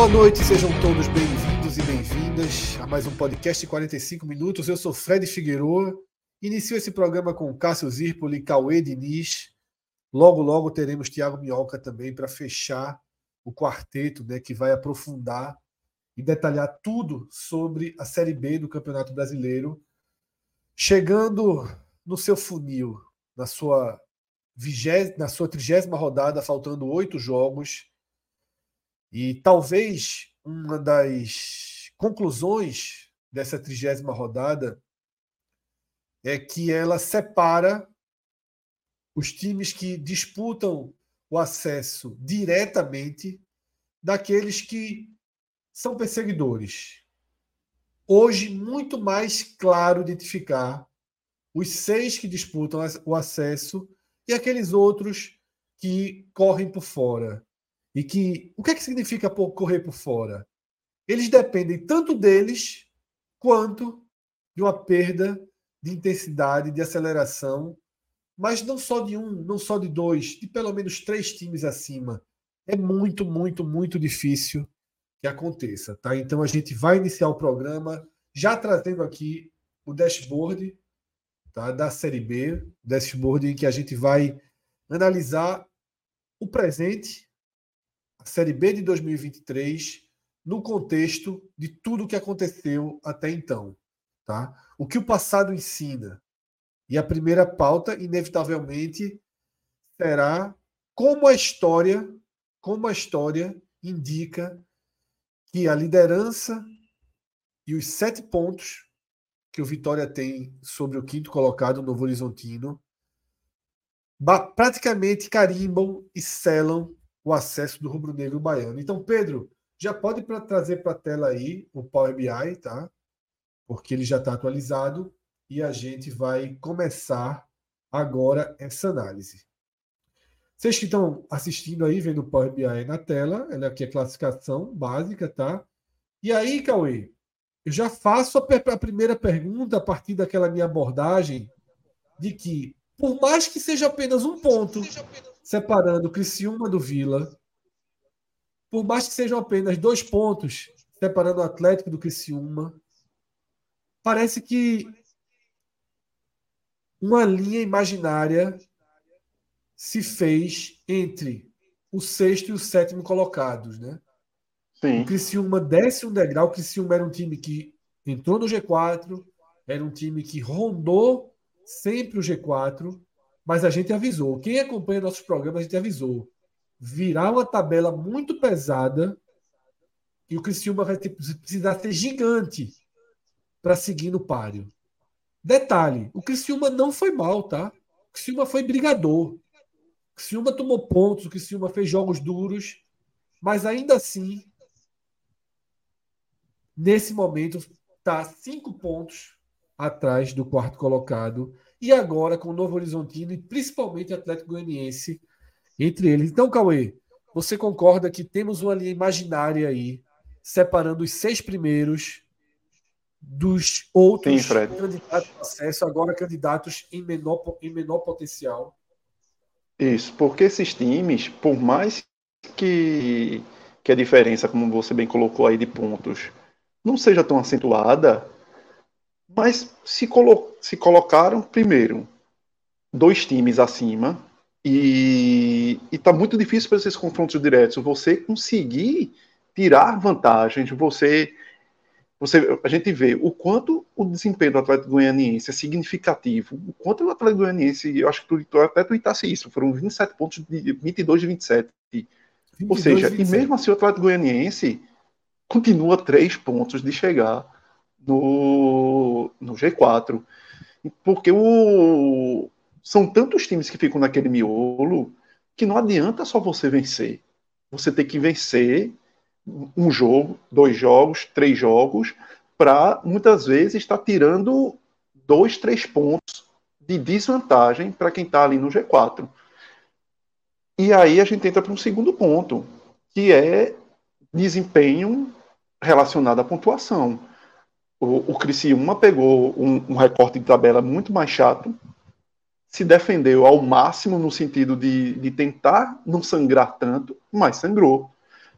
Boa noite, sejam todos bem-vindos e bem-vindas a mais um podcast de 45 minutos. Eu sou Fred Figueroa. Inicio esse programa com Cássio Zirpoli e Cauê Diniz. Logo, logo teremos Thiago Minhoca também para fechar o quarteto, né, que vai aprofundar e detalhar tudo sobre a Série B do Campeonato Brasileiro, chegando no seu funil, na sua vigésima, na sua trigésima rodada, faltando oito jogos e talvez uma das conclusões dessa trigésima rodada é que ela separa os times que disputam o acesso diretamente daqueles que são perseguidores. Hoje, muito mais claro identificar os seis que disputam o acesso e aqueles outros que correm por fora. E que o que é que significa correr por fora? Eles dependem tanto deles quanto de uma perda de intensidade, de aceleração, mas não só de um, não só de dois, de pelo menos três times acima. É muito, muito, muito difícil que aconteça, tá? Então a gente vai iniciar o programa já trazendo aqui o dashboard tá? da Série B, dashboard em que a gente vai analisar o presente a Série B de 2023 no contexto de tudo que aconteceu até então. Tá? O que o passado ensina. E a primeira pauta, inevitavelmente, será como a história, como a história indica que a liderança e os sete pontos que o Vitória tem sobre o quinto colocado, o Novo Horizontino, praticamente carimbam e selam o acesso do rubro-negro baiano. Então, Pedro, já pode pra, trazer para a tela aí o Power BI, tá? Porque ele já está atualizado e a gente vai começar agora essa análise. Vocês que estão assistindo aí, vendo o Power BI na tela, ela aqui é classificação básica, tá? E aí, Cauê, eu já faço a, a primeira pergunta a partir daquela minha abordagem de que, por mais que seja apenas um ponto, separando o Criciúma do Vila, por mais que sejam apenas dois pontos separando o Atlético do Criciúma, parece que uma linha imaginária se fez entre o sexto e o sétimo colocados, né? Sim. O Criciúma desce um degrau. O Criciúma era um time que entrou no G4, era um time que rondou sempre o G4, mas a gente avisou. Quem acompanha nossos programas, a gente avisou. Virar uma tabela muito pesada e o Criciúma vai ter, precisar ser gigante para seguir no páreo. Detalhe, o Criciúma não foi mal, tá? O Criciúma foi brigador. O Criciúma tomou pontos, o Criciúma fez jogos duros, mas ainda assim, nesse momento, está cinco pontos atrás do quarto colocado e agora com o Novo Horizontino e principalmente Atlético Goianiense entre eles. Então, Cauê, você concorda que temos uma linha imaginária aí separando os seis primeiros dos outros Sim, candidatos de acesso, agora candidatos em menor, em menor potencial? Isso, porque esses times, por mais que, que a diferença, como você bem colocou aí, de pontos não seja tão acentuada, mas se, colo se colocaram primeiro dois times acima e está muito difícil para esses confrontos diretos você conseguir tirar vantagens, você você, a gente vê o quanto o desempenho do Atlético Goianiense é significativo, o quanto o Atlético Goianiense, eu acho que tu, até tuitasse isso, foram 27 pontos de 22 de 27. Ou seja, 27. e mesmo assim o Atlético Goianiense continua três pontos de chegar no, no G4. Porque o, são tantos times que ficam naquele miolo que não adianta só você vencer. Você tem que vencer um jogo, dois jogos, três jogos, para muitas vezes estar tirando dois, três pontos de desvantagem para quem está ali no G4. E aí a gente entra para um segundo ponto, que é desempenho relacionado à pontuação. O, o Criciúma pegou um, um recorte de tabela muito mais chato, se defendeu ao máximo no sentido de, de tentar não sangrar tanto, mas sangrou.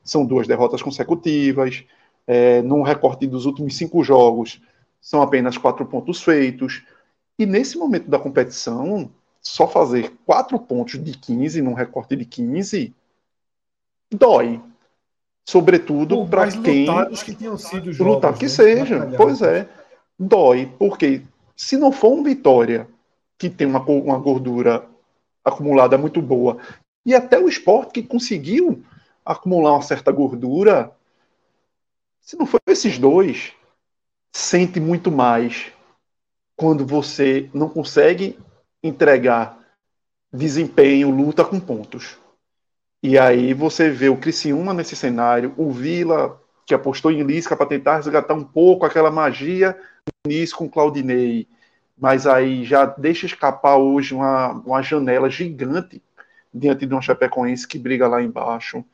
São duas derrotas consecutivas. É, num recorte dos últimos cinco jogos, são apenas quatro pontos feitos. E nesse momento da competição, só fazer quatro pontos de 15 num recorte de 15 dói. Sobretudo para quem. que tenham sido jogos, lutar que né? seja. Pois é. Dói. Porque se não for um Vitória que tem uma, uma gordura acumulada muito boa, e até o esporte que conseguiu acumular uma certa gordura, se não for esses dois, sente muito mais quando você não consegue entregar desempenho, luta com pontos. E aí você vê o Criciúma nesse cenário, o Vila, que apostou em Lisca para tentar resgatar um pouco aquela magia no início com Claudinei, mas aí já deixa escapar hoje uma, uma janela gigante diante de um Chapecoense que briga lá embaixo.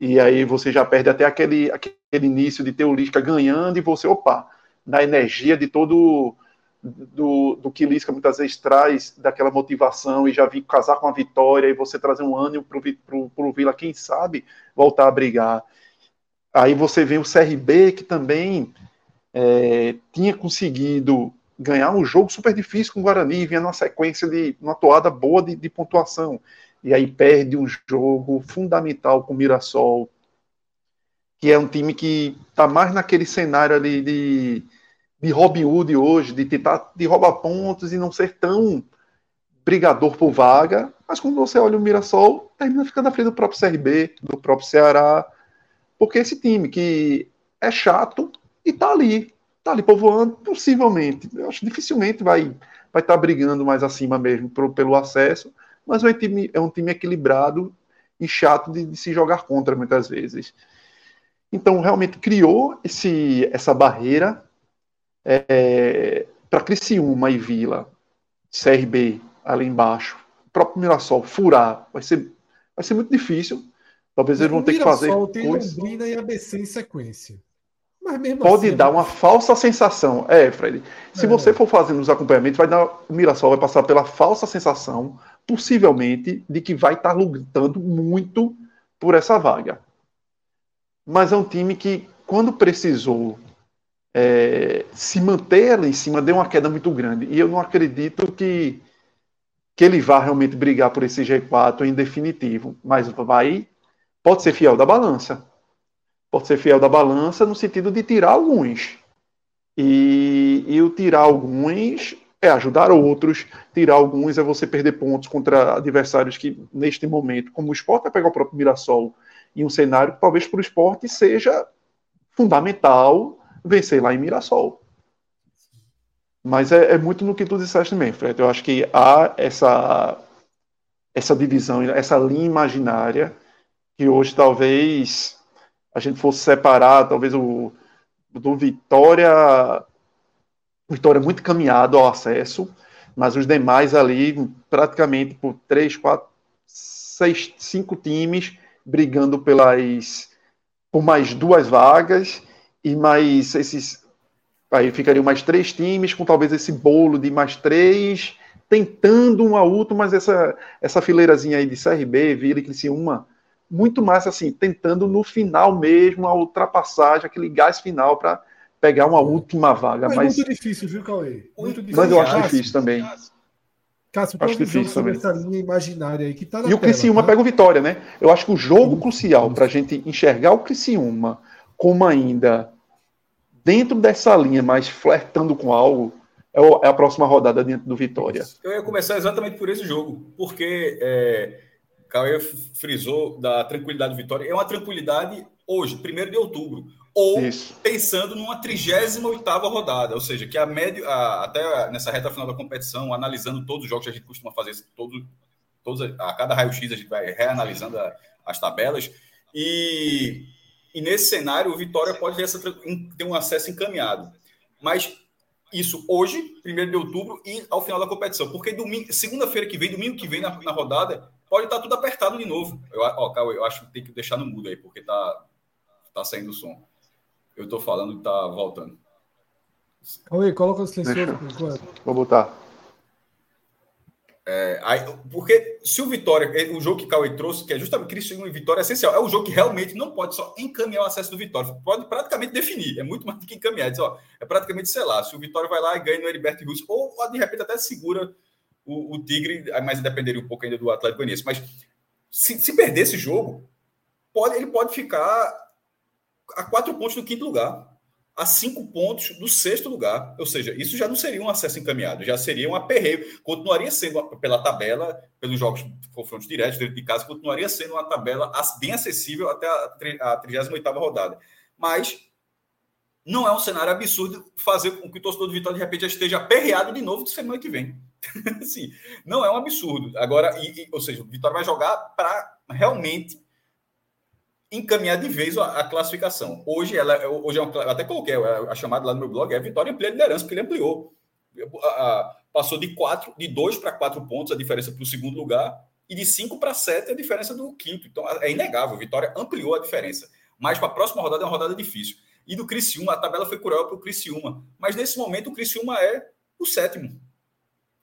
E aí você já perde até aquele, aquele início de ter o Lisca ganhando e você, opa, na energia de todo do, do que Lisca muitas vezes traz, daquela motivação e já vir casar com a vitória e você trazer um ânimo para o Vila, quem sabe, voltar a brigar. Aí você vê o CRB que também é, tinha conseguido ganhar um jogo super difícil com o Guarani, vinha numa sequência de uma toada boa de, de pontuação. E aí perde um jogo fundamental com o Mirassol, que é um time que está mais naquele cenário ali de, de Robin Hood hoje, de tentar de roubar pontos e não ser tão brigador por vaga. Mas quando você olha o Mirassol, termina ficando na frente do próprio CRB, do próprio Ceará, porque esse time que é chato e tá ali, tá ali povoando, possivelmente. Eu acho dificilmente vai vai estar tá brigando mais acima mesmo pro, pelo acesso, mas é um time, é um time equilibrado e chato de, de se jogar contra muitas vezes. Então, realmente criou esse, essa barreira é, para Criciúma e Vila, CRB ali embaixo, o próprio Mirassol furar, vai ser, vai ser muito difícil. Talvez eles vão ter que fazer. Tem coisa... Londrina e ABC em sequência pode assim, dar uma falsa sensação. É, Fred. Se é. você for fazendo os acompanhamentos, vai dar. O Mirassol vai passar pela falsa sensação, possivelmente, de que vai estar lutando muito por essa vaga. Mas é um time que, quando precisou é, se manter ali em cima, deu uma queda muito grande. E eu não acredito que, que ele vá realmente brigar por esse G4 em definitivo. Mas vai. Pode ser fiel da balança pode ser fiel da balança no sentido de tirar alguns. E, e o tirar alguns é ajudar outros, tirar alguns é você perder pontos contra adversários que, neste momento, como o esporte vai pegar o próprio Mirassol em um cenário que talvez para o esporte seja fundamental vencer lá em Mirassol. Mas é, é, muito no que tu disseste também, Fred. Eu acho que há essa, essa divisão, essa linha imaginária que hoje talvez a gente fosse separar, talvez o do Vitória, Vitória muito caminhado ao acesso, mas os demais ali, praticamente por três, quatro, seis, cinco times brigando pelas por mais duas vagas e mais esses aí ficariam mais três times com talvez esse bolo de mais três tentando um a outro, mas essa essa fileirazinha aí de CRB, Vila e Criciúma muito mais assim, tentando no final mesmo a ultrapassagem, aquele gás final para pegar uma última vaga. Mas, mas... muito difícil, viu, Cauê? Muito difícil. Mas eu acho difícil também. Cássio, acho difícil sobre também. essa linha imaginária aí que tá na E tela, o Criciúma tá? pega o Vitória, né? Eu acho que o jogo crucial para a gente enxergar o Criciúma como ainda dentro dessa linha, mas flertando com algo, é, é a próxima rodada dentro do Vitória. Eu ia começar exatamente por esse jogo, porque é, Cauê frisou da tranquilidade do Vitória. É uma tranquilidade hoje, 1 de outubro. ou Isso. pensando numa 38 rodada, ou seja, que a média, a, até nessa reta final da competição, analisando todos os jogos que a gente costuma fazer, todo, todos, a cada raio-x a gente vai reanalisando a, as tabelas, e, e, nesse cenário o Vitória pode ter, essa, ter um acesso encaminhado. Mas isso hoje, 1 de outubro, e ao final da competição. Porque domingo, segunda-feira que vem, domingo que vem na, na rodada, pode estar tudo apertado de novo. Eu, ó, eu acho que tem que deixar no mudo aí, porque tá, tá saindo o som. Eu tô falando e tá voltando. Oi, coloca o silencioso. Vou botar. É, aí, porque se o Vitória, o jogo que Cauê trouxe, que é justamente Cristiano e Vitória é essencial, é o jogo que realmente não pode só encaminhar o acesso do Vitória, pode praticamente definir, é muito mais do que encaminhar. Diz, ó, é praticamente, sei lá, se o Vitória vai lá e ganha no Heriberto Russo, ou, ou de repente até segura o, o, Tigre, mas dependeria um pouco ainda do Atlético Goianiense. Mas se, se perder esse jogo, pode, ele pode ficar a quatro pontos do quinto lugar a cinco pontos do sexto lugar. Ou seja, isso já não seria um acesso encaminhado, já seria um aperreio. Continuaria sendo, pela tabela, pelos jogos confrontos diretos dentro de casa, continuaria sendo uma tabela bem acessível até a 38 rodada. Mas não é um cenário absurdo fazer com que o torcedor do Vitória de repente já esteja aperreado de novo de semana que vem. Sim, não é um absurdo. Agora, e, e, ou seja, o Vitória vai jogar para realmente encaminhar de vez a, classificação. Hoje, ela, hoje é um, até coloquei a, a, chamada lá no meu blog, é Vitória amplia a liderança, porque ele ampliou. Passou de quatro, de dois para quatro pontos a diferença para o segundo lugar, e de cinco para sete a diferença do quinto. Então é inegável, Vitória ampliou a diferença. Mas para a próxima rodada é uma rodada difícil. E do Criciúma, a tabela foi cruel para o Criciúma. Mas nesse momento o Criciúma é o sétimo.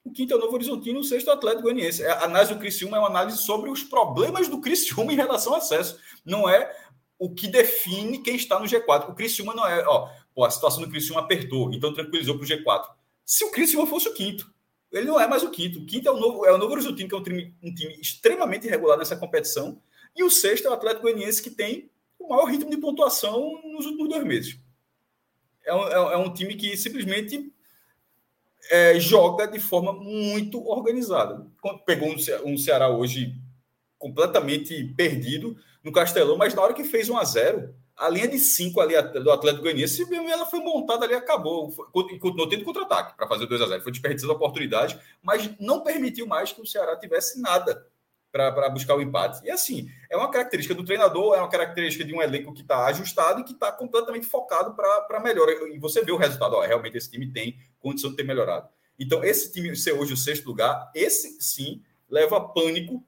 O quinto é o Novo Horizontino, o sexto é o Atlético Goianiense. A análise do Criciúma é uma análise sobre os problemas do Criciúma em relação ao acesso. Não é o que define quem está no G4. O Criciúma não é, ó, a situação do Criciúma apertou, então tranquilizou para o G4. Se o Criciúma fosse o quinto, ele não é mais o quinto. O quinto é o Novo, é o Novo Horizontino, que é um time, um time extremamente irregular nessa competição. E o sexto é o Atlético Goianiense, que tem o maior ritmo de pontuação nos últimos dois meses. É um, é um é time que simplesmente é, joga de forma muito organizada. Pegou um, Ceará hoje completamente perdido no Castelão, mas na hora que fez 1 a 0 a linha de 5 ali do Atlético Goianiense, ela foi montada ali, acabou. E continuou tendo contra-ataque para fazer 2 a 0 Foi desperdiçando a oportunidade, mas não permitiu mais que o Ceará tivesse nada para buscar o empate. E assim, é uma característica do treinador, é uma característica de um elenco que está ajustado e que está completamente focado para melhora. E você vê o resultado, ó, realmente esse time tem condição de ter melhorado. Então, esse time ser hoje o sexto lugar, esse sim leva pânico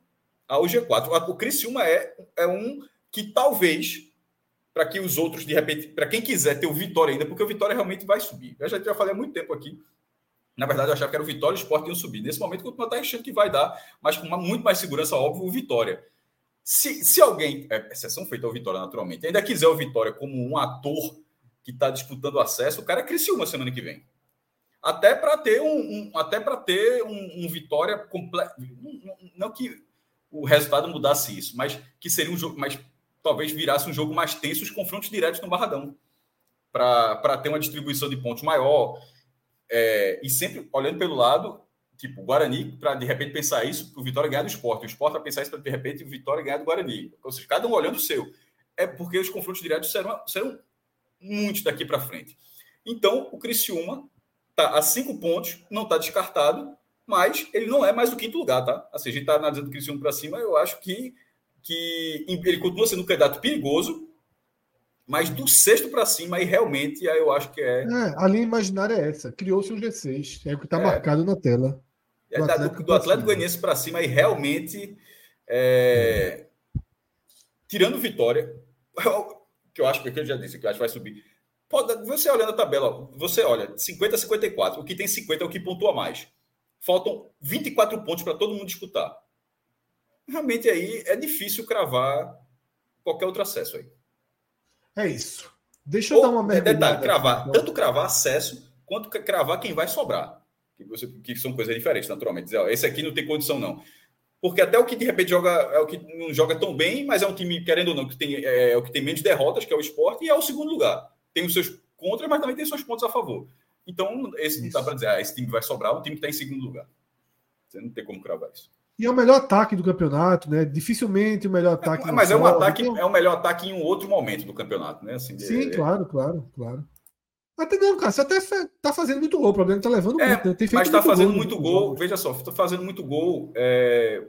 ao G4. O Criciúma é, é um que talvez, para que os outros, de repente, para quem quiser ter o Vitória ainda, porque o Vitória realmente vai subir. Eu já, já falei há muito tempo aqui. Na verdade, eu achava que era o Vitória e o Sport iam subir. Nesse momento, continua até achando que vai dar, mas com uma, muito mais segurança, óbvio, o Vitória. Se, se alguém, é, exceção feita ao Vitória, naturalmente, ainda quiser o Vitória como um ator que está disputando acesso, o cara é Criciúma semana que vem até para ter um, um até para ter um, um vitória completo não que o resultado mudasse isso mas que seria um jogo mas talvez virasse um jogo mais tenso os confrontos diretos no Barradão para ter uma distribuição de pontos maior é, e sempre olhando pelo lado tipo Guarani para de repente pensar isso o Vitória ganhar do esporte o esporte para pensar isso para de repente o Vitória ganhar do Guarani. Ou seja cada um olhando o seu. É porque os confrontos diretos serão serão muitos daqui para frente. Então o Criciúma Tá a cinco pontos, não está descartado, mas ele não é mais o quinto lugar, tá? Assim, a gente está analisando o Criciúma para cima, eu acho que, que ele continua sendo um candidato perigoso, mas do sexto para cima, aí realmente aí eu acho que é... é. A linha imaginária é essa. Criou-se um G6. É o que está é. marcado na tela. Do é, Atlético, do, do Atlético Goianiense para cima, aí realmente. É... Tirando vitória, que eu acho, que eu já disse, que eu acho que vai subir. Pode, você olhando a tabela, você olha 50 a 54. O que tem 50 é o que pontua mais. Faltam 24 pontos para todo mundo disputar. Realmente aí é difícil cravar qualquer outro acesso aí. É isso. Deixa eu Ou, dar uma mergulhada. Detalhe, cravar, aqui, então. tanto cravar acesso quanto cravar quem vai sobrar. Que, você, que são coisas diferentes, naturalmente. Dizer, ó, esse aqui não tem condição, não. Porque até o que de repente joga é o que não joga tão bem, mas é um time, querendo ou não, que tem, é, é o que tem menos derrotas, que é o esporte, e é o segundo lugar tem os seus contras, mas também tem seus pontos a favor. Então, esse não dá para dizer, ah, esse time vai sobrar, o time que está em segundo lugar. Você não tem como cravar isso. E é o melhor ataque do campeonato, né? Dificilmente o melhor ataque. É, mas é um ataque, então... é o melhor ataque em um outro momento do campeonato, né? Assim, Sim, é... claro, claro, claro. Até não, cara, você até tá fazendo muito gol. O problema é que tá levando é, muito, né? Tem mas tá fazendo gol, muito gol. Jogos. Veja só, tá fazendo muito gol. É...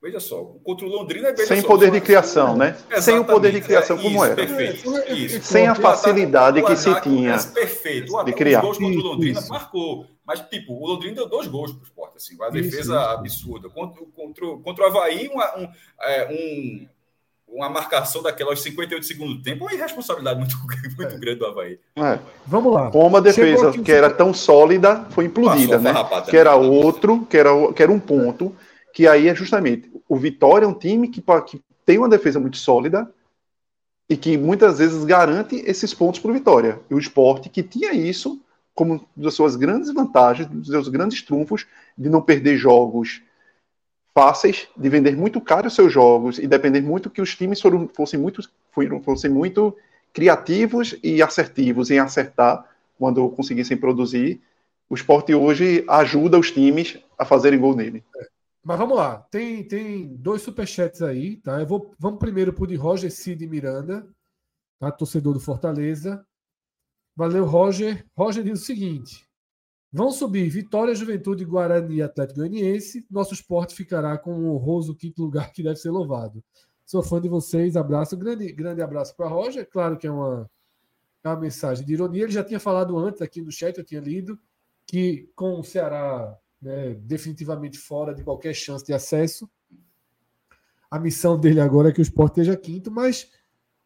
Veja só, contra o Londrina. Sem só, poder de criação, né? Exatamente. Sem o poder de criação é, como isso, era. Perfeito. É, isso. Sem a facilidade que se tinha. Perfeito. O de criar. Os gols contra o Londrina isso. marcou. Mas, tipo, o Londrina deu dois gols para o esporte, assim, uma defesa absurda. Contra, contra, contra o Havaí, uma, um, é, um, uma marcação daquela aos 58 segundos do tempo, uma irresponsabilidade muito, muito é. grande do Havaí. É. Vamos lá. Como uma defesa que era tão sólida foi implodida, né? Que era outro, que era, que era um ponto que aí é justamente o Vitória é um time que, que tem uma defesa muito sólida e que muitas vezes garante esses pontos para o Vitória. E o esporte que tinha isso como das suas grandes vantagens, dos seus grandes trunfos, de não perder jogos fáceis, de vender muito caro os seus jogos e depender muito que os times foram, fossem, muito, fossem muito criativos e assertivos em acertar quando conseguissem produzir. O esporte hoje ajuda os times a fazerem gol nele. É. Mas vamos lá, tem, tem dois superchats aí, tá? Eu vou, vamos primeiro para o de Roger Cid Miranda, tá? torcedor do Fortaleza. Valeu, Roger. Roger diz o seguinte: vão subir Vitória, Juventude, Guarani e Atlético Goianiense. Nosso esporte ficará com um honroso quinto lugar que deve ser louvado. Sou fã de vocês, abraço. Grande, grande abraço para Roger. Claro que é uma, é uma mensagem de ironia. Ele já tinha falado antes aqui no chat, eu tinha lido, que com o Ceará né, definitivamente fora de qualquer chance de acesso. A missão dele agora é que o Sport esteja quinto, mas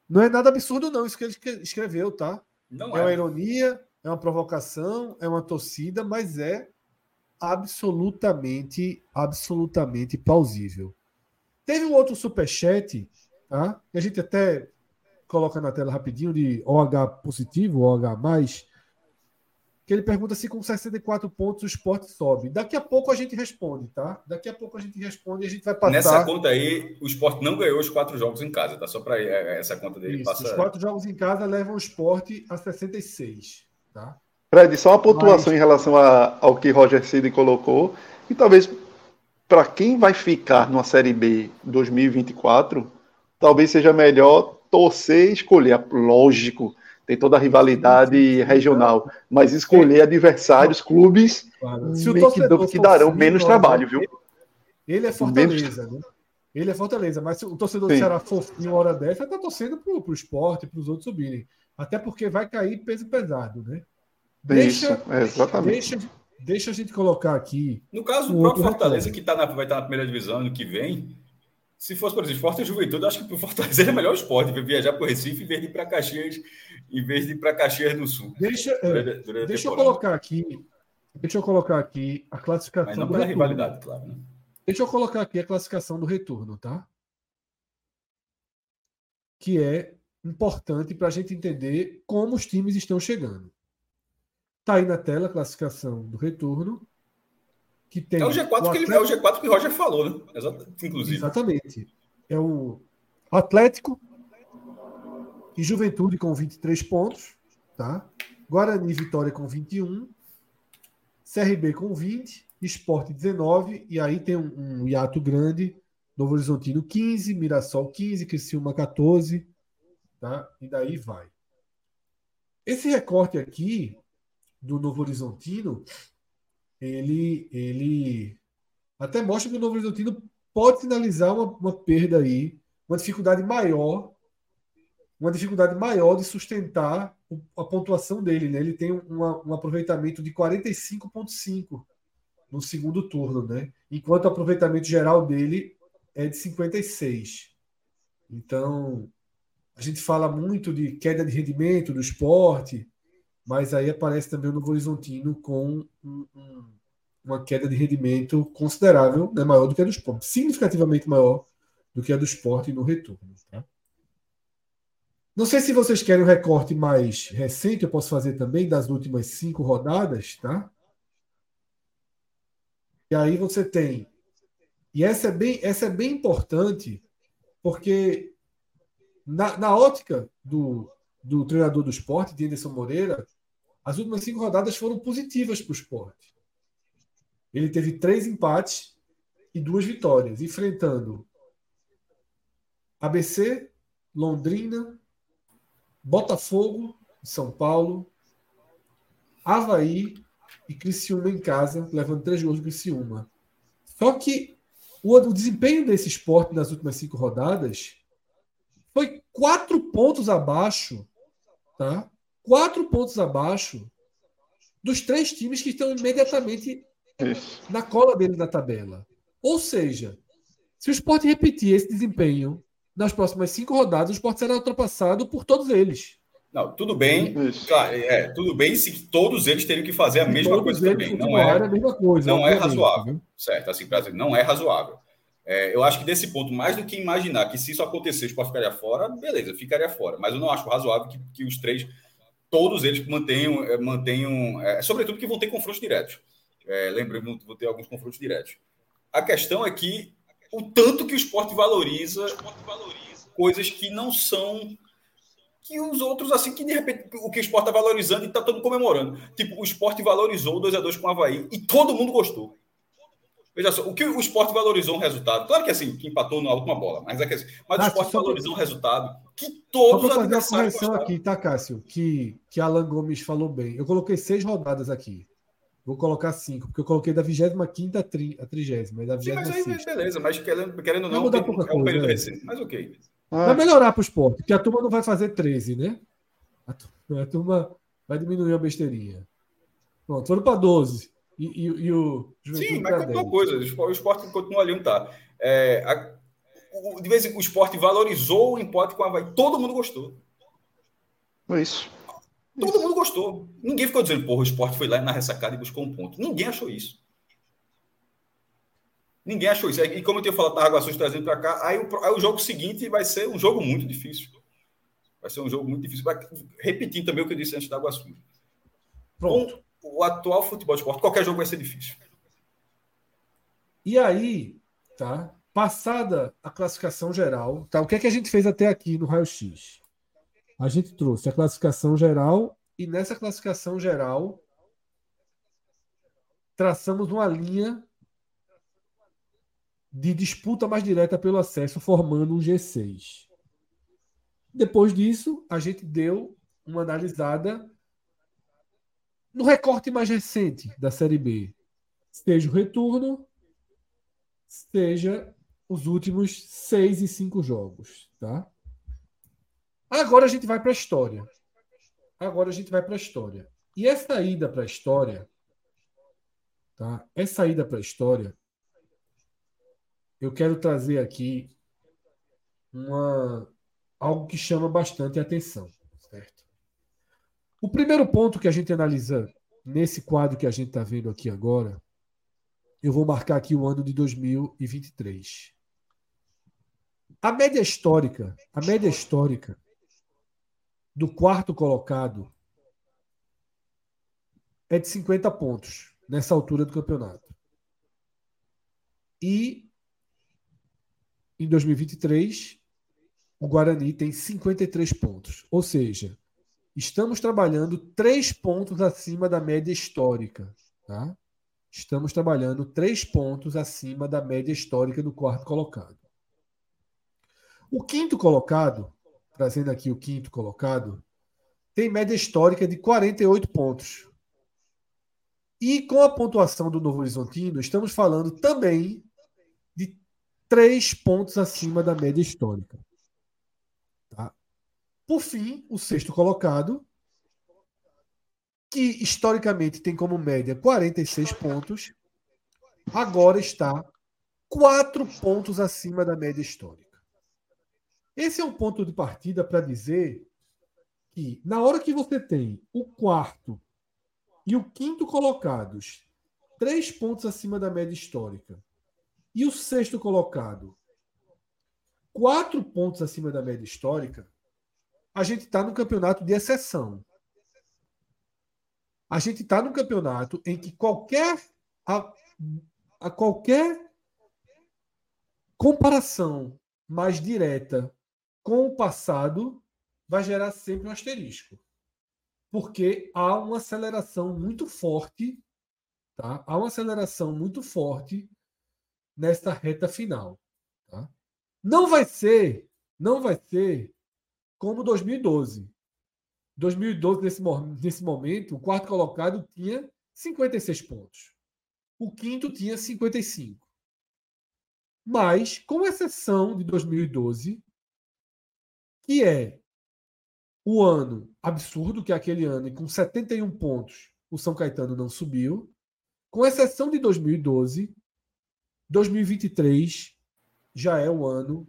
não é nada absurdo, não, isso que ele escreveu, tá? Não é, é uma ironia, é uma provocação, é uma torcida, mas é absolutamente, absolutamente plausível. Teve um outro superchat, tá? Que a gente até coloca na tela rapidinho de OH positivo, OH mais, que ele pergunta se com 64 pontos o esporte sobe. Daqui a pouco a gente responde, tá? Daqui a pouco a gente responde e a gente vai passar. Nessa conta aí, o esporte não ganhou os quatro jogos em casa, tá? Só para é, essa conta dele Isso, passar. Os quatro jogos em casa levam o esporte a 66, tá? Fred, só uma pontuação Mas... em relação a, ao que Roger Cid colocou, e talvez para quem vai ficar numa Série B 2024, talvez seja melhor torcer e escolher. Lógico, tem toda a rivalidade regional, mas escolher é. adversários, clubes que, que, darão menos trabalho, viu? Ele é Fortaleza, menos... né? Ele é Fortaleza, mas se o torcedor Sim. do Ceará fofinho hora dessa, tá torcendo pro, pro esporte, para os outros subirem. Até porque vai cair peso pesado, né? Deixa, Isso, exatamente. Deixa, deixa a gente colocar aqui. No caso, o próprio Fortaleza, que tá na, vai estar na primeira divisão ano que vem, se fosse, por exemplo, esporte e juventude, acho que para o Fortaleza é melhor esporte, viajar para o Recife em vez de ir para Caxias, em vez de ir para Caxias do Sul. Deixa, é, durante, durante deixa eu colocar aqui. Deixa eu colocar aqui a classificação. Mas não pela rivalidade, claro. Né? Deixa eu colocar aqui a classificação do retorno, tá? Que é importante para a gente entender como os times estão chegando. Tá aí na tela a classificação do retorno que tem. É o G4 o que ele, é o G4 que o Roger falou, né? Exatamente, inclusive. Exatamente. É o Atlético e Juventude com 23 pontos, tá? Guarani Vitória com 21, CRB com 20, Esporte 19, e aí tem um, um hiato grande, Novo Horizontino 15, Mirassol 15, Criciúma 14, tá? E daí vai. Esse recorte aqui do Novo Horizontino ele, ele até mostra que o Novo Horizontino pode sinalizar uma, uma perda aí, uma dificuldade maior, uma dificuldade maior de sustentar a pontuação dele. Né? Ele tem uma, um aproveitamento de 45,5 no segundo turno, né? enquanto o aproveitamento geral dele é de 56. Então, a gente fala muito de queda de rendimento do esporte, mas aí aparece também o Novo Horizontino com um, um, uma queda de rendimento considerável, né, maior do que a do esporte, significativamente maior do que a do esporte no retorno. Tá? Não sei se vocês querem um recorte mais recente, eu posso fazer também das últimas cinco rodadas, tá? E aí você tem. E essa é bem, essa é bem importante, porque na, na ótica do, do treinador do esporte, de Anderson Moreira, as últimas cinco rodadas foram positivas para o esporte. ele teve três empates e duas vitórias, enfrentando ABC, Londrina, Botafogo, São Paulo, Havaí e Criciúma em casa, levando três gols do Criciúma. Só que o, o desempenho desse esporte nas últimas cinco rodadas foi quatro pontos abaixo, tá? Quatro pontos abaixo dos três times que estão imediatamente na cola dele na tabela. Ou seja, se o esporte repetir esse desempenho nas próximas cinco rodadas, o esporte será ultrapassado por todos eles. Não, tudo bem. Claro, é, tudo bem se todos eles teriam que fazer a mesma coisa também. Não é, a mesma coisa, não é razoável. Certo, assim, não é razoável. É, eu acho que desse ponto, mais do que imaginar que se isso acontecer, o esporte ficaria fora, beleza, ficaria fora. Mas eu não acho razoável que, que os três, todos eles mantenham, é, mantenham é, sobretudo que vão ter confrontos diretos. É, lembrei, vão ter alguns confrontos diretos. A questão é que o tanto que o esporte valoriza, o esporte valoriza coisas que não são que os outros, assim, que de repente o que o esporte está valorizando e está todo comemorando. Tipo, o esporte valorizou o 2x2 com o Havaí e todo mundo gostou. Veja só, o que o esporte valorizou um resultado, claro que assim, que empatou na última bola, mas é que assim, mas ah, o esporte valorizou um resultado que todos os adversários. Só correção aqui, tá, Cássio? Que, que Alan Gomes falou bem. Eu coloquei seis rodadas aqui. Vou colocar cinco, porque eu coloquei da 25 a 30, a 30, mas da 25 Sim, mas aí beleza, mas querendo, querendo não, não tem, é um período é. recente, mas ok. Ah. Vai melhorar para o esporte, porque a turma não vai fazer 13, né? A turma, a turma vai diminuir a besteirinha. Pronto, foram para 12. E, e, e, o Sim, mas continua coisa. O esporte continua ali onde está. É, a, o, de vez em quando o esporte valorizou o empate com a Havaí. Todo mundo gostou. Isso. Todo isso. mundo gostou. Ninguém ficou dizendo, porra, o esporte foi lá na ressacada e buscou um ponto. Ninguém achou isso. Ninguém achou isso. E como eu tinha falado, Tarraguaçu trazendo para cá, aí o, aí o jogo seguinte vai ser um jogo muito difícil. Vai ser um jogo muito difícil. Vai, repetindo também o que eu disse antes da Água Pronto. O atual futebol de esporte, qualquer jogo vai ser difícil. E aí, tá? Passada a classificação geral, tá? O que é que a gente fez até aqui no Raio X? A gente trouxe a classificação geral e nessa classificação geral traçamos uma linha de disputa mais direta pelo acesso, formando um G6. Depois disso, a gente deu uma analisada no recorte mais recente da Série B. Seja o retorno, seja os últimos seis e cinco jogos. Tá? Agora a gente vai para a história. Agora a gente vai para a história. E essa ida para a história, tá? Essa ida para a história eu quero trazer aqui uma, algo que chama bastante atenção. O primeiro ponto que a gente analisa nesse quadro que a gente está vendo aqui agora, eu vou marcar aqui o ano de 2023. A média histórica, a média histórica do quarto colocado é de 50 pontos nessa altura do campeonato. E em 2023, o Guarani tem 53 pontos. Ou seja, estamos trabalhando três pontos acima da média histórica. Tá? Estamos trabalhando três pontos acima da média histórica do quarto colocado. O quinto colocado, trazendo aqui o quinto colocado, tem média histórica de 48 pontos. E com a pontuação do Novo Horizontino, estamos falando também três pontos acima da média histórica. Tá? Por fim, o sexto colocado, que historicamente tem como média 46 pontos, agora está quatro pontos acima da média histórica. Esse é um ponto de partida para dizer que, na hora que você tem o quarto e o quinto colocados, três pontos acima da média histórica, e o sexto colocado, quatro pontos acima da média histórica, a gente está no campeonato de exceção. A gente está no campeonato em que qualquer a, a qualquer comparação mais direta com o passado vai gerar sempre um asterisco. Porque há uma aceleração muito forte Tá? Há uma aceleração muito forte nesta reta final. Tá? Não vai ser, não vai ser como 2012. 2012, nesse, nesse momento, o quarto colocado tinha 56 pontos. O quinto tinha 55. Mas, com exceção de 2012, que é o ano absurdo, que é aquele ano, e com 71 pontos o São Caetano não subiu, com exceção de 2012, 2023 já é o ano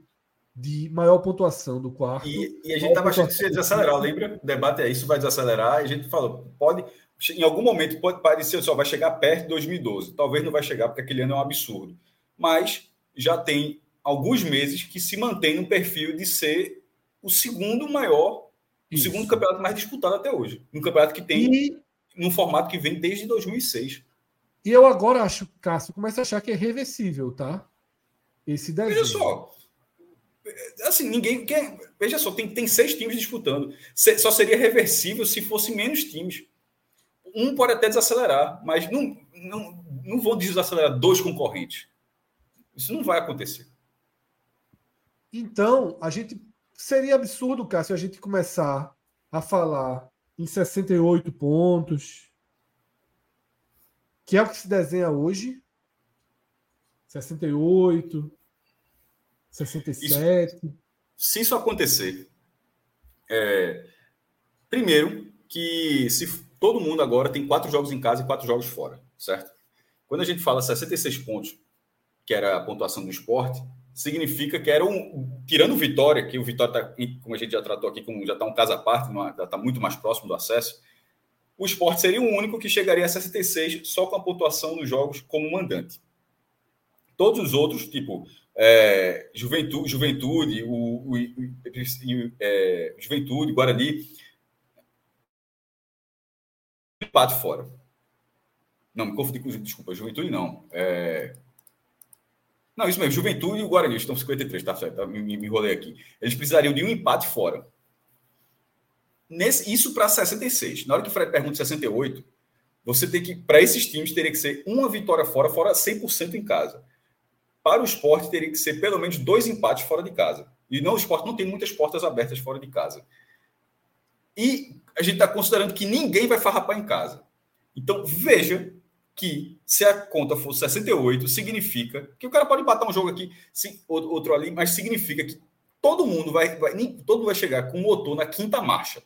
de maior pontuação do quarto. E, e a gente estava achando que isso ia desacelerar, lembra? O debate é isso vai desacelerar, e a gente falou, pode, em algum momento pode parecer só vai chegar perto de 2012. Talvez não vai chegar, porque aquele ano é um absurdo. Mas já tem alguns meses que se mantém no perfil de ser o segundo maior, isso. o segundo campeonato mais disputado até hoje. Um campeonato que tem e... num formato que vem desde 2006. E eu agora acho, Cássio, começo a achar que é reversível, tá? Esse desenho. Veja só. Assim, ninguém. Quer, veja só, tem, tem seis times disputando. Só seria reversível se fosse menos times. Um pode até desacelerar, mas não, não, não vão desacelerar dois concorrentes. Isso não vai acontecer. Então, a gente. Seria absurdo, Cássio, a gente começar a falar em 68 pontos, que é o que se desenha hoje. 68, 67. Isso, se isso acontecer, é, primeiro que se todo mundo agora tem quatro jogos em casa e quatro jogos fora, certo? Quando a gente fala 66 pontos, que era a pontuação do esporte, significa que era um. Tirando o Vitória, que o Vitória, tá, como a gente já tratou aqui, como já está um caso à parte, já está muito mais próximo do acesso o esporte seria o único que chegaria a 66 só com a pontuação nos jogos como mandante. Todos os outros, tipo é, Juventude, Juventude, o, o, o é, Juventude, Guarani, empate fora. Não, me confundi com desculpa, Juventude não. É... Não, isso mesmo, Juventude e o Guarani estão 53, tá certo, tá, me, me enrolei aqui. Eles precisariam de um empate fora. Nesse, isso para 66. Na hora que o Fred pergunta 68, você tem que, para esses times, teria que ser uma vitória fora, fora 100% em casa. Para o esporte, teria que ser pelo menos dois empates fora de casa. E não, o esporte não tem muitas portas abertas fora de casa. E a gente está considerando que ninguém vai farrapar em casa. Então, veja que se a conta for 68, significa que o cara pode empatar um jogo aqui, outro ali, mas significa que todo mundo vai, vai todo mundo vai chegar com o motor na quinta marcha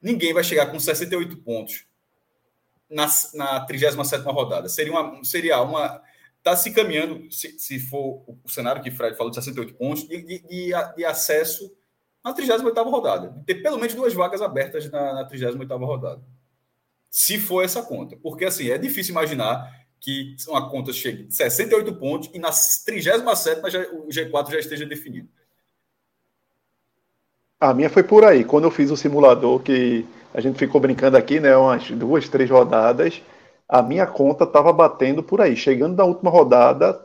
ninguém vai chegar com 68 pontos na, na 37 rodada. Seria uma. Seria uma Está se caminhando, se, se, for o cenário que o Fred falou de 68 pontos, de, de, de, acesso na 38 rodada. Ter pelo menos duas vagas abertas na, na 38 rodada. Se for essa conta. Porque, assim, é difícil imaginar que uma conta chegue de 68 pontos e na 37 já, o G4 já esteja definido. A minha foi por aí. Quando eu fiz o simulador, que a gente ficou brincando aqui, né? Umas duas, três rodadas, a minha conta estava batendo por aí. Chegando na última rodada,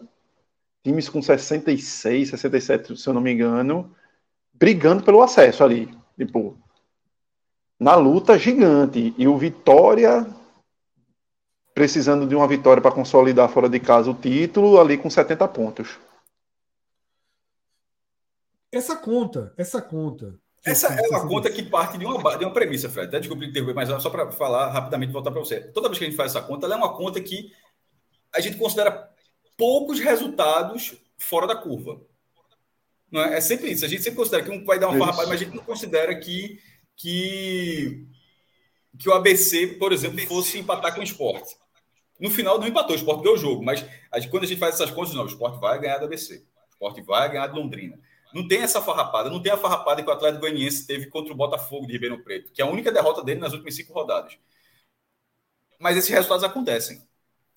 times com 66, 67, se eu não me engano, brigando pelo acesso ali. Tipo, na luta gigante. E o Vitória precisando de uma vitória para consolidar fora de casa o título, ali com 70 pontos. Essa conta, essa conta. Essa é uma conta que parte de uma, de uma premissa, Fred. Até desculpa interromper, mas só para falar rapidamente voltar para você. Toda vez que a gente faz essa conta, ela é uma conta que a gente considera poucos resultados fora da curva. Não é? é sempre isso. A gente sempre considera que um vai dar uma farrapada, mas a gente não considera que, que, que o ABC, por exemplo, fosse empatar com o esporte. No final não empatou, o esporte ganhou o jogo, mas a gente, quando a gente faz essas contas, não, o esporte vai ganhar do ABC. O esporte vai ganhar de Londrina. Não tem essa farrapada, não tem a farrapada que o Atlético Goianiense teve contra o Botafogo de Ribeirão Preto, que é a única derrota dele nas últimas cinco rodadas. Mas esses resultados acontecem.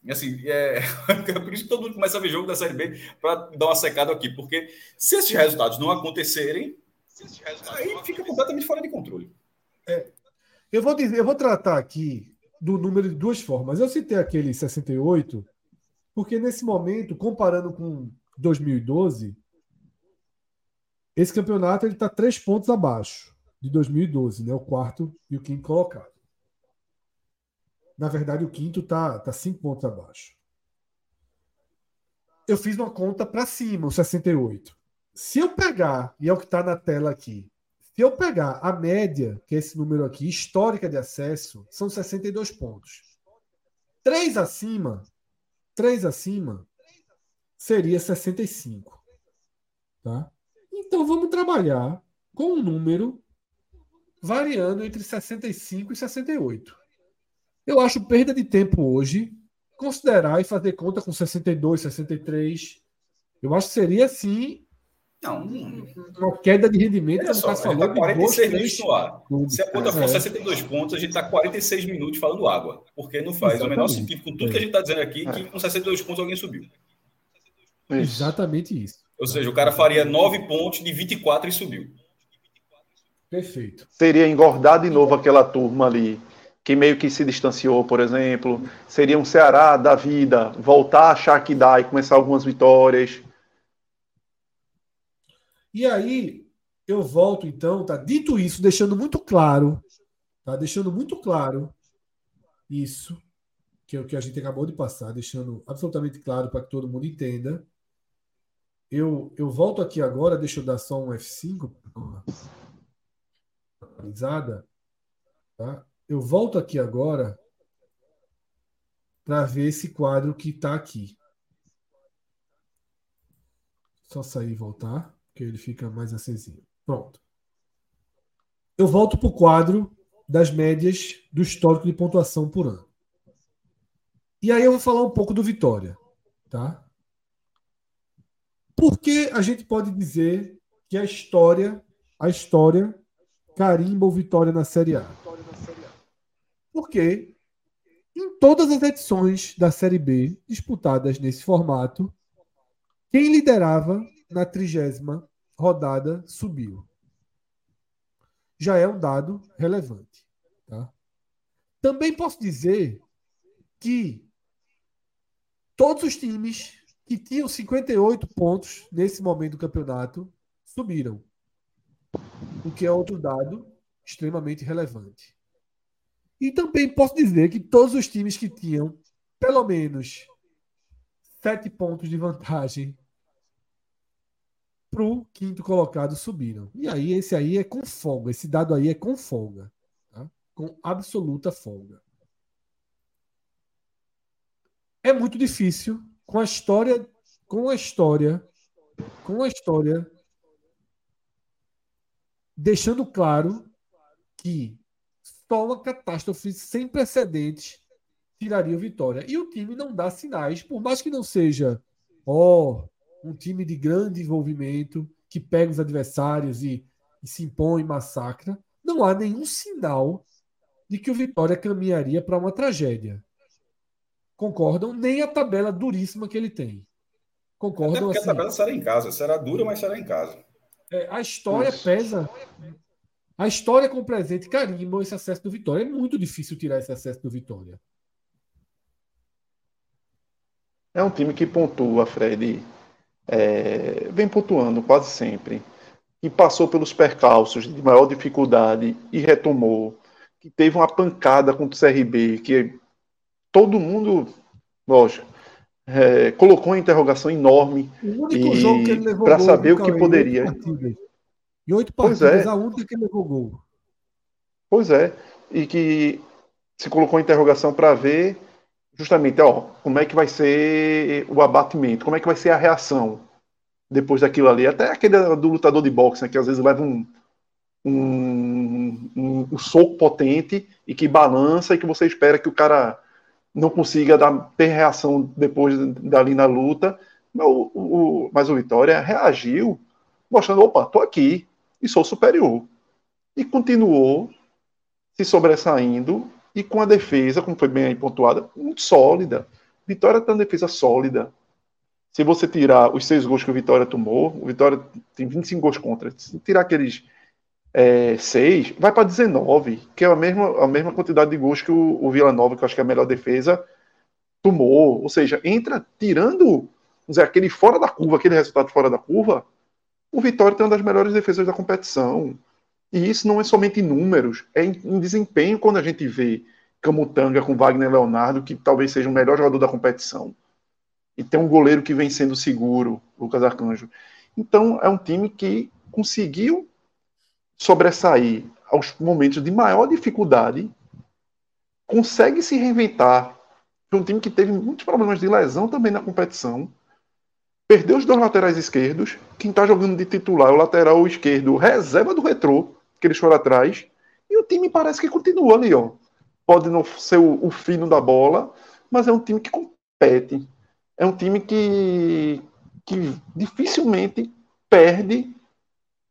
E assim, é... é por isso que todo mundo começa a ver jogo da Série B para dar uma secada aqui, porque se esses resultados não acontecerem, resultados aí não fica completamente fora de controle. É. Eu vou dizer, eu vou tratar aqui do número de duas formas. Eu citei aquele 68, porque nesse momento, comparando com 2012, esse campeonato ele está três pontos abaixo de 2012, né? O quarto e o quinto colocado. Na verdade, o quinto está tá cinco pontos abaixo. Eu fiz uma conta para cima, o 68. Se eu pegar, e é o que está na tela aqui, se eu pegar a média, que é esse número aqui, histórica de acesso, são 62 pontos. Três acima, três acima, seria 65. Tá? Então vamos trabalhar com um número variando entre 65 e 68. Eu acho perda de tempo hoje considerar e fazer conta com 62, 63. Eu acho que seria sim não, uma queda de rendimento. Olha só, a gente tá 46 minutos no ar. Se a conta for é. 62 pontos, a gente está 46 minutos falando água. Porque não faz Exatamente. o menor sentido com tudo que a gente está dizendo aqui, que com 62 pontos alguém subiu. Isso. Exatamente isso. Ou seja, o cara faria 9 pontos de 24 e subiu. Perfeito. Seria engordar de novo aquela turma ali que meio que se distanciou, por exemplo. Seria um Ceará da vida, voltar a achar que dá e começar algumas vitórias. E aí, eu volto então, tá? Dito isso, deixando muito claro, tá? Deixando muito claro isso, que é o que a gente acabou de passar, deixando absolutamente claro para que todo mundo entenda. Eu, eu volto aqui agora, deixa eu dar só um F5. Atualizada. Tá? Eu volto aqui agora para ver esse quadro que está aqui. Só sair e voltar que ele fica mais acesinho. Pronto. Eu volto para o quadro das médias do histórico de pontuação por ano. E aí eu vou falar um pouco do Vitória, tá? Porque a gente pode dizer que a história, a história carimba o Vitória na Série A. Porque em todas as edições da Série B disputadas nesse formato, quem liderava na trigésima rodada subiu. Já é um dado relevante. Tá? Também posso dizer que todos os times que tinham 58 pontos nesse momento do campeonato subiram. O que é outro dado extremamente relevante. E também posso dizer que todos os times que tinham pelo menos sete pontos de vantagem para o quinto colocado subiram. E aí, esse aí é com folga. Esse dado aí é com folga. Tá? Com absoluta folga. É muito difícil com a história, com a história, com a história, deixando claro que só uma catástrofe sem precedentes tiraria o Vitória. E o time não dá sinais, por mais que não seja, ó, oh, um time de grande envolvimento, que pega os adversários e, e se impõe, massacra, não há nenhum sinal de que o Vitória caminharia para uma tragédia. Concordam? Nem a tabela duríssima que ele tem. Concordam? Até porque assim, a tabela será em casa. Será dura, mas será em casa. É, a história Isso. pesa. A história com o presente carimba esse acesso do Vitória. É muito difícil tirar esse acesso do Vitória. É um time que pontua, Fred, é, vem pontuando quase sempre, e passou pelos percalços de maior dificuldade e retomou, que teve uma pancada contra o CRB, que todo mundo, lógico, é, colocou uma interrogação enorme para saber o que poderia. Em oito partidas, é. a única que levou gol. Pois é, e que se colocou interrogação para ver justamente, ó, como é que vai ser o abatimento, como é que vai ser a reação depois daquilo ali. Até aquele do lutador de boxe, né, que às vezes leva um, um, um, um, soco potente e que balança e que você espera que o cara não consiga dar, ter reação depois dali na luta. Mas o, o, mas o Vitória reagiu mostrando, opa, tô aqui e sou superior. E continuou se sobressaindo e com a defesa, como foi bem aí pontuada, muito sólida. Vitória tem uma defesa sólida. Se você tirar os seis gols que o Vitória tomou, o Vitória tem 25 gols contra. Se tirar aqueles é, seis, vai para 19, que é a mesma, a mesma quantidade de gols que o, o Vila Nova, que eu acho que é a melhor defesa, tomou. Ou seja, entra tirando dizer, aquele fora da curva, aquele resultado fora da curva, o Vitória tem uma das melhores defesas da competição. E isso não é somente em números, é em, em desempenho quando a gente vê Camutanga com Wagner Leonardo, que talvez seja o melhor jogador da competição. E tem um goleiro que vem sendo seguro, Lucas Arcanjo. Então, é um time que conseguiu sobressair aos momentos de maior dificuldade, consegue se reinventar. Foi um time que teve muitos problemas de lesão também na competição. Perdeu os dois laterais esquerdos. Quem está jogando de titular é o lateral esquerdo, reserva do retrô, que eles foram atrás. E o time parece que continua ali, ó. Pode não ser o, o fino da bola, mas é um time que compete. É um time que, que dificilmente perde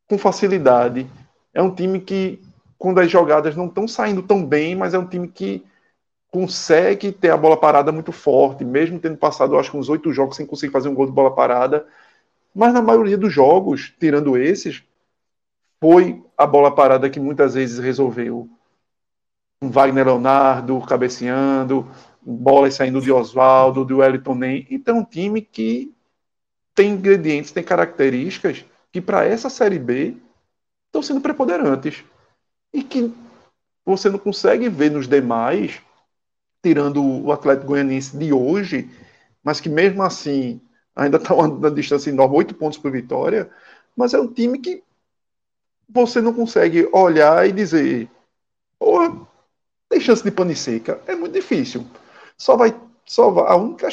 com facilidade. É um time que, quando as jogadas não estão saindo tão bem, mas é um time que consegue ter a bola parada muito forte, mesmo tendo passado, acho que uns oito jogos sem conseguir fazer um gol de bola parada. Mas na maioria dos jogos, tirando esses, foi a bola parada que muitas vezes resolveu. Um Wagner Leonardo cabeceando, bolas saindo de Oswaldo, do Wellington Nem. Então, é um time que tem ingredientes, tem características que para essa Série B estão sendo preponderantes. E que você não consegue ver nos demais, tirando o Atlético Goianiense de hoje, mas que mesmo assim ainda está uma distância enorme, oito pontos por vitória, mas é um time que você não consegue olhar e dizer, porra, tem chance de pane seca. É muito difícil. Só vai, só vai, a única,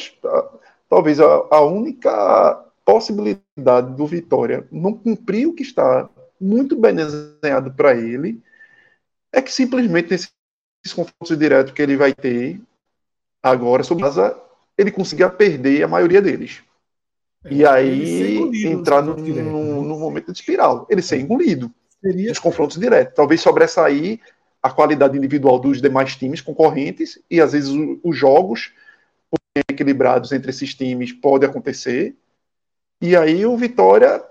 talvez a, a única possibilidade do Vitória não cumprir o que está muito bem desenhado para ele é que simplesmente nesses confrontos diretos que ele vai ter agora sobre casa, ele consiga perder a maioria deles. É, e aí entrar no, no, no, momento de espiral. Ele ser engolido Seria... nos confrontos diretos. Talvez sobressair a qualidade individual dos demais times concorrentes e às vezes os jogos equilibrados entre esses times pode acontecer. E aí o Vitória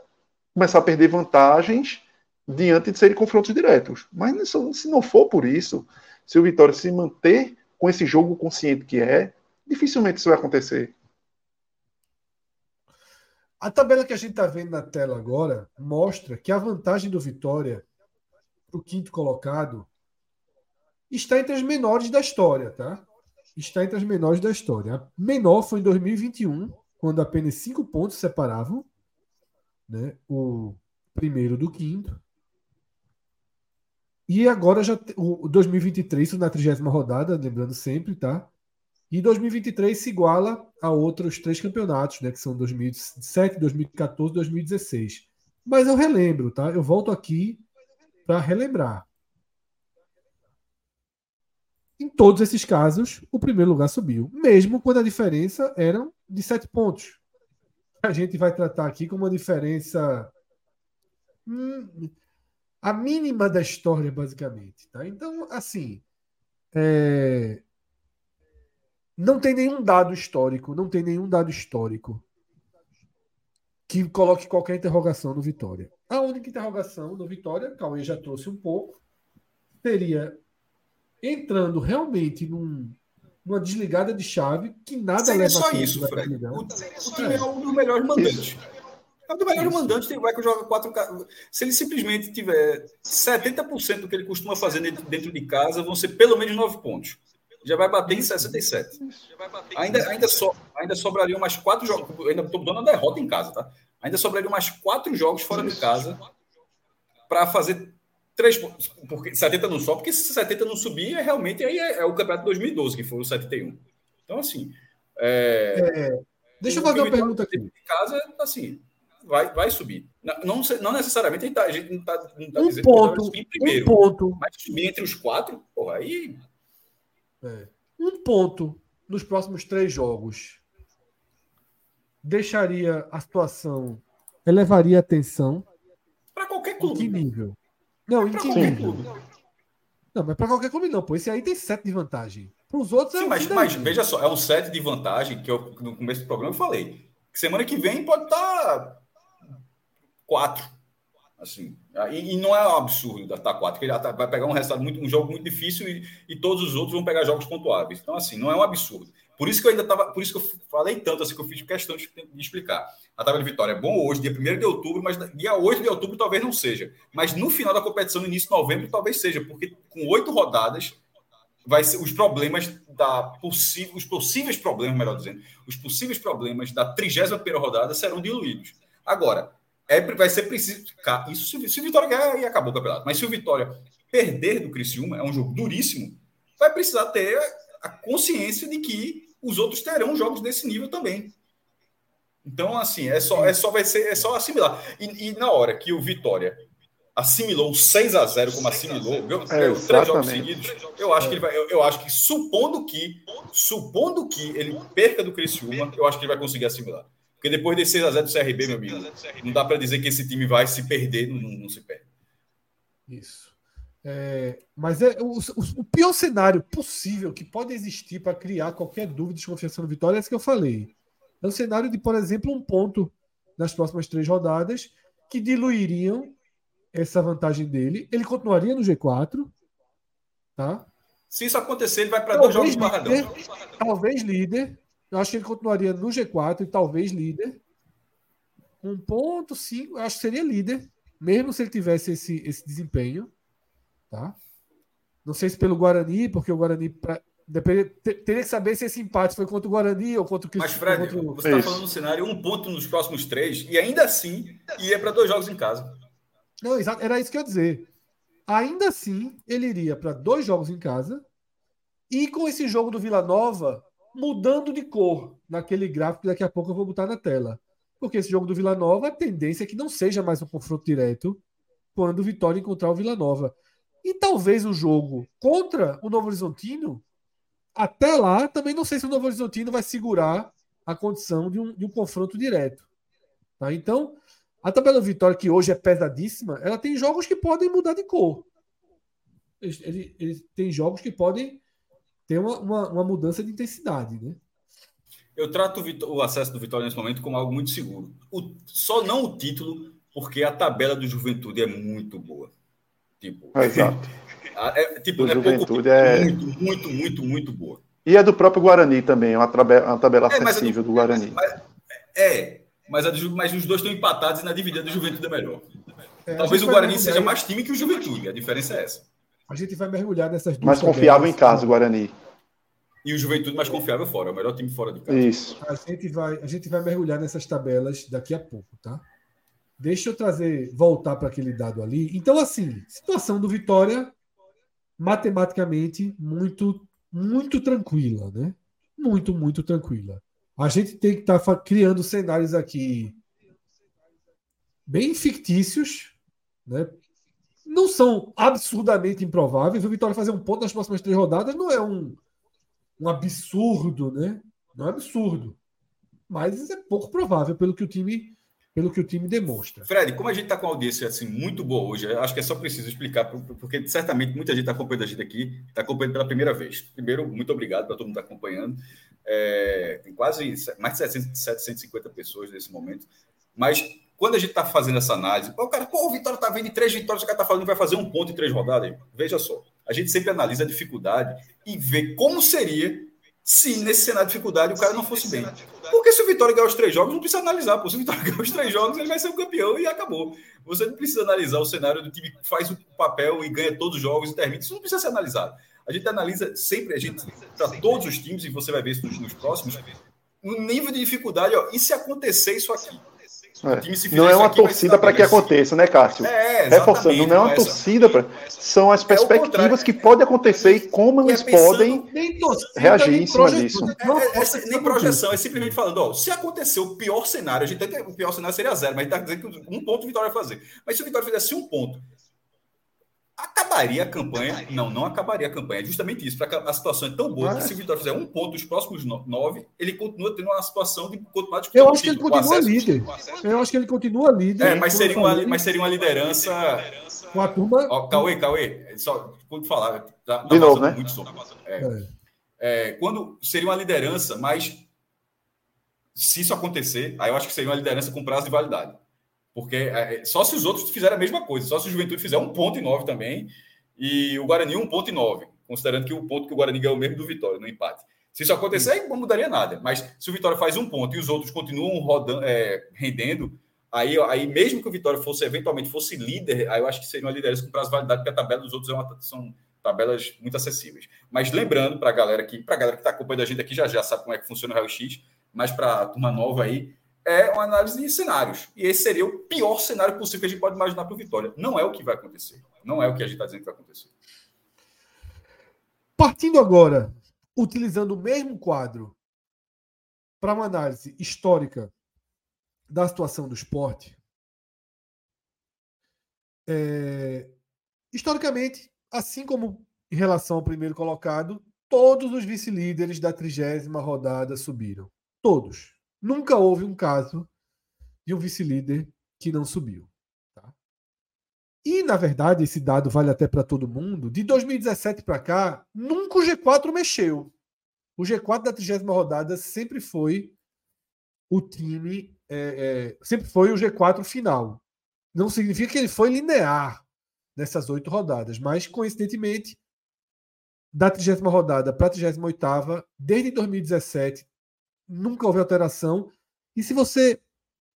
começar a perder vantagens diante de serem confrontos diretos. Mas se não for por isso, se o Vitória se manter com esse jogo consciente que é, dificilmente isso vai acontecer. A tabela que a gente está vendo na tela agora mostra que a vantagem do Vitória para o quinto colocado está entre as menores da história, tá? Está entre as menores da história. A menor foi em 2021, quando apenas cinco pontos separavam né, o primeiro do quinto. E agora já o 2023, na trigésima rodada, lembrando sempre, tá? E 2023 se iguala a outros três campeonatos, né, que são 2007, 2014, 2016. Mas eu relembro, tá? Eu volto aqui para relembrar. Em todos esses casos, o primeiro lugar subiu, mesmo quando a diferença era de sete pontos. A gente vai tratar aqui como uma diferença hum, a mínima da história, basicamente. Tá? Então, assim, é... não tem nenhum dado histórico, não tem nenhum dado histórico que coloque qualquer interrogação no Vitória. A única interrogação no Vitória, Cauê já trouxe um pouco, seria entrando realmente num, numa desligada de chave que nada Seria leva só isso, Fred. O, o, time é um dos melhores mandantes. É um dos melhores mandantes. Tem o que joga quatro. Se ele simplesmente tiver 70% do que ele costuma fazer dentro de casa, vão ser pelo menos nove pontos. Já vai bater em 67. Ainda, ainda, so, ainda sobrariam mais quatro jogos. Ainda estou dando a derrota em casa, tá? Ainda sobrariam mais quatro jogos fora de casa para fazer Três pontos, porque 70 não sobe, porque se 70 não subir, é realmente aí é, é, o campeonato de 2012, que foi o 71. Então, assim. É, é, deixa eu fazer uma pergunta aqui. De casa, assim, vai, vai subir. Não, não, necessariamente a gente, tá, a gente não está tá um dizendo ponto, que subir primeiro. Um ponto. Mas subir entre os quatro, porra, aí. É. Um ponto nos próximos três jogos deixaria a situação, elevaria a atenção. Para qualquer clube. Em que nível? Não, em nível? Não, mas para qualquer clube não, pô. Esse aí tem 7 de vantagem. Para os outros Sim, é mas, mas veja só, é um 7 de vantagem que eu no começo do programa eu falei. Que semana que vem pode estar tá 4. Assim, e, e, não é um absurdo estar 4, porque ele tá, vai pegar um resultado muito, um jogo muito difícil e, e todos os outros vão pegar jogos pontuáveis. Então, assim, não é um absurdo. Por isso que eu ainda estava, por isso que eu falei tanto, assim, que eu fiz questão de, de explicar. A tabela de vitória é bom hoje, dia 1 de outubro, mas dia 8 de outubro talvez não seja. Mas no final da competição, no início de novembro, talvez seja, porque com oito rodadas, vai ser os problemas da possível, os possíveis problemas, melhor dizendo, os possíveis problemas da 31 rodada serão diluídos. Agora, é, vai ser preciso. Isso se, se o Vitória ganhar e acabou o campeonato. Mas se o Vitória perder do Criciúma, é um jogo duríssimo, vai precisar ter a consciência de que os outros terão jogos desse nível também. Então, assim, é só, é só vai ser, é só assimilar. E, e na hora que o Vitória assimilou 6 a 0 como assimilou, viu? É, três jogos seguidos, eu acho que ele vai, eu, eu, acho que supondo que supondo que ele perca do Criciúma, eu acho que ele vai conseguir assimilar. Porque depois de 6 a 0 do CRB, meu amigo, não dá para dizer que esse time vai se perder, não, não se perde. Isso. É, mas é o, o, pior cenário possível que pode existir para criar qualquer dúvida de desconfiança no Vitória é esse que eu falei. É um cenário de, por exemplo, um ponto nas próximas três rodadas que diluiriam essa vantagem dele. Ele continuaria no G4, tá? Se isso acontecer, ele vai para dois jogos barradão. Talvez líder. Eu acho que ele continuaria no G4 e talvez líder. Um ponto cinco, eu acho que seria líder, mesmo se ele tivesse esse, esse desempenho, tá? Não sei se pelo Guarani, porque o Guarani pra, teria que saber se esse empate foi contra o Guarani ou contra o Mas, Fred, contra... você está falando no cenário um ponto nos próximos três e ainda assim ia para dois jogos em casa. Não, exato, era isso que eu ia dizer. Ainda assim, ele iria para dois jogos em casa e com esse jogo do Vila Nova mudando de cor naquele gráfico que daqui a pouco eu vou botar na tela. Porque esse jogo do Vila Nova, a tendência é que não seja mais um confronto direto quando o Vitória encontrar o Vila Nova. E talvez o jogo contra o Novo Horizontino, até lá, também não sei se o Novo Horizontino vai segurar a condição de um, de um confronto direto. Tá? Então, a tabela Vitória, que hoje é pesadíssima, ela tem jogos que podem mudar de cor. Ele, ele, ele tem jogos que podem ter uma, uma, uma, mudança de intensidade, né? Eu trato o, o acesso do Vitória nesse momento como algo muito seguro. O, só não o título, porque a tabela do Juventude é muito boa. Tipo, é, Exato. É, tipo, é Juventude é muito, muito, muito, muito boa. E é do próprio Guarani também, é uma tabela, uma tabela é, acessível do, do, Guarani. Mas, é, mas, a, mas os dois estão empatados e na dividida do Juventude é melhor. É, Talvez o Guarani seja mais time que o Juventude, a diferença é essa. A gente vai mergulhar nessas duas. Mais confiável em casa, o Guarani. E o Juventude mais confiável fora, é o melhor time fora de casa. Isso. A gente vai, a gente vai mergulhar nessas tabelas daqui a pouco, tá? Deixa eu trazer, voltar para aquele dado ali. Então, assim, situação do Vitória, matematicamente, muito, muito tranquila, né? Muito, muito tranquila. A gente tem que estar tá criando cenários aqui bem fictícios, né? Não são absurdamente improváveis. O Vitória fazer um ponto nas próximas três rodadas não é um, um absurdo, né? Não é absurdo. Mas é pouco provável pelo que o time pelo que o time demonstra. Fred, como a gente está com a audiência assim muito boa hoje, acho que é só preciso explicar, porque certamente muita gente está acompanhando a gente aqui, está acompanhando pela primeira vez. Primeiro, muito obrigado para todo mundo estar tá acompanhando. É, tem quase mais de 700, 750 pessoas nesse momento. Mas quando a gente está fazendo essa análise, o cara, pô, o Vitória está vendo três vitórias, o cara está falando que vai fazer um ponto em três rodadas. Veja só, a gente sempre analisa a dificuldade e vê como seria se nesse cenário de dificuldade o cara não fosse bem. Porque se o Vitória ganhar os três jogos, não precisa analisar. Pô, se o Vitória ganhar os três jogos, ele vai ser o campeão e acabou. Você não precisa analisar o cenário do time que faz o papel e ganha todos os jogos e termina. Isso não precisa ser analisado. A gente analisa sempre, a gente, para todos os times, e você vai ver isso nos, nos próximos, o nível de dificuldade, ó, e se acontecer isso aqui? É. Não é uma torcida para que aconteça, né, Cássio? É, Reforçando, não é uma torcida para. São as é perspectivas é que podem acontecer e como eles podem reagir em cima disso. É, é, é, nem projeção, é simplesmente falando: ó, se acontecer o pior cenário, a gente tem que, o pior cenário seria zero, mas a gente está dizendo que um ponto o Vitória vai fazer. Mas se o Vitória fizesse um ponto Acabaria a campanha? Não, não acabaria a campanha. É justamente isso. Para a situação é tão boa que se o Vitória fizer um ponto nos próximos nove, ele continua tendo uma situação de continuar Eu acho que ele continua líder. Eu acho que ele continua líder. É, mas seria, uma, mas seria uma liderança. Com a turma. Ó, Cauê, Cauê, só quando falar. Tá, tá de novo, né? Muito é. É. É, quando seria uma liderança, mas se isso acontecer, aí eu acho que seria uma liderança com prazo de validade. Porque é, é, só se os outros fizerem a mesma coisa, só se o Juventude fizer um ponto e nove também, e o Guarani um ponto e nove, considerando que o ponto que o Guarani ganhou mesmo do Vitória, no empate. Se isso acontecer, não mudaria nada. Mas se o Vitória faz um ponto e os outros continuam rodando, é, rendendo, aí, aí mesmo que o Vitória fosse eventualmente fosse líder, aí eu acho que seria uma liderança com prazo de validade, porque a tabela dos outros é uma, são tabelas muito acessíveis. Mas lembrando para a galera que para a galera que está acompanhando a gente aqui já já sabe como é que funciona o raio-x, mas para a turma nova aí é uma análise de cenários. E esse seria o pior cenário possível que a gente pode imaginar para o Vitória. Não é o que vai acontecer. Não é o que a gente está dizendo que vai acontecer. Partindo agora, utilizando o mesmo quadro para uma análise histórica da situação do esporte, é, historicamente, assim como em relação ao primeiro colocado, todos os vice-líderes da trigésima rodada subiram. Todos. Nunca houve um caso de um vice-líder que não subiu. Tá? E, na verdade, esse dado vale até para todo mundo. De 2017 para cá, nunca o G4 mexeu. O G4 da trigésima rodada sempre foi o time, é, é, sempre foi o G4 final. Não significa que ele foi linear nessas oito rodadas, mas coincidentemente, da trigésima rodada para a 38 desde 2017, nunca houve alteração. E se você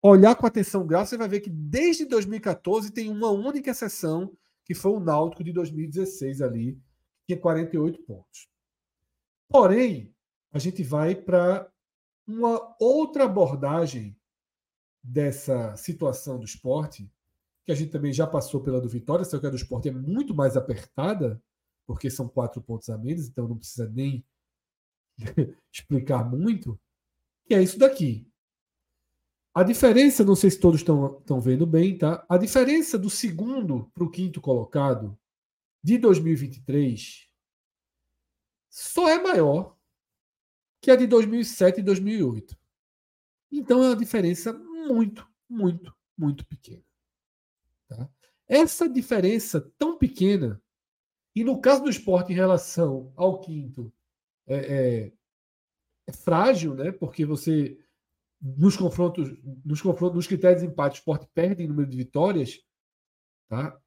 olhar com atenção gráfica, você vai ver que desde 2014 tem uma única exceção, que foi o Náutico de 2016 ali, que tinha 48 pontos. Porém, a gente vai para uma outra abordagem dessa situação do esporte, que a gente também já passou pela do Vitória, só que a do esporte é muito mais apertada, porque são quatro pontos a menos, então não precisa nem explicar muito, que é isso daqui. A diferença, não sei se todos estão vendo bem, tá? A diferença do segundo para o quinto colocado de 2023 só é maior que a de 2007 e 2008. Então é uma diferença muito, muito, muito pequena. Tá? Essa diferença tão pequena, e no caso do esporte em relação ao quinto, é, é, frágil, né? porque você, nos confrontos, nos confrontos, nos critérios de empate, o esporte perde em número de vitórias, tá?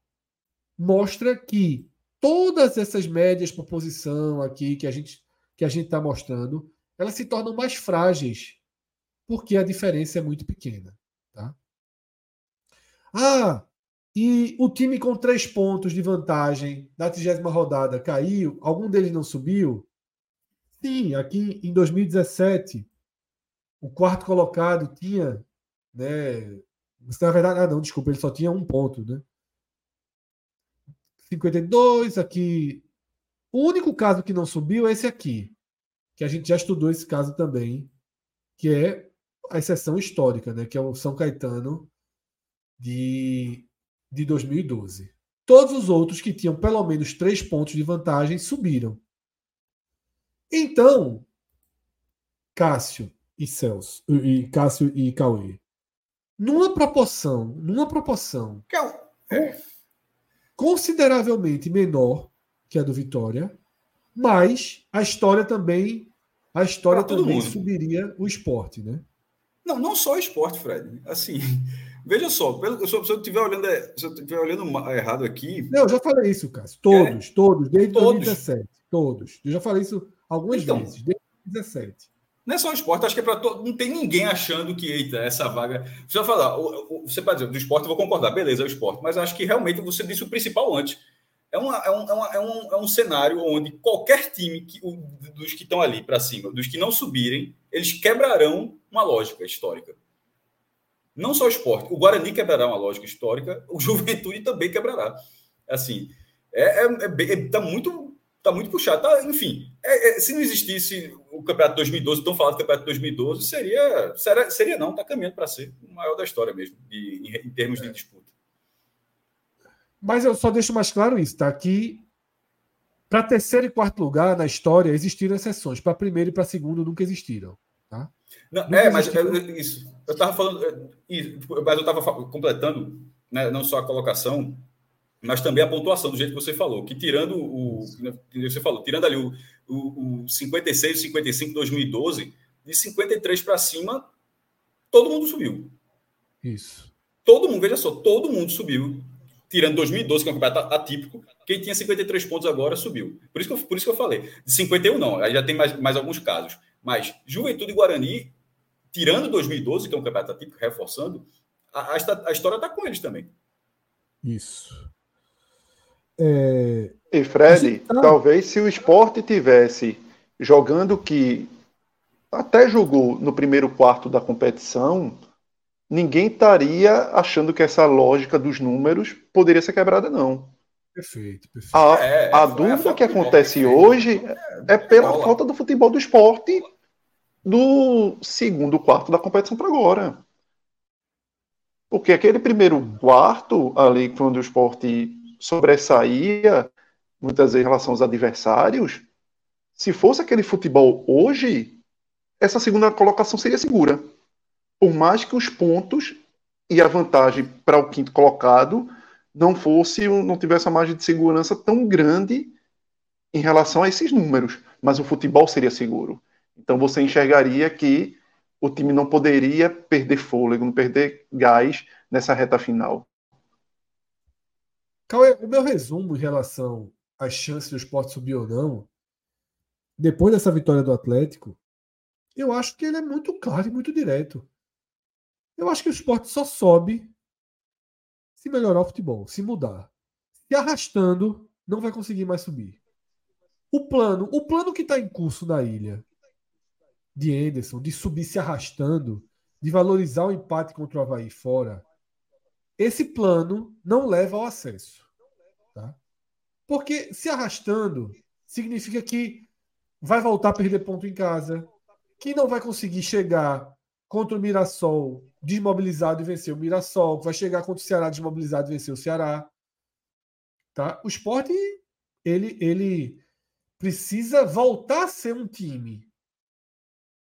mostra que todas essas médias por posição aqui que a gente que a gente está mostrando, elas se tornam mais frágeis porque a diferença é muito pequena. Tá? Ah, e o time com três pontos de vantagem na trigésima rodada caiu? Algum deles não subiu? Sim, aqui em 2017, o quarto colocado tinha. Né, na verdade, ah, não, desculpa, ele só tinha um ponto. Né? 52, aqui. O único caso que não subiu é esse aqui, que a gente já estudou esse caso também, que é a exceção histórica, né, que é o São Caetano de de 2012. Todos os outros que tinham pelo menos três pontos de vantagem subiram. Então, Cássio e Celso, e Cássio e Cauê, numa proporção, numa proporção é. consideravelmente menor que a do Vitória, mas a história também, a história também mundo. subiria o esporte, né? Não, não só o esporte, Fred. Assim, Veja só, pelo, se eu estiver olhando, se eu estiver olhando errado aqui. Não, eu já falei isso, Cássio. Todos, é, todos, desde todos. 2017. Todos. Eu já falei isso algumas então, vezes, desde 2017. Não é só o esporte, acho que é para todo. Não tem ninguém achando que, eita, essa vaga. Você vai falar, você pode dizer, do esporte eu vou concordar, beleza, é o esporte, mas acho que realmente você disse o principal antes. É, uma, é, um, é, uma, é, um, é um cenário onde qualquer time que, dos que estão ali para cima, dos que não subirem, eles quebrarão uma lógica histórica. Não só o esporte. O Guarani quebrará uma lógica histórica, o Juventude também quebrará. Assim, é, é, é, é tá muito tá muito puxado. Tá, enfim, é, é, se não existisse o campeonato de 2012, tão falado do campeonato de 2012, seria, seria, seria não, está caminhando para ser o maior da história mesmo, de, em, em, termos de disputa. Mas eu só deixo mais claro isso, tá? Que para terceiro e quarto lugar na história existiram exceções. Para primeiro e para segundo nunca existiram. Tá? Não, é, mas isso. Eu estava falando, é, mas eu estava completando, né, não só a colocação, mas também a pontuação, do jeito que você falou, que tirando o. Você falou, tirando ali o, o, o 56, 55, 2012, de 53 para cima, todo mundo subiu. Isso. Todo mundo, veja só, todo mundo subiu. Tirando 2012, que é um campeonato atípico, quem tinha 53 pontos agora subiu. Por isso que eu, por isso que eu falei. De 51, não, aí já tem mais, mais alguns casos. Mas Juventude e Guarani, tirando 2012, que é um campeonato atípico, reforçando, a, a, a história está com eles também. Isso. É... E Fred, tá... talvez se o esporte tivesse jogando que até jogou no primeiro quarto da competição, ninguém estaria achando que essa lógica dos números poderia ser quebrada, não. Perfeito, perfeito. A, é, a é, dúvida que acontece hoje é, é pela bola. falta do futebol do esporte do segundo quarto da competição para agora. Porque aquele primeiro quarto, ali, quando o esporte sobressaía, muitas vezes em relação aos adversários, se fosse aquele futebol hoje, essa segunda colocação seria segura. Por mais que os pontos e a vantagem para o quinto colocado não fosse, não tivesse uma margem de segurança tão grande em relação a esses números, mas o futebol seria seguro. Então você enxergaria que o time não poderia perder fôlego, não perder gás nessa reta final. Cauê, o meu resumo em relação às chances do esporte subir ou não, depois dessa vitória do Atlético, eu acho que ele é muito claro e muito direto. Eu acho que o esporte só sobe se melhorar o futebol, se mudar. Se arrastando, não vai conseguir mais subir. O plano, o plano que está em curso na ilha de Anderson, de subir se arrastando, de valorizar o empate contra o Havaí fora, esse plano não leva ao acesso. Tá? Porque se arrastando significa que vai voltar a perder ponto em casa, que não vai conseguir chegar contra o Mirassol desmobilizado e vencer o Mirassol, vai chegar contra o Ceará desmobilizado e vencer o Ceará. Tá? O esporte ele, ele precisa voltar a ser um time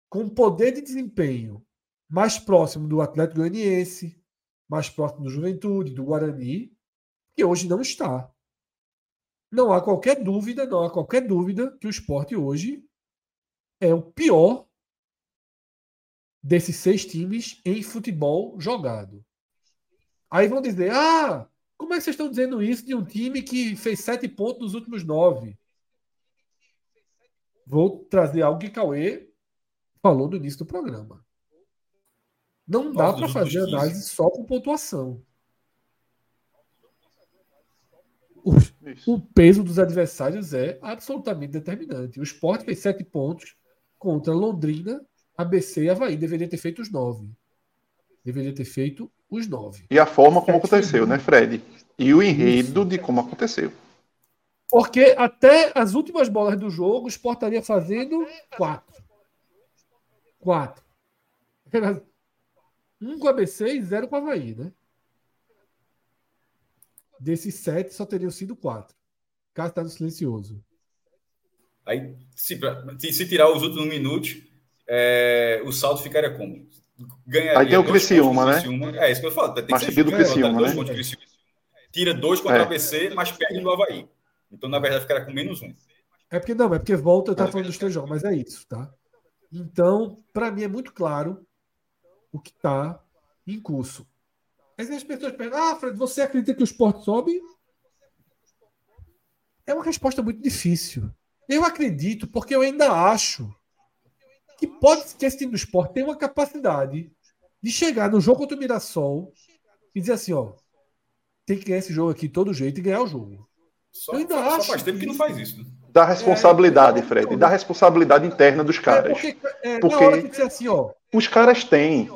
com poder de desempenho mais próximo do Atlético Goianiense, mais próximo do Juventude, do Guarani, que hoje não está. Não há qualquer dúvida, não há qualquer dúvida que o esporte hoje é o pior desses seis times em futebol jogado. Aí vão dizer: ah, como é que vocês estão dizendo isso de um time que fez sete pontos nos últimos nove? Vou trazer algo que Cauê falou no início do programa. Não dá para fazer análise só com pontuação. O, o, peso dos adversários é absolutamente determinante. O Sport fez sete pontos contra Londrina, ABC e Havaí. Deveria ter feito os nove. Deveria ter feito os nove. E a forma como aconteceu, né, Fred? E o enredo Isso. de como aconteceu. Porque até as últimas bolas do jogo, o Sport estaria fazendo quatro. Quatro. Um com a ABC e zero com a Havaí, né? Desses sete, só teriam sido quatro. Caso está no silencioso. Aí, se, se, tirar os últimos minutos, é, o saldo ficaria como? Ganharia Aí tem o Criciúma, né? Criciúma. É isso que eu falo. Tem mas que do Criciúma, né? Tira dois contra é. a ABC, mas perde no Havaí. Então, na verdade, ficaria com menos um. É porque não, é porque volta, eu estava falando dos três jogos, mas é isso, tá? Então, para mim é muito claro o que está em curso. Mas as pessoas perguntam: Ah, Fred, você acredita que o esporte sobe? É uma resposta muito difícil. Eu acredito, porque eu ainda acho que pode que esse time do esporte tem uma capacidade de chegar no jogo contra o Mirassol e dizer assim: ó, tem que ganhar esse jogo aqui de todo jeito e ganhar o jogo. Só, eu ainda só acho faz tempo que não faz isso. Né? Da responsabilidade, é, Fred, da responsabilidade interna dos caras. É porque, é, porque assim, ó, os caras têm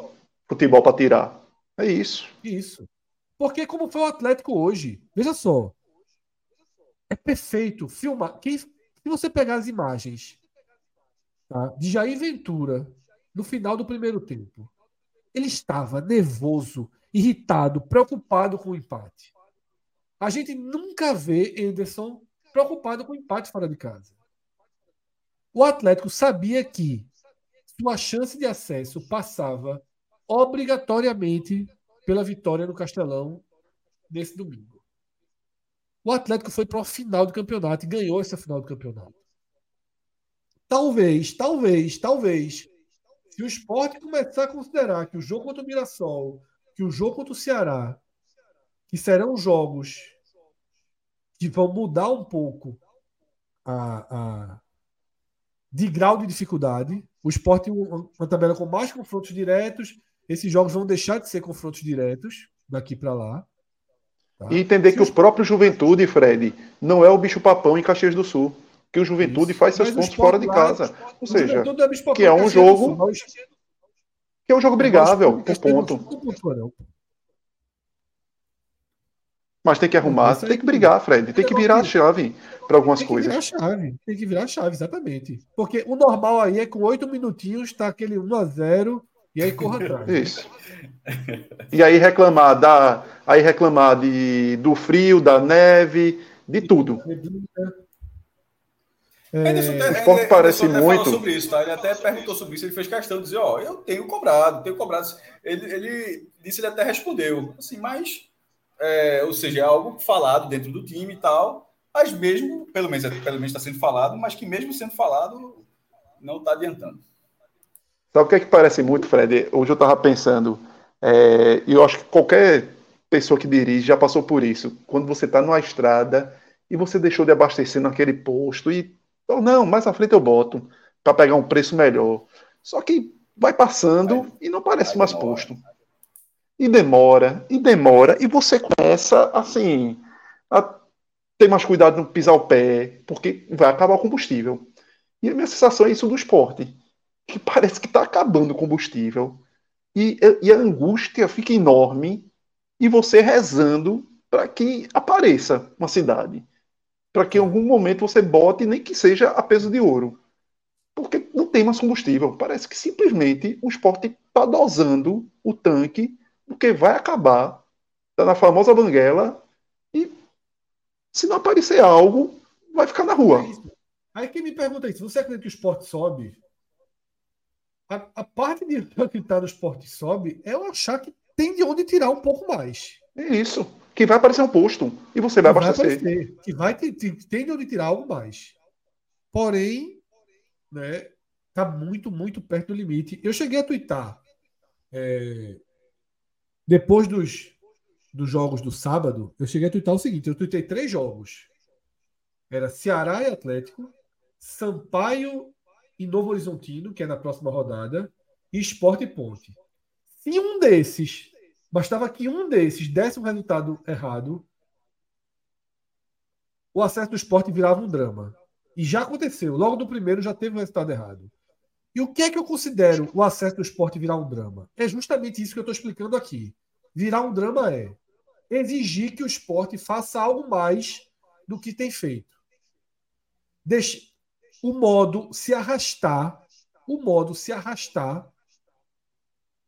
futebol para tirar. É isso. Isso. Porque como foi o Atlético hoje, veja só. É perfeito filmar. Quem, se você pegar as imagens tá, de Jair Ventura no final do primeiro tempo, ele estava nervoso, irritado, preocupado com o empate. A gente nunca vê Anderson preocupado com o empate fora de casa. O Atlético sabia que sua chance de acesso passava obrigatoriamente pela vitória no Castelão nesse domingo. O Atlético foi para a final do campeonato e ganhou essa final do campeonato. Talvez, talvez, talvez, se o esporte começar a considerar que o jogo contra o Mirassol, que o jogo contra o Ceará, que serão jogos que vão mudar um pouco a, a de grau de dificuldade. O esporte uma tabela com mais confrontos diretos esses jogos vão deixar de ser confrontos diretos daqui para lá. Tá? E entender Se que o próprio Juventude, Fred, não é o bicho-papão em Caxias do Sul. Que o Juventude Isso. faz seus Mas pontos fora de casa. Ou seja, é que é um jogo. Que é um jogo brigável, por ponto. Mas tem que arrumar, tem que brigar, Fred. Tem que virar a chave para algumas tem coisas. Tem que virar a chave, tem que virar a chave, exatamente. Porque o normal aí é com oito minutinhos, tá aquele 1 a 0 e aí corra atrás. Isso. E aí reclamar da, aí reclamar de, do frio, da neve, de tudo. É, o esporte ele, parece ele muito. Sobre isso, tá? Ele até perguntou sobre isso. Ele fez questão de dizer: Ó, eu tenho cobrado, tenho cobrado. Ele, ele disse, ele até respondeu, assim, mas, é, ou seja, é algo falado dentro do time e tal, mas mesmo, pelo menos, pelo menos está sendo falado, mas que mesmo sendo falado, não está adiantando. Sabe o que é que parece muito, Fred? Hoje eu estava pensando, é, e eu acho que qualquer pessoa que dirige já passou por isso. Quando você está numa estrada e você deixou de abastecer naquele posto e então, não, mais à frente eu boto para pegar um preço melhor. Só que vai passando e não parece mais posto. E demora, e demora, e você começa assim a ter mais cuidado no pisar o pé, porque vai acabar o combustível. E a minha sensação é isso do esporte, que parece que está acabando o combustível. E, e a angústia fica enorme, e você rezando para que apareça uma cidade para que em algum momento você bote, nem que seja a peso de ouro. Porque não tem mais combustível. Parece que simplesmente o esporte está dosando o tanque, porque vai acabar, está na famosa banguela, e se não aparecer algo, vai ficar na rua. Aí quem me pergunta isso, você acredita que o esporte sobe? A, a parte de acreditar no esporte sobe é eu achar que tem de onde tirar um pouco mais. É isso que vai aparecer um posto e você vai abastecer. Vai aparecer, que vai ter, tem de onde tirar algo mais. Porém, né, tá muito, muito perto do limite. Eu cheguei a twittar é, depois dos, dos jogos do sábado, eu cheguei a twittar o seguinte: eu tuitei três jogos. Era Ceará e Atlético, Sampaio e Novo Horizontino, que é na próxima rodada, e Esporte e Ponte. Se um desses Bastava que um desses desse um resultado errado, o acesso do esporte virava um drama. E já aconteceu. Logo do primeiro já teve um resultado errado. E o que é que eu considero o acesso do esporte virar um drama? É justamente isso que eu estou explicando aqui. Virar um drama é exigir que o esporte faça algo mais do que tem feito. Deixe o modo se arrastar, o modo se arrastar,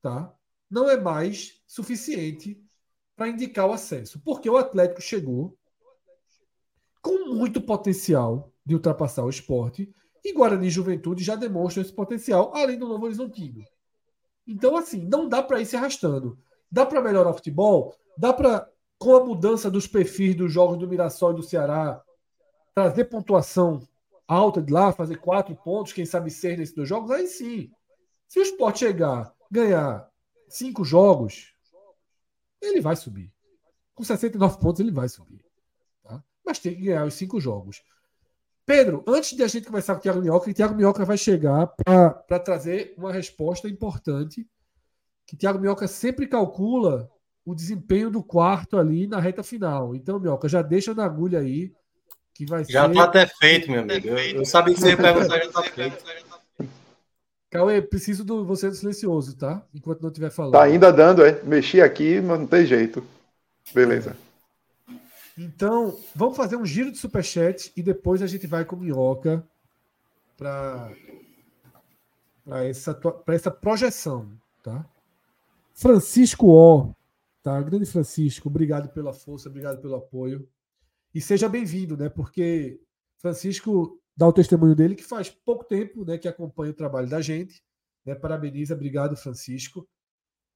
tá? Não é mais suficiente para indicar o acesso. Porque o Atlético chegou com muito potencial de ultrapassar o esporte e Guarani Juventude já demonstra esse potencial, além do Novo Horizontino. Então, assim, não dá para ir se arrastando. Dá para melhorar o futebol? Dá para, com a mudança dos perfis dos jogos do Mirassol e do Ceará, trazer pontuação alta de lá, fazer quatro pontos, quem sabe seis nesses dois jogos? Aí sim. Se o esporte chegar, ganhar cinco jogos, ele vai subir. Com 69 pontos, ele vai subir. Tá? Mas tem que ganhar os cinco jogos. Pedro, antes de a gente começar com o Thiago Minhoca, o Thiago Minhoca vai chegar para trazer uma resposta importante. Que Thiago Minhoca sempre calcula o desempenho do quarto ali na reta final. Então, Minhoca, já deixa na agulha aí. Que vai já ser... tá até feito, meu amigo. Eu, eu sabia que você ia perguntar, já tá feito. Cauê, preciso de você silencioso, tá? Enquanto não estiver falando. Tá ainda dando, é? Mexi aqui, mas não tem jeito. Beleza. Então, vamos fazer um giro de superchat e depois a gente vai com minhoca para essa, essa projeção, tá? Francisco O, tá? Grande Francisco, obrigado pela força, obrigado pelo apoio. E seja bem-vindo, né? Porque Francisco dar o testemunho dele, que faz pouco tempo né, que acompanha o trabalho da gente. Né, parabeniza, obrigado, Francisco.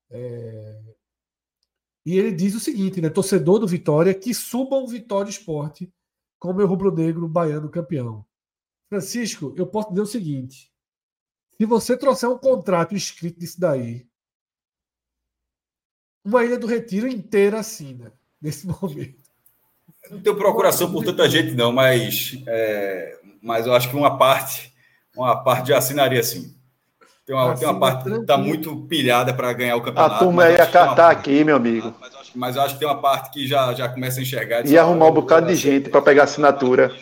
É... E ele diz o seguinte, né, torcedor do Vitória, que subam Vitória Esporte com meu rubro-negro baiano campeão. Francisco, eu posso dizer o seguinte: se você trouxer um contrato escrito disso daí, uma Ilha do Retiro inteira assina nesse momento. Não tenho procuração por tanta gente, não, mas é, mas eu acho que uma parte, uma parte já assinaria sim. Tem uma, tem uma parte que está muito pilhada para ganhar o campeonato. A turma ia catar aqui, meu amigo. Mas eu acho que tem uma parte que já, já começa a enxergar. E arrumar um bocado de gente para pegar assinatura.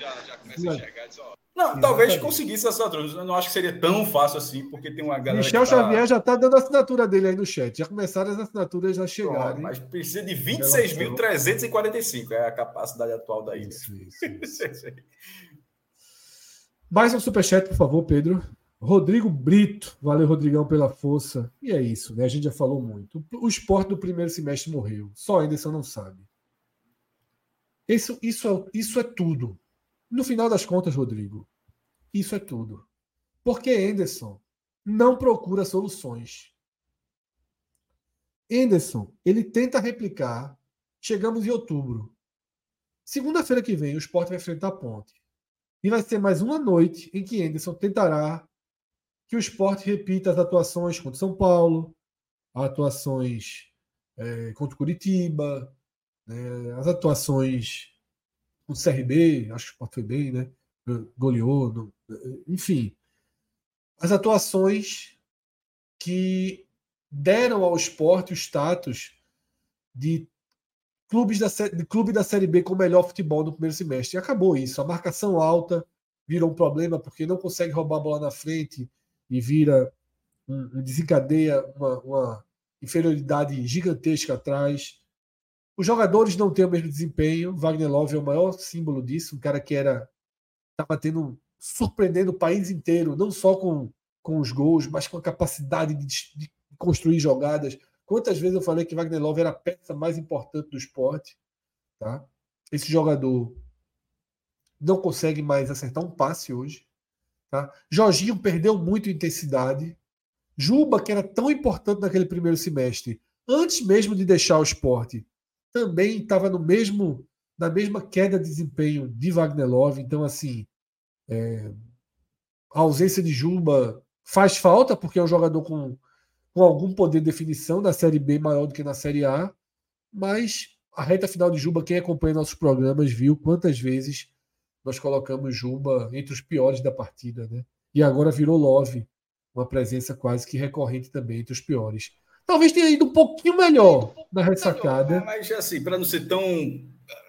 Não, talvez conseguisse assinatura. Eu não acho que seria tão fácil assim, porque tem uma galera. Michel tá... Xavier já está dando a assinatura dele aí no chat. Já começaram as assinaturas a chegar. mas precisa de 26.345. É a capacidade atual da ilha. Isso, isso, isso. Mais um superchat, por favor, Pedro. Rodrigo Brito, valeu Rodrigão pela força. E é isso, né? A gente já falou muito. O esporte do primeiro semestre morreu. Só Anderson não sabe. Isso, isso, é, isso é tudo. No final das contas, Rodrigo, isso é tudo. Porque Anderson não procura soluções. Anderson, ele tenta replicar. Chegamos em outubro. Segunda-feira que vem, o esporte vai enfrentar a ponte. E vai ser mais uma noite em que Anderson tentará que o esporte repita as atuações contra São Paulo, atuações é, contra Curitiba, né, as atuações o CRB, acho que o foi bem, né? Goleou, no, enfim. As atuações que deram ao esporte o status de clubes da, de clube da Série B com melhor futebol no primeiro semestre. E acabou isso. A marcação alta virou um problema porque não consegue roubar a bola na frente e vira um, desencadeia uma, uma inferioridade gigantesca atrás. Os jogadores não têm o mesmo desempenho. Wagner Love é o maior símbolo disso, um cara que era estava tendo surpreendendo o país inteiro, não só com, com os gols, mas com a capacidade de, de construir jogadas. Quantas vezes eu falei que Wagner Love era a peça mais importante do esporte, tá? Esse jogador não consegue mais acertar um passe hoje. Tá? Jorginho perdeu muito intensidade. Juba, que era tão importante naquele primeiro semestre, antes mesmo de deixar o esporte, também estava no mesmo na mesma queda de desempenho de Wagner Love. Então, assim, é, a ausência de Juba faz falta, porque é um jogador com, com algum poder de definição na Série B maior do que na Série A, mas a reta final de Juba, quem acompanha nossos programas, viu quantas vezes nós colocamos Juba entre os piores da partida, né? E agora virou Love, uma presença quase que recorrente também entre os piores. Talvez tenha ido um pouquinho melhor na ressacada. Mas assim, para não ser tão.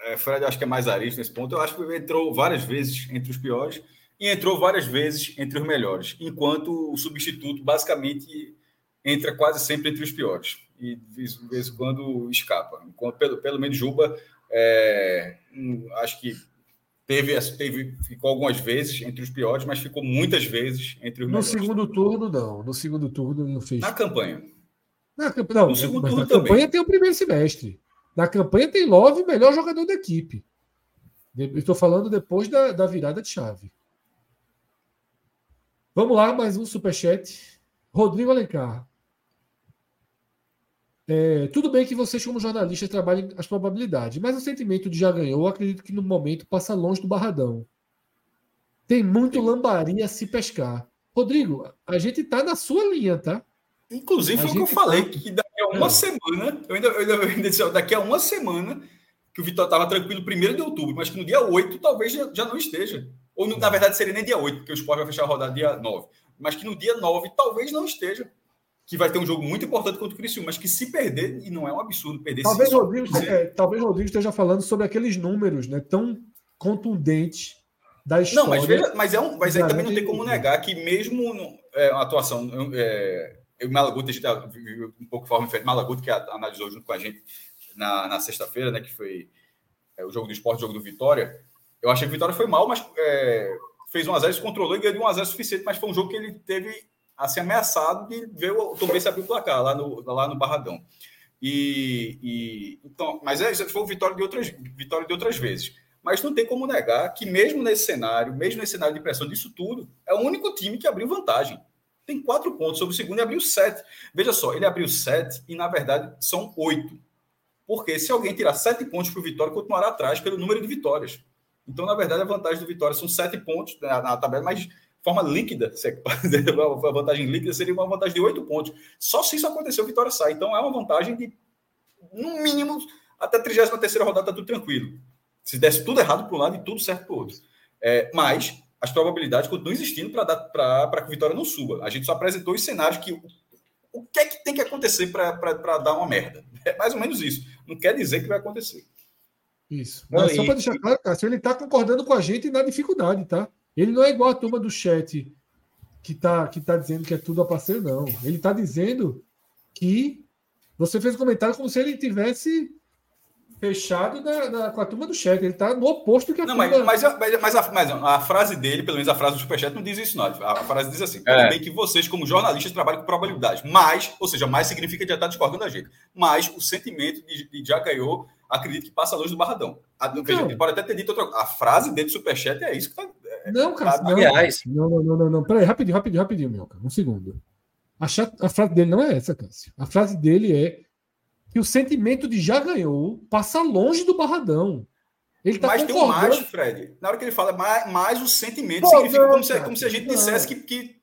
É, Fred, acho que é mais arista nesse ponto. Eu acho que entrou várias vezes entre os piores e entrou várias vezes entre os melhores, enquanto o substituto basicamente entra quase sempre entre os piores e de vez em quando escapa. Enquanto, pelo, pelo menos Juba, é, acho que Teve, teve, ficou algumas vezes entre os piores, mas ficou muitas vezes entre os No melhores. segundo turno, não. No segundo turno, ele não fez. Na campanha. Na, não, no segundo turno na também. campanha tem o primeiro semestre. Na campanha tem Love, melhor jogador da equipe. Estou falando depois da, da virada de chave. Vamos lá, mais um superchat. Rodrigo Alencar. É, tudo bem que vocês, como jornalistas, trabalhem as probabilidades, mas o sentimento de já ganhou, acredito que no momento passa longe do Barradão. Tem muito lambaria a se pescar. Rodrigo, a gente tá na sua linha, tá? Inclusive, foi o que eu falei, que daqui a uma é. semana, eu ainda, eu ainda disse, daqui a uma semana, que o Vitória estava tranquilo primeiro de outubro, mas que no dia 8 talvez já, já não esteja. Ou, no, na verdade, seria nem dia 8, porque o Sport vai fechar a rodada dia 9. Mas que no dia 9 talvez não esteja que vai ter um jogo muito importante contra o Criciúma, mas que se perder, e não é um absurdo perder... Talvez, Rodrigo, é, talvez Rodrigo esteja falando sobre aqueles números né, tão contundentes da história. Não, mas, veja, mas, é um, mas aí também não tem como negar que mesmo é, a atuação... É, o Malaguti, a gente tá, um pouco de forma diferente, Malaguti, que analisou junto com a gente na, na sexta-feira, né, que foi é, o jogo do esporte, o jogo do Vitória, eu achei que o Vitória foi mal, mas é, fez um a 0 se controlou e ganhou de um a 0 suficiente, mas foi um jogo que ele teve assim, ameaçado de ver o Tom Benz abrir o placar lá no, lá no Barradão. E, e, então, mas é, foi vitória de outras vitória de outras vezes. Mas não tem como negar que mesmo nesse cenário, mesmo nesse cenário de pressão disso tudo, é o único time que abriu vantagem. Tem quatro pontos sobre o segundo e abriu sete. Veja só, ele abriu sete e na verdade são oito. Porque se alguém tirar sete pontos para o Vitória, continuará atrás pelo número de vitórias. Então, na verdade, a vantagem do Vitória são sete pontos na, na tabela, mas forma líquida, a vantagem líquida seria uma vantagem de oito pontos. Só se isso acontecer, o Vitória sai. Então é uma vantagem de, no mínimo, até a 33 rodada está tudo tranquilo. Se desse tudo errado para um lado e tudo certo para o outro. É, mas as probabilidades continuam existindo para que o Vitória não suba. A gente só apresentou os cenários que o que é que tem que acontecer para dar uma merda. É mais ou menos isso. Não quer dizer que vai acontecer. Isso. Não, só para deixar claro, Cássio, ele está concordando com a gente na dificuldade, tá? Ele não é igual a turma do chat que está que tá dizendo que é tudo a parceiro, não. Ele está dizendo que você fez um comentário como se ele tivesse fechado na, na, com a turma do chat. Ele está no oposto que a não, turma... Mas, mas, mas, a, mas a frase dele, pelo menos a frase do Superchat, não diz isso, não. A frase diz assim: é. bem que vocês, como jornalistas, trabalham com probabilidade. Mas, ou seja, mais significa que já está discordando da gente. Mas o sentimento de, de já ganhou, acredito que passa longe do Barradão. A, veja, ele pode até ter dito outra A frase dele do Superchat é isso que está. É, não, cara. Tá, não, não, não, não, não, não. Peraí, rapidinho, rapidinho, rapidinho, meu cara. Um segundo. A, a frase dele não é essa, Cássio. A frase dele é que o sentimento de já ganhou passa longe do Barradão. Ele tá mas tem um mais, Fred. Na hora que ele fala mais, mais o sentimento, Pô, significa não, como, se, como, se, a gente não. dissesse que, que.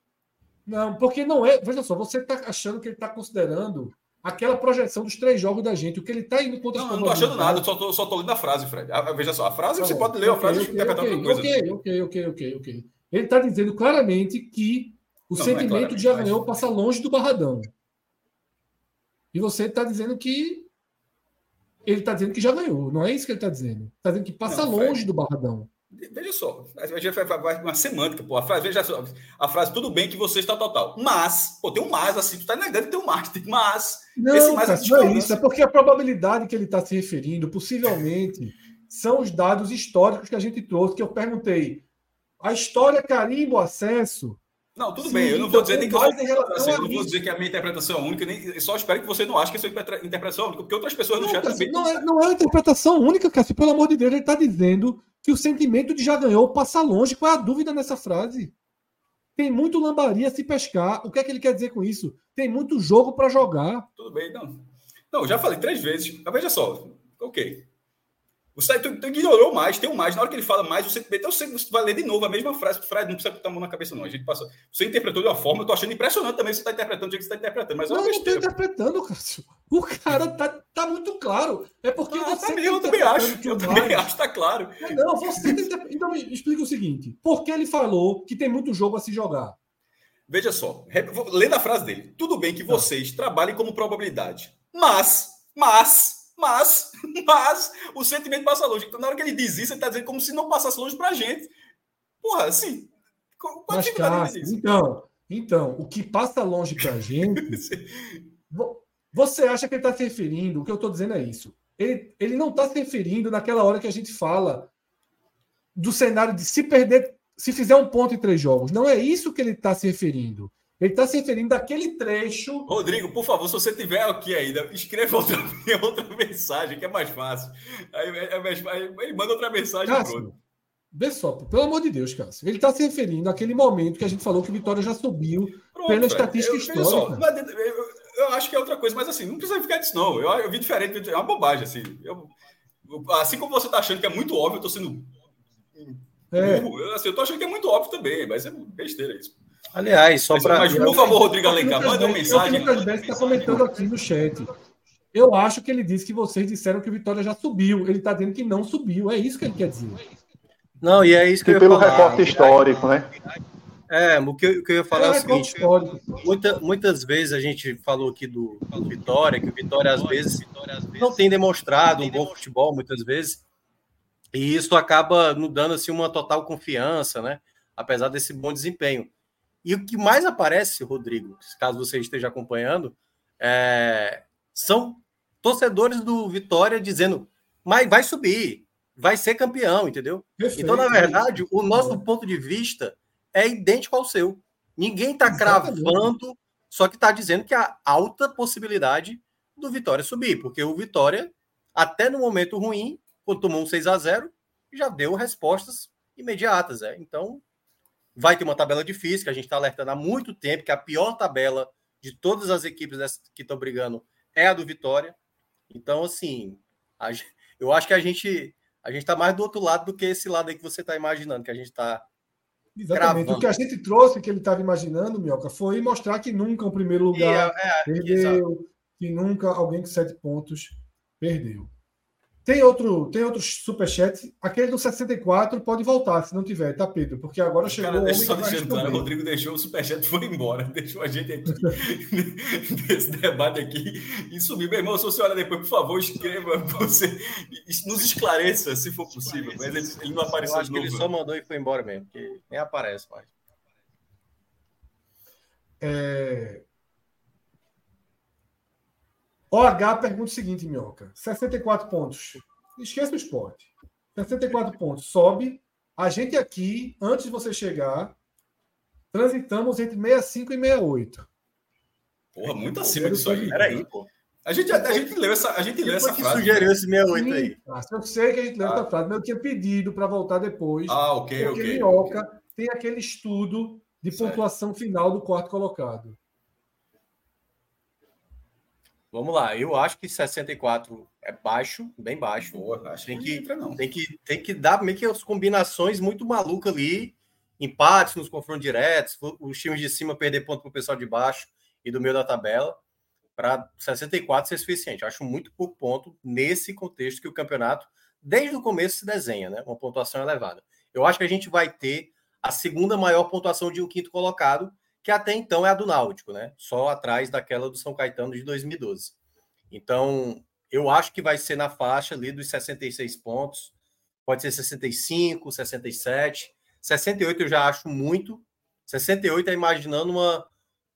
Não, porque não é. Veja só, você está achando que ele está considerando aquela projeção dos três jogos da gente. O que ele está indo contra Não, não estou achando nada, só estou só tô lendo a frase, Fred. A, veja só, a frase tá você pode ler a frase okay, interpretar okay, outra coisa. Ok, ok, ok, ok, ok. Ele está dizendo claramente que o não, sentimento não é de já ganhou passa longe do Barradão. E você está dizendo que ele está dizendo que já ganhou. Não é isso que ele está dizendo. Está dizendo que passa não, longe do Barradão. Veja só, a gente vai, uma semântica, pô. A frase, veja só, a frase, tudo bem que você está total. Mas, pô, tem um mais, assim, tu está negando que tem um mais, tem mas. Não, esse mais cara, é, não é isso, é porque a probabilidade que ele está se referindo, possivelmente, são os dados históricos que a gente trouxe, que eu perguntei. A história carimbo acesso não, tudo Sim, bem. Eu não vou dizer nem que eu, assim, eu não vou dizer que a minha interpretação é única, nem só espero que você não ache que a sua interpretação é única, porque outras pessoas no não, chat também. Não é, não é interpretação única, Cássio. Pelo amor de Deus, ele está dizendo que o sentimento de já ganhou passa longe. Qual é a dúvida nessa frase? Tem muito lambaria a se pescar. O que é que ele quer dizer com isso? Tem muito jogo para jogar. Tudo bem, não. Não, já falei três vezes. Mas veja só. Ok. Você tu, tu ignorou mais, tem um mais. Na hora que ele fala mais, você, então você vai ler de novo a mesma frase. Fred, não precisa botar a mão na cabeça, não. A gente passa. Você interpretou de uma forma, eu tô achando impressionante também você está interpretando o jeito que você está interpretando. Mas é não, eu não estou interpretando, Cássio. O cara tá, tá muito claro. É porque ah, você. Tá eu também acho. Eu também acho, tá claro. Não, você tá Então me explica o seguinte: por que ele falou que tem muito jogo a se jogar? Veja só, lendo a frase dele. Tudo bem que tá. vocês trabalhem como probabilidade, mas, mas, mas, mas o sentimento passa longe. Então, na hora que ele diz isso, ele está dizendo como se não passasse longe para a gente. Porra, assim. Qual mas, então, então, o que passa longe para a gente. você acha que ele está se referindo? O que eu estou dizendo é isso. Ele, ele não está se referindo naquela hora que a gente fala do cenário de se perder, se fizer um ponto em três jogos. Não é isso que ele está se referindo. Ele está se referindo daquele trecho. Rodrigo, por favor, se você tiver aqui ainda, escreva outra, outra mensagem, que é mais fácil. Aí, é mais, aí ele manda outra mensagem. Cássio, vê só, pelo amor de Deus, Cássio. Ele está se referindo àquele momento que a gente falou que o Vitória já subiu pronto, pela estatística eu, histórica. Só, eu, eu, acho que é outra coisa, mas assim, não precisa ficar disso, não. Eu, eu vi diferente, é uma bobagem, assim. Eu, assim como você está achando que é muito óbvio, eu estou sendo. É. Eu, assim, eu tô achando que é muito óbvio também, mas é besteira isso. Aliás, só para. Mas, por favor, Rodrigo Alencar, manda uma mensagem. O Lucas está comentando aqui no chat. Eu acho que ele disse que vocês disseram que o Vitória já subiu. Ele está dizendo que não subiu. É isso que ele quer dizer. Não, e é isso que e eu ia pelo falar. recorte histórico, né? É, o que eu, o que eu ia falar é, é o seguinte: muita, muitas vezes a gente falou aqui do, do Vitória, que o Vitória às vezes não tem demonstrado um bom futebol, muitas vezes, e isso acaba nos dando assim, uma total confiança, né? Apesar desse bom desempenho. E o que mais aparece, Rodrigo, caso você esteja acompanhando, é... são torcedores do Vitória dizendo: mas vai subir, vai ser campeão, entendeu? Perfeito. Então, na verdade, o nosso ponto de vista é idêntico ao seu. Ninguém está cravando, só que está dizendo que há alta possibilidade do Vitória subir, porque o Vitória, até no momento ruim, quando tomou um 6 a 0 já deu respostas imediatas. É. Então, Vai ter uma tabela difícil, que a gente está alertando há muito tempo, que a pior tabela de todas as equipes que estão brigando é a do Vitória. Então, assim, a, eu acho que a gente a gente está mais do outro lado do que esse lado aí que você está imaginando, que a gente está. Exatamente. O que a gente trouxe, que ele estava imaginando, Mioca, foi mostrar que nunca o primeiro lugar é, é, perdeu, exato. que nunca alguém com sete pontos perdeu. Tem outro, tem outro superchat. Aquele do 64 pode voltar, se não tiver, tá, Pedro? Porque agora chegou Cara, deixa só deixando claro, o Rodrigo deixou o superchat foi embora. Deixou a gente aqui nesse debate aqui e sumiu. Meu irmão, se você olha depois, por favor, escreva você. Nos esclareça, se for possível. Mas ele, ele não apareceu Eu acho que ele só mandou e foi embora mesmo, porque nem aparece mais. É... OH pergunta o seguinte, Minhoca. 64 pontos. Esqueça o esporte. 64 pontos. Sobe. A gente aqui, antes de você chegar, transitamos entre 65 e 68. Porra, muito acima disso aí. Peraí, pô. A gente, a gente leu essa, a gente leu essa que frase. sugeriu esse 68 aí? Eu sei que a gente leu ah. essa frase, mas eu tinha pedido para voltar depois. Ah, ok, porque ok. Minhoca okay. tem aquele estudo de pontuação certo. final do quarto colocado. Vamos lá, eu acho que 64 é baixo, bem baixo. Boa, acho tem que, entra, não. Tem que, tem que dar meio que as combinações muito malucas ali, empates nos confrontos diretos, os times de cima perder ponto para o pessoal de baixo e do meio da tabela, para 64 ser suficiente. Acho muito pouco ponto nesse contexto que o campeonato, desde o começo, se desenha, né? Uma pontuação elevada. Eu acho que a gente vai ter a segunda maior pontuação de um quinto colocado, que até então é a do Náutico, né? Só atrás daquela do São Caetano de 2012. Então, eu acho que vai ser na faixa ali dos 66 pontos, pode ser 65, 67, 68 eu já acho muito. 68 é imaginando uma,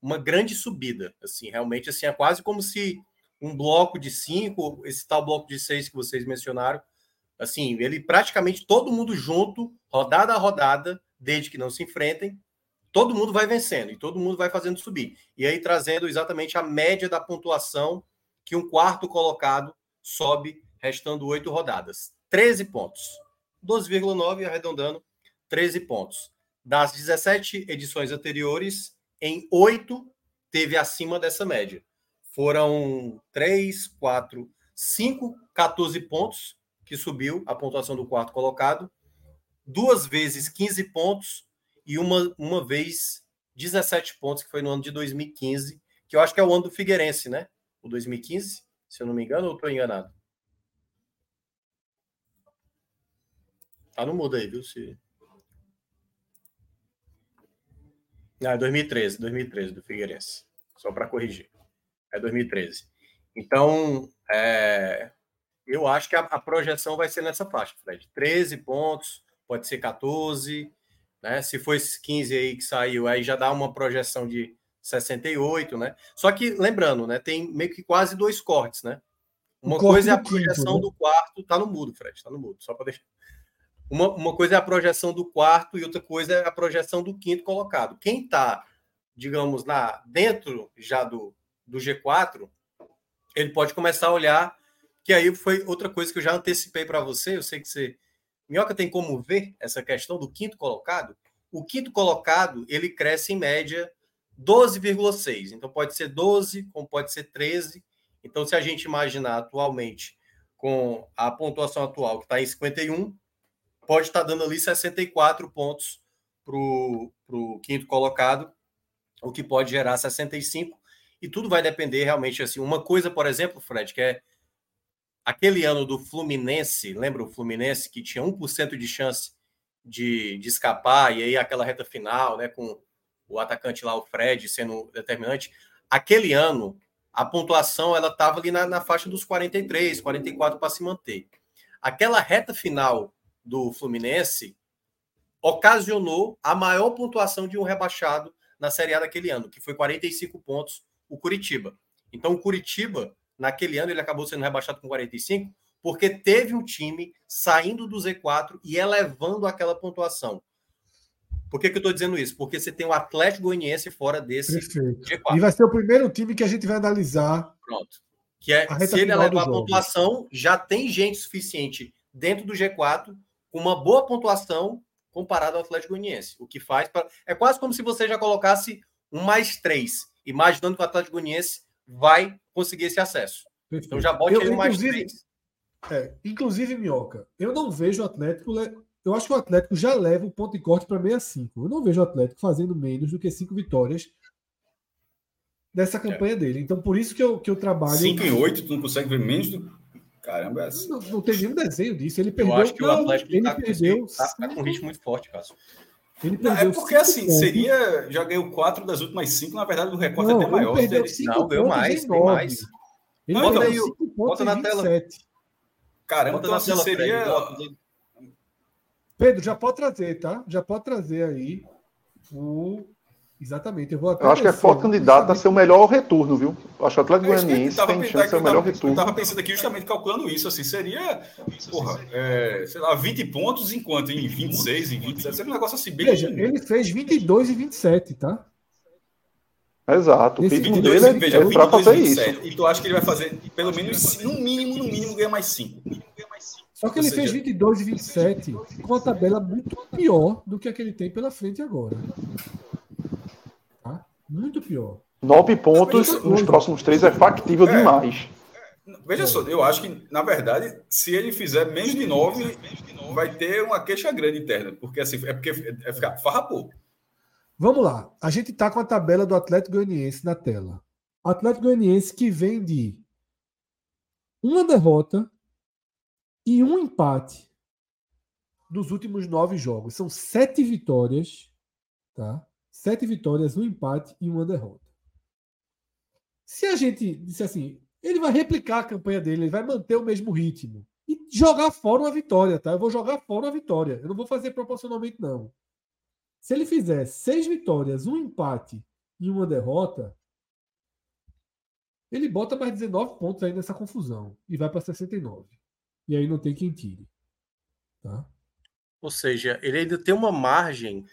uma grande subida, assim, realmente assim, é quase como se um bloco de cinco, esse tal bloco de seis que vocês mencionaram, assim, ele praticamente todo mundo junto, rodada a rodada, desde que não se enfrentem, todo mundo vai vencendo e todo mundo vai fazendo subir. E aí trazendo exatamente a média da pontuação que um quarto colocado sobe, restando oito rodadas. 13 pontos. 12,9 arredondando, 13 pontos. Das 17 edições anteriores, em oito teve acima dessa média. Foram 3, 4, 5, 14 pontos que subiu a pontuação do quarto colocado. Duas vezes 15 pontos e uma, uma vez 17 pontos, que foi no ano de 2015, que eu acho que é o ano do Figueirense, né? O 2015, se eu não me engano, ou estou enganado? Tá no mudo aí, viu? Se... Não, é 2013, 2013 do Figueirense. Só para corrigir. É 2013. Então, é... eu acho que a, a, projeção vai ser nessa faixa, Fred. 13 pontos, pode ser 14, né? Se for esses 15 aí que saiu, aí já dá uma projeção de 68, né? Só que, lembrando, né? Tem meio que quase dois cortes, né? Uma coisa é a projeção né? do quarto, tá no mudo, Fred, tá no mudo, só para deixar. Uma, uma coisa é a projeção do quarto e outra coisa é a projeção do quinto colocado. Quem tá, digamos, na dentro já do, do G4, ele pode começar a olhar, que aí foi outra coisa que eu já antecipei para você, eu sei que você Minhoca tem como ver essa questão do quinto colocado? O quinto colocado, ele cresce em média 12,6. Então pode ser 12, como pode ser 13. Então se a gente imaginar atualmente com a pontuação atual que está em 51, pode estar tá dando ali 64 pontos para o quinto colocado, o que pode gerar 65. E tudo vai depender realmente assim. Uma coisa, por exemplo, Fred, que é aquele ano do Fluminense, lembra o Fluminense que tinha 1% de chance de, de escapar, e aí aquela reta final, né, com o atacante lá, o Fred, sendo determinante. Aquele ano, a pontuação ela estava ali na, na, faixa dos 43, 44 para se manter. Aquela reta final do Fluminense ocasionou a maior pontuação de um rebaixado na Série A daquele ano, que foi 45 pontos, o Curitiba. Então, o Curitiba Naquele ano ele acabou sendo rebaixado com 45, porque teve um time saindo do Z4 e elevando aquela pontuação. Por que, que eu estou dizendo isso? Porque você tem o Atlético Goianiense fora desse Perfeito. G4. E vai ser o primeiro time que a gente vai analisar. Pronto. Que é, se ele elevar a pontuação, já tem gente suficiente dentro do G4 com uma boa pontuação comparado ao Atlético Goianiense. O que faz pra... é quase como se você já colocasse um mais três, imaginando que o Atlético Goianiense vai conseguir esse acesso. Perfeito. Então já bote eu, ele mais três. É, inclusive, Minhoca, eu não vejo o Atlético. Eu acho que o Atlético já leva o ponto de corte para 65. Eu não vejo o Atlético fazendo menos do que cinco vitórias dessa campanha é. dele. Então, por isso que eu, que eu trabalho. 5 em 8, tu não consegue ver menos do. Caramba, é assim. não, não tem nenhum desenho disso. Ele perdeu. Eu acho que o Atlético ele tá, perdeu, tá, tá com um ritmo muito forte, Cássio. Ele não, é porque assim, pontos. seria. Já ganhou quatro das últimas cinco, na verdade, o recorde não, é até maior. Perdeu não, ganhou mais, tem mais. Ele bota, aí, bota na tela. Caramba, então assim, seria. Pedro, já pode trazer, tá? Já pode trazer aí o Exatamente. Eu, vou eu acho que é forte candidato a ser o melhor retorno, viu? Eu acho que o Atlético Goianiense tem chance de ser o melhor retorno. Eu estava pensando aqui justamente calculando isso, assim, seria, porra, é, sei lá, 20 pontos enquanto em 26 e 27, seria um negócio assim bem... Veja, ele fez 22 e 27, tá? Exato. o pico dele é, veja, é para fazer 27, isso. E tu acha que ele vai fazer, pelo menos, no mínimo, no mínimo, ganhar mais 5. Só que Ou ele seja... fez 22 e 27 com uma tabela muito pior do que a que ele tem pela frente agora. Muito pior. Nove pontos nos próximos três é factível é. demais. Veja só, eu acho que, na verdade, se ele fizer menos de nove, vai ter uma queixa grande interna, porque assim, é porque é ficar farrapou. Vamos lá. A gente está com a tabela do Atlético Goianiense na tela. Atlético Goianiense que vem de uma derrota e um empate dos últimos nove jogos. São sete vitórias, tá? Sete vitórias, um empate e uma derrota. Se a gente disser assim, ele vai replicar a campanha dele, ele vai manter o mesmo ritmo e jogar fora uma vitória, tá? Eu vou jogar fora uma vitória. Eu não vou fazer proporcionalmente, não. Se ele fizer seis vitórias, um empate e uma derrota, ele bota mais 19 pontos aí nessa confusão e vai para 69. E aí não tem quem tire. Tá? Ou seja, ele ainda tem uma margem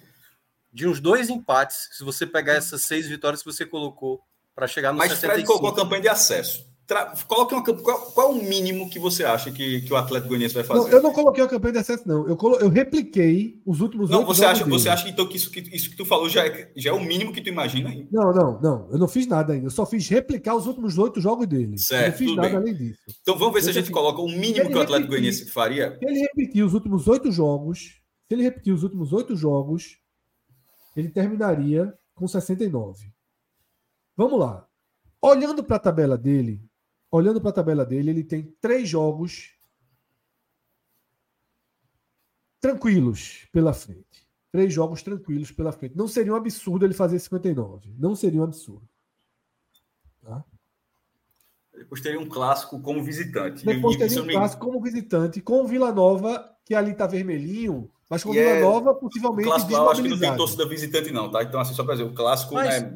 de uns dois empates, se você pegar essas seis vitórias que você colocou para chegar no Mas 65. Fred colocou a campanha de acesso. Tra... Coloque uma qual, qual é o mínimo que você acha que, que o Atlético Goianiense vai fazer? Não, eu não coloquei a campanha de acesso, não. Eu, colo... eu repliquei os últimos Não, você acha, você acha que, então, que, isso, que isso que tu falou já é, já é o mínimo que tu imagina aí? Não, não, não. Eu não fiz nada ainda. Eu só fiz replicar os últimos oito jogos dele. Certo. Eu não fiz nada bem. além disso. Então vamos ver eu se a gente coloca o mínimo que o Atlético Goianiense faria. Se ele repetir os últimos oito jogos, se ele repetir os últimos oito jogos, ele terminaria com 69. Vamos lá. Olhando para a tabela dele, olhando para a tabela dele, ele tem três jogos tranquilos pela frente. Três jogos tranquilos pela frente. Não seria um absurdo ele fazer 59. Não seria um absurdo. Tá? Depois teria um clássico como visitante. Depois teria um clássico como visitante com o Vila Nova, que ali está vermelhinho, mas com Vila é... Nova, possivelmente. O clássico, eu acho que não tem torcida visitante, não, tá? Então, assim, só para dizer, o clássico mas... é,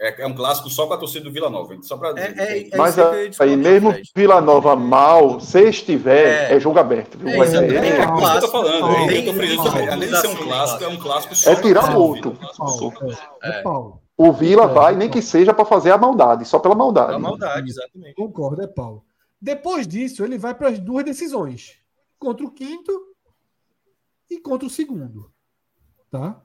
é, é, um clássico só com a torcida do Vila Nova. Só para é, é, é mas aí, mesmo Vila Nova mal, se estiver, é, jogo aberto. Viu? É, é, é, é, clássico, eu tô falando. É, eu tô frisando, além de ser um clássico, é um clássico só. É tirar outro. É pau. O Vila vai, nem que seja para fazer a maldade, só pela maldade. A maldade, exatamente. Concordo, é pau. Depois disso, ele vai para as duas decisões. Contra o quinto e contra o segundo. Tá?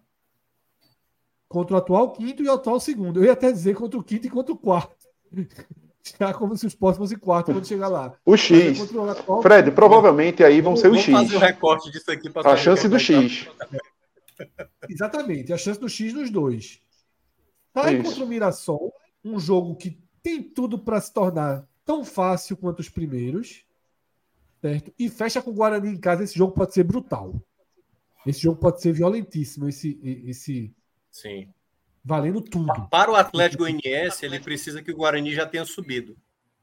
Contra o atual quinto e o atual segundo. Eu ia até dizer contra o quinto e contra o quarto. Já como se os próximos fossem quarto quando chegar lá. O X. É atual... Fred, provavelmente aí vão ser o X. fazer o recorte disso aqui A chance do X. Exatamente, a chance do X nos dois. Tá aí contra o Mirassol, um jogo que tem tudo para se tornar tão fácil quanto os primeiros. Certo? E fecha com o Guarani em casa, esse jogo pode ser brutal. Esse jogo pode ser violentíssimo, esse, esse Sim. valendo tudo. Para o Atlético Goianiense, ele precisa que o Guarani já tenha subido.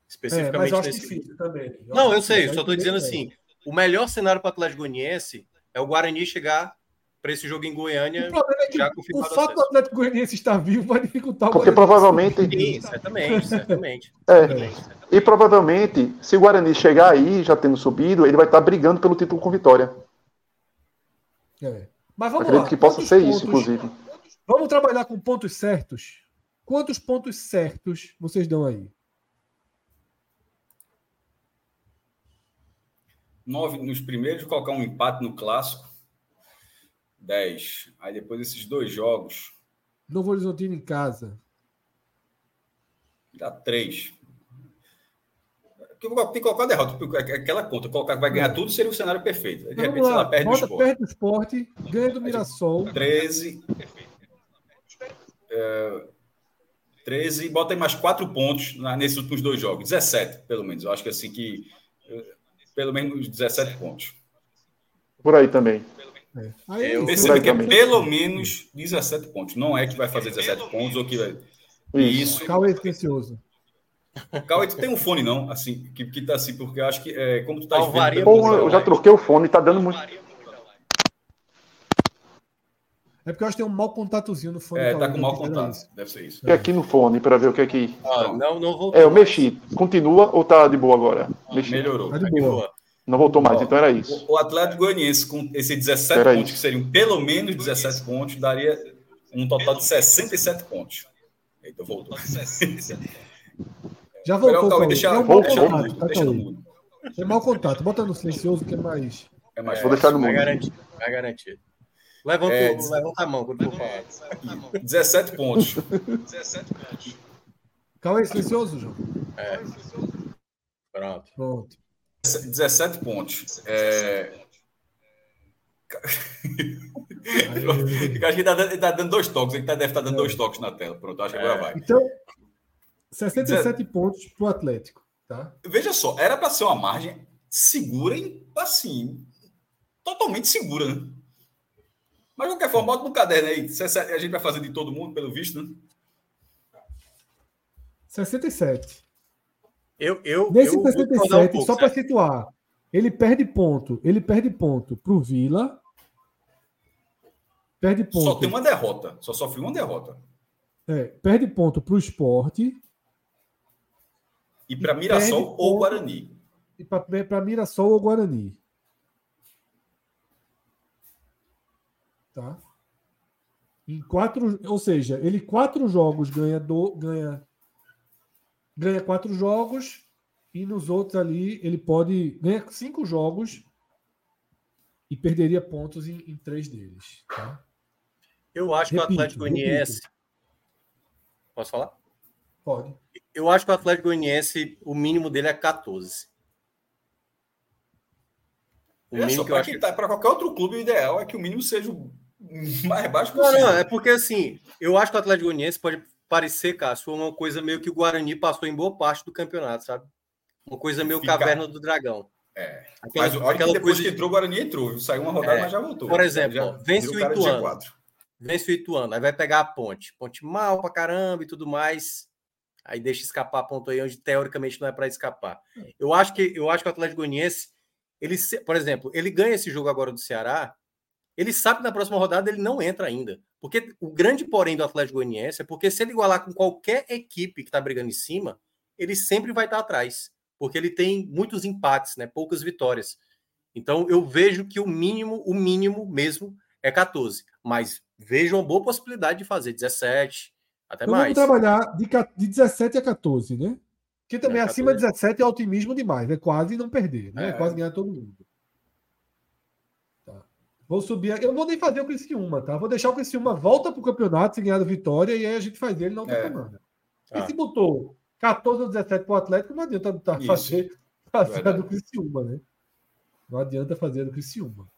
Especificamente é, mas eu acho nesse difícil também. Eu Não, eu sei, só estou dizendo assim, o melhor cenário para o Atlético Goianiense é o Guarani chegar para esse jogo em Goiânia. O é que o fato do Atlético Goianiense estar vivo vai dificultar o Porque provavelmente. Sim, certamente, certamente. É. Certamente, E provavelmente, se o Guarani chegar aí, já tendo subido, ele vai estar brigando pelo título com vitória. É. Mas vamos Acredito lá. que possa ser pontos, isso, inclusive. Vamos trabalhar com pontos certos? Quantos pontos certos vocês dão aí? Nove nos primeiros, colocar um empate no clássico. Dez. Aí depois esses dois jogos. Novo Horizontino em casa. Dá três tem que colocar a derrota, porque aquela conta, colocar que vai ganhar tudo seria o cenário perfeito. De repente, ela perde o esporte. Perde o esporte, ganha do Mirassol. 13. É, 13 e bota aí mais quatro pontos nesses últimos dois jogos. 17, pelo menos. Eu acho que assim que. Pelo menos 17 pontos. Por aí também. É. Aí, eu, perceba que é pelo menos 17 pontos. Não é que vai fazer 17 pontos ou que vai. Isso. Cauê. Cauê, tu tem um fone, não? Assim, que, que tá assim, porque eu acho que é, como tu tá vendo, Bom, eu já troquei o fone, tá dando muito. É porque eu acho que tem um mau contatozinho no fone. É, tá com mau contato. Deve ser isso. É aqui no fone, para ver o que é que. Ah, não, não voltou. É, eu mexi. Continua ou tá de boa agora? Mexi. Melhorou. Tá de boa. Não voltou mais, então era isso. O Atlético Goianiense, com esses 17 era pontos, isso. que seriam pelo menos 17 pontos, daria um total de 67 pontos. Eita, voltou. Já voltou. Melhor, deixa, é um mau contato. Tá deixa no mudo. É mau contato. Bota no silencioso que é mais. É mais Vou deixar no mudo. Vai garantir. Vai garantir. Levanta, é, levanta a mão quando for falar. 17 pontos. 17 pontos. Calma aí, silencioso, João. É. Pronto. Pronto. 17 pontos. É... acho que ele está dando dois toques. Ele tá, deve estar tá dando é. dois toques na tela. Pronto, acho que agora vai. Então, 67 pontos para o Atlético. Tá? Veja só, era para ser uma margem segura e assim, totalmente segura, né? Mas de qualquer forma, bota no caderno aí. A gente vai fazer de todo mundo, pelo visto, né? 67. Eu, eu, Nesse eu 67, um pouco, só para situar, ele perde ponto. Ele perde ponto para o Vila. Perde ponto. Só tem uma derrota. Só sofreu uma derrota. É, perde ponto para o esporte. E para Mirassol ou Guarani. E para Mirassol ou Guarani. Tá? Em quatro, ou seja, ele quatro jogos ganha do, ganha ganha quatro jogos e nos outros ali ele pode ganhar cinco jogos e perderia pontos em, em três deles. Tá? Eu acho repito, que o Atlético Goianiense. Posso falar? Pode. Eu acho que o Atlético Goianiense, o mínimo dele é 14. O é mínimo para acho... tá, qualquer outro clube, o ideal é que o mínimo seja o mais baixo possível. Não, não, é porque assim, eu acho que o Atlético Goianiense pode parecer, Cássio, uma coisa meio que o Guarani passou em boa parte do campeonato, sabe? Uma coisa meio Fica... caverna do dragão. É. Aquela, mas aquela depois coisa... que entrou, o Guarani entrou. Saiu uma rodada, é. mas já voltou. Por exemplo, já, vence o Ituano. Vence o Ituano. Aí vai pegar a ponte. Ponte mal pra caramba e tudo mais. Aí deixa escapar a ponto aí onde teoricamente não é para escapar. Eu acho que eu acho que o Atlético Goianiense, ele, por exemplo, ele ganha esse jogo agora do Ceará, ele sabe que na próxima rodada ele não entra ainda. Porque o grande porém do Atlético Goianiense é porque se ele igualar com qualquer equipe que está brigando em cima, ele sempre vai estar tá atrás. Porque ele tem muitos empates, né? poucas vitórias. Então eu vejo que o mínimo, o mínimo mesmo é 14. Mas vejo uma boa possibilidade de fazer 17, até então, mais. Vamos trabalhar de, de 17 a 14, né? Que também é, acima de 17 é otimismo demais, é quase não perder, né? É. é quase ganhar todo mundo. Vou subir. Eu não vou nem fazer o Criciúma, tá? Vou deixar o Criciúma volta pro campeonato se ganhar a vitória e aí a gente faz ele na outra é. semana. Ah. E se botou 14 ou 17 pro Atlético, não adianta tá, fazer, fazer a do Criciúma, né? Não adianta fazer a do Criciúma.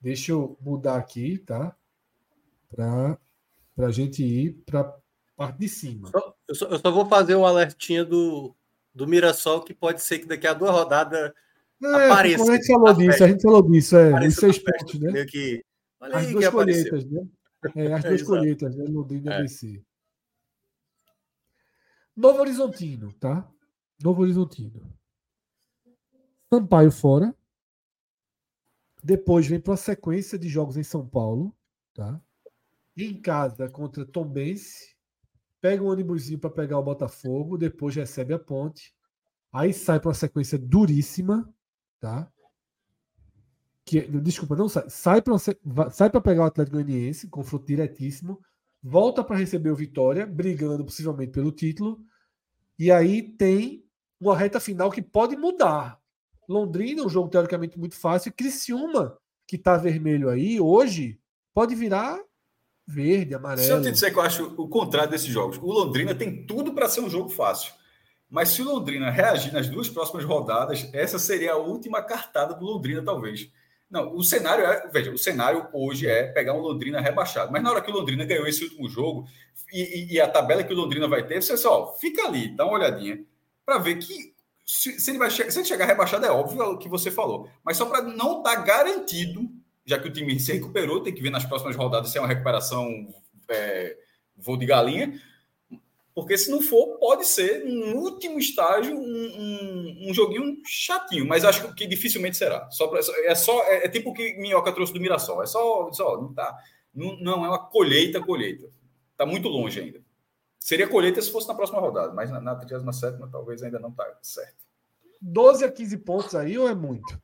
Deixa eu mudar aqui, tá? Para a gente ir para parte de cima. Só, eu, só, eu, só, vou fazer um alertinha do, do Mirassol, que pode ser que daqui a duas rodadas é, apareça. A gente falou disso, a gente falou disso, é, os seis pontos, né? Que, as duas colheitas, né? É, as duas colheitas, né? E ABC. Novo Horizontino, tá? Novo Horizontino. Sampaio fora. Depois vem para a sequência de jogos em São Paulo, tá? Em casa contra Tombense. Pega um ônibusinho para pegar o Botafogo, depois recebe a ponte. Aí sai para uma sequência duríssima, tá? Que, desculpa, não sai. Sai para sai pegar o Atlético Goianiense, confronto diretíssimo. Volta para receber o Vitória, brigando possivelmente pelo título. E aí tem uma reta final que pode mudar. Londrina, um jogo teoricamente muito fácil. Criciúma, que está vermelho aí, hoje, pode virar verde, amarelo. Se eu te disser que eu acho o contrário desses jogos, o Londrina tem tudo para ser um jogo fácil. Mas se o Londrina reagir nas duas próximas rodadas, essa seria a última cartada do Londrina, talvez. Não, o cenário é, veja, o cenário hoje é pegar um Londrina rebaixado. Mas na hora que o Londrina ganhou esse último jogo e, e, e a tabela que o Londrina vai ter, você só fica ali, dá uma olhadinha para ver que se, se, ele vai se ele chegar rebaixado, é óbvio o que você falou. Mas só para não estar tá garantido, já que o time se recuperou, tem que ver nas próximas rodadas se é uma recuperação é, voo de galinha. Porque se não for, pode ser, no último estágio, um, um, um joguinho chatinho. Mas acho que dificilmente será. Só pra, é, só, é, é, tipo o que Minhoca trouxe do Mirassol. É só, só não, tá, não, não é uma colheita, colheita. Está muito longe ainda. Seria colheita se fosse na próxima rodada, mas na, na 37 talvez ainda não está certo. 12 a 15 pontos aí ou é muito?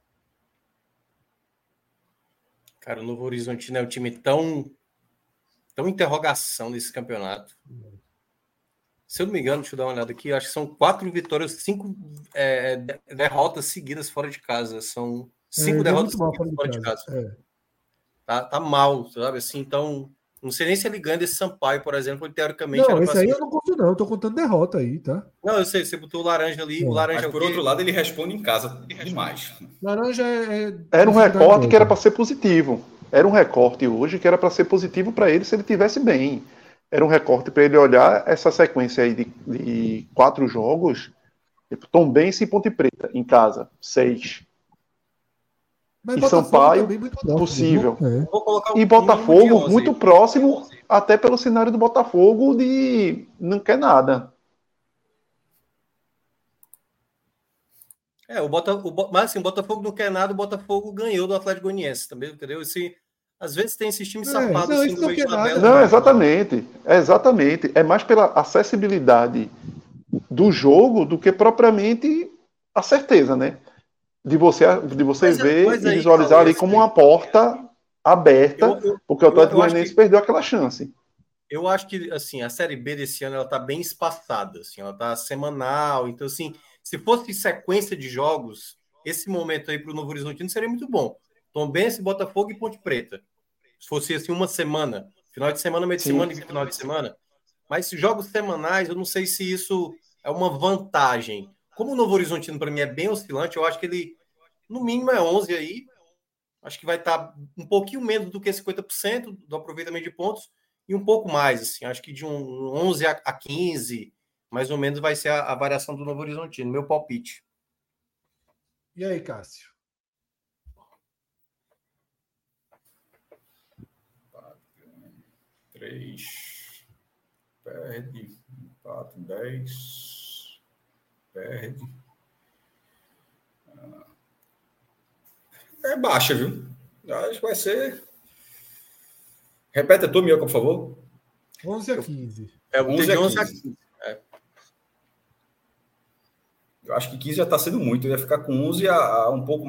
Cara, o Novo Horizontino é um time tão, tão interrogação nesse campeonato. Se eu não me engano, deixa eu dar uma olhada aqui, acho que são quatro vitórias, cinco é, derrotas seguidas fora de casa. São cinco é, derrotas seguidas fora de fora casa. De casa. É. Tá, tá mal, sabe? Assim, então não sei nem se ele ganha desse Sampaio, por exemplo, teoricamente. Não, esse aí eu não conto, não. Eu tô contando derrota aí, tá? Não, eu sei, você botou o laranja ali. O laranja Mas, por outro lado, ele responde em casa demais. Laranja é. é era um recorte que era para ser positivo. Era um recorte hoje que era para ser positivo para ele se ele tivesse bem. Era um recorte para ele olhar essa sequência aí de, de quatro jogos. Tipo, Tom Benz e Ponte Preta em casa, seis. Mas e Sampaio, possível. É. E Botafogo, muito próximo, até pelo cenário do Botafogo, de não quer nada. É, o Botafogo, mas assim, o Botafogo não quer nada, o Botafogo ganhou do Atlético Goianiense também, entendeu? Esse, às vezes tem esses times é, safados não, assim, no meio de tabela. Não, exatamente. É exatamente. É mais pela acessibilidade do jogo do que propriamente a certeza, né? de você, de você mas, é, ver mas e aí, visualizar ali como uma porta aberta, eu, eu, porque o Atlético Goianiense perdeu aquela chance. Eu acho que assim a série B desse ano ela tá bem espaçada, assim, ela tá semanal, então assim, se fosse sequência de jogos, esse momento aí para o Novo Horizontino seria muito bom. Tombense, Botafogo e Ponte Preta. Se fosse assim uma semana, final de semana, meio de Sim. semana e final de semana. Mas jogos semanais, eu não sei se isso é uma vantagem. Como o Novo Horizontino para mim é bem oscilante, eu acho que ele no mínimo é 11 aí. Acho que vai estar tá um pouquinho menos do que 50% do aproveitamento de pontos e um pouco mais, assim. Acho que de um 11 a 15, mais ou menos, vai ser a, a variação do Novo Horizontino, meu palpite. E aí, Cássio? Três. Perde. Empate. Dez. Perde. é baixa, viu? Acho que vai ser. Repete a tua, Mioca, por favor. 11 a 15. É, 11 a 15. A 15. É. Eu acho que 15 já está sendo muito. Eu ia ficar com 11 a, a um pouco.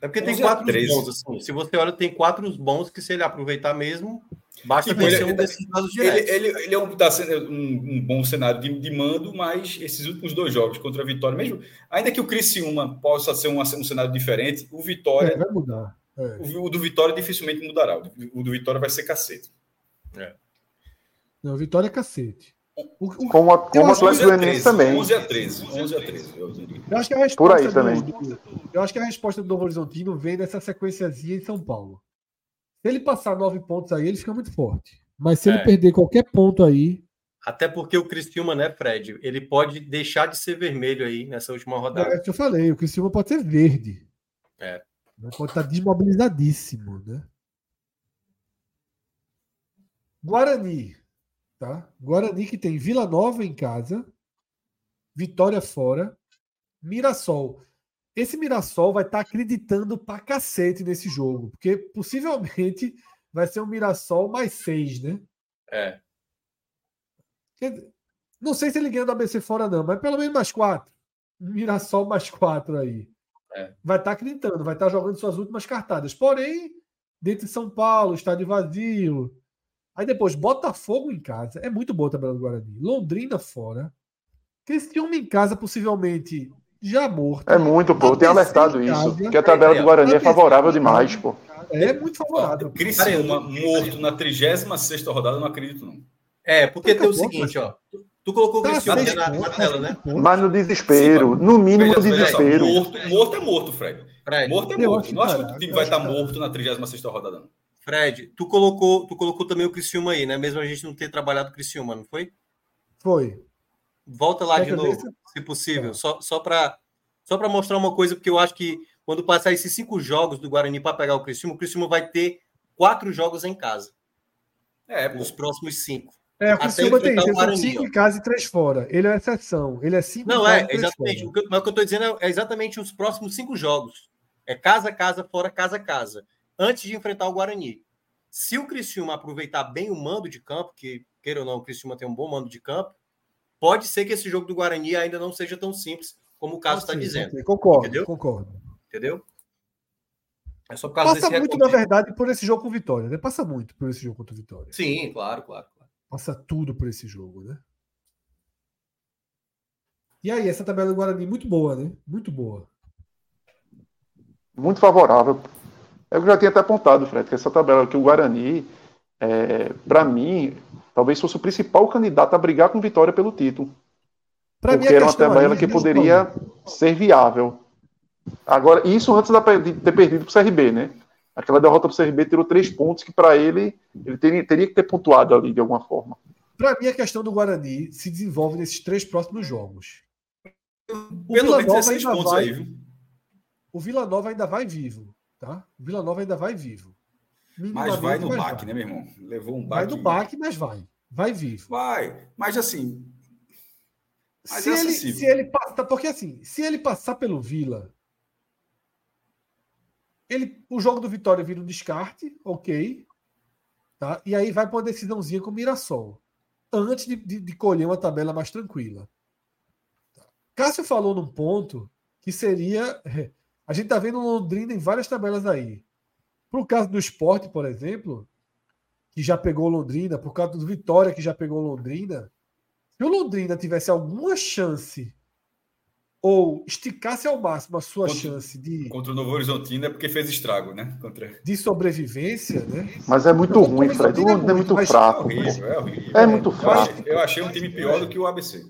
É porque tem quatro bons. Assim. Se você olha, tem quatro bons que, se ele aproveitar mesmo, basta tipo, vencer um desses dados diretos. Ele, ele, ele é um, tá sendo um, um bom cenário de, de, mando, mas esses últimos dois jogos contra a Vitória, mesmo, ainda que o Criciúma possa ser um, um cenário diferente, o Vitória. É, vai mudar. É. O, o, do Vitória dificilmente mudará. O, o do Vitória vai ser cacete. É. Não, o Vitória é cacete. O, o, como a, como Atlético Goianiense também. 11 a 13. 11 a 13, eu diria. Eu acho que a resposta Por aí do, também. Do, eu acho que a resposta do Novo Horizontino vem dessa sequenciazinha em São Paulo. Se ele passar nove pontos aí, ele fica muito forte. Mas se é. ele perder qualquer ponto aí. Até porque o Cristiúma, né, Fred? Ele pode deixar de ser vermelho aí nessa última rodada. É o que eu falei, o Cristiúma pode ser verde. É. Pode estar desmobilizadíssimo, né? Guarani. Tá? Guarani que tem Vila Nova em casa, Vitória fora, Mirassol. Esse Mirassol vai estar tá acreditando pra cacete nesse jogo, porque possivelmente vai ser um Mirassol mais seis, né? É. Não sei se ele ganha do ABC fora, não, mas pelo menos mais quatro. Mirassol mais quatro aí. É. Vai estar tá acreditando, vai estar tá jogando suas últimas cartadas. Porém, dentro de São Paulo, estádio vazio, Aí depois, Botafogo em casa. É muito boa a tabela do Guarani. Londrina fora. Criciúma em casa, possivelmente já morto. É muito, pô. Eu tenho alertado isso. Que a tabela do Guarani é favorável demais, pô. É muito favorável. Criciúma morto na 36 rodada, eu não acredito, não. É, porque tem o seguinte, ó. Tu colocou o tá Criciúma na, na, tela, né? Mas no desespero. Sim, no mínimo no desespero. Morto, morto é morto, Fred. Fred. Morto é morto. Não acho que o time vai estar morto na 36 rodada, não. Fred, tu colocou, tu colocou também o Criciúma aí, né? Mesmo a gente não ter trabalhado o Criciúma, não foi? Foi. volta lá de novo, se possível, tá. só, só para só para mostrar uma coisa, porque eu acho que quando passar esses cinco jogos do Guarani para pegar o Criciúma, o Criciúma vai ter quatro jogos em casa. É, os próximos cinco. É, o Criciúma tem isso, são cinco em casa e três fora. Ele é exceção. Ele é cinco Não, é, exatamente. O que, mas o que eu estou dizendo é, é exatamente os próximos cinco jogos. É casa, casa, fora, casa, casa. Antes de enfrentar o Guarani. Se o Criciúma aproveitar bem o mando de campo, que, queira ou não, o Criciúma tem um bom mando de campo, pode ser que esse jogo do Guarani ainda não seja tão simples como o caso está dizendo. Concordo, entendeu? concordo. Entendeu? É só por causa Passa muito, na verdade, por esse jogo com Vitória, né? Passa muito por esse jogo contra o Vitória. Sim, claro, claro. Passa tudo por esse jogo, né? E aí, essa tabela do Guarani muito boa, né? Muito boa. Muito favorável. Eu já tinha até apontado, Fred, que essa tabela aqui, o Guarani, é, para mim, talvez fosse o principal candidato a brigar com Vitória pelo título. Pra porque era uma tabela que poderia ser viável. Agora, isso antes de ter perdido para o CRB, né? Aquela derrota para o CRB tirou três pontos que, para ele, ele teria, teria, que ter pontuado ali de alguma forma. Para mim, a questão do Guarani se desenvolve nesses três próximos jogos. O Pelo Vila Nova ainda vai, aí, O Vila Nova ainda vai vivo, tá? Vila Nova ainda vai vivo. Mas vai no baque, né, meu irmão? Levou um baque. Vai no baque, mas vai. Vai vivo. Vai. Mas assim. Mas se, é ele, se ele passar. Porque assim, se ele passar pelo Vila ele, o jogo do Vitória vira um descarte, ok. Tá? E aí vai para uma decisãozinha com o Mirassol. Antes de, de, de colher uma tabela mais tranquila. Tá? Cássio falou num ponto que seria. A gente está vendo Londrina em várias tabelas aí. Por caso do esporte, por exemplo, que já pegou Londrina, por causa do Vitória, que já pegou Londrina, se o Londrina tivesse alguma chance ou esticasse ao máximo a sua contra, chance de. Contra o Novo Horizontino é porque fez estrago, né? Contra... De sobrevivência, né? Mas é muito ruim, Fred. O é, é muito fraco. É, horrível, é, horrível. é muito fraco. Eu achei, eu achei, um time pior do que o ABC.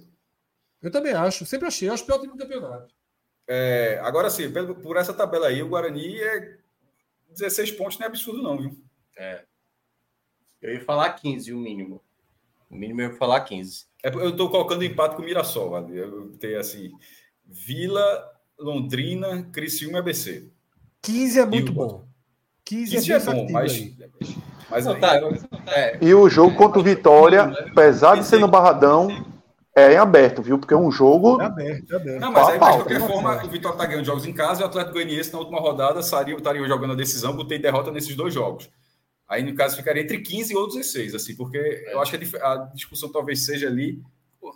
Eu também acho, sempre achei. Eu acho pior time do campeonato. É, agora sim, por essa tabela aí, o Guarani é 16 pontos, não é absurdo, não, viu? É. Eu ia falar 15, o mínimo. O mínimo eu ia falar 15. É, eu estou colocando empate com o Mirassol, ali. Eu tenho assim. Vila, Londrina, Criciúma e ABC. 15 é muito bom. 15, 15 é, é bom, mas. mas não, tá, é, e o jogo contra o Vitória, apesar de ser no Barradão, é em aberto, viu? Porque é um jogo. É aberto, é aberto. Não, mas aí, de qualquer forma, o Vitória está ganhando jogos em casa e o Atlético Goianiense na última rodada estaria, jogando a decisão, botei derrota nesses dois jogos. Aí, no caso, ficaria entre 15 ou 16, assim, porque eu acho que a discussão talvez seja ali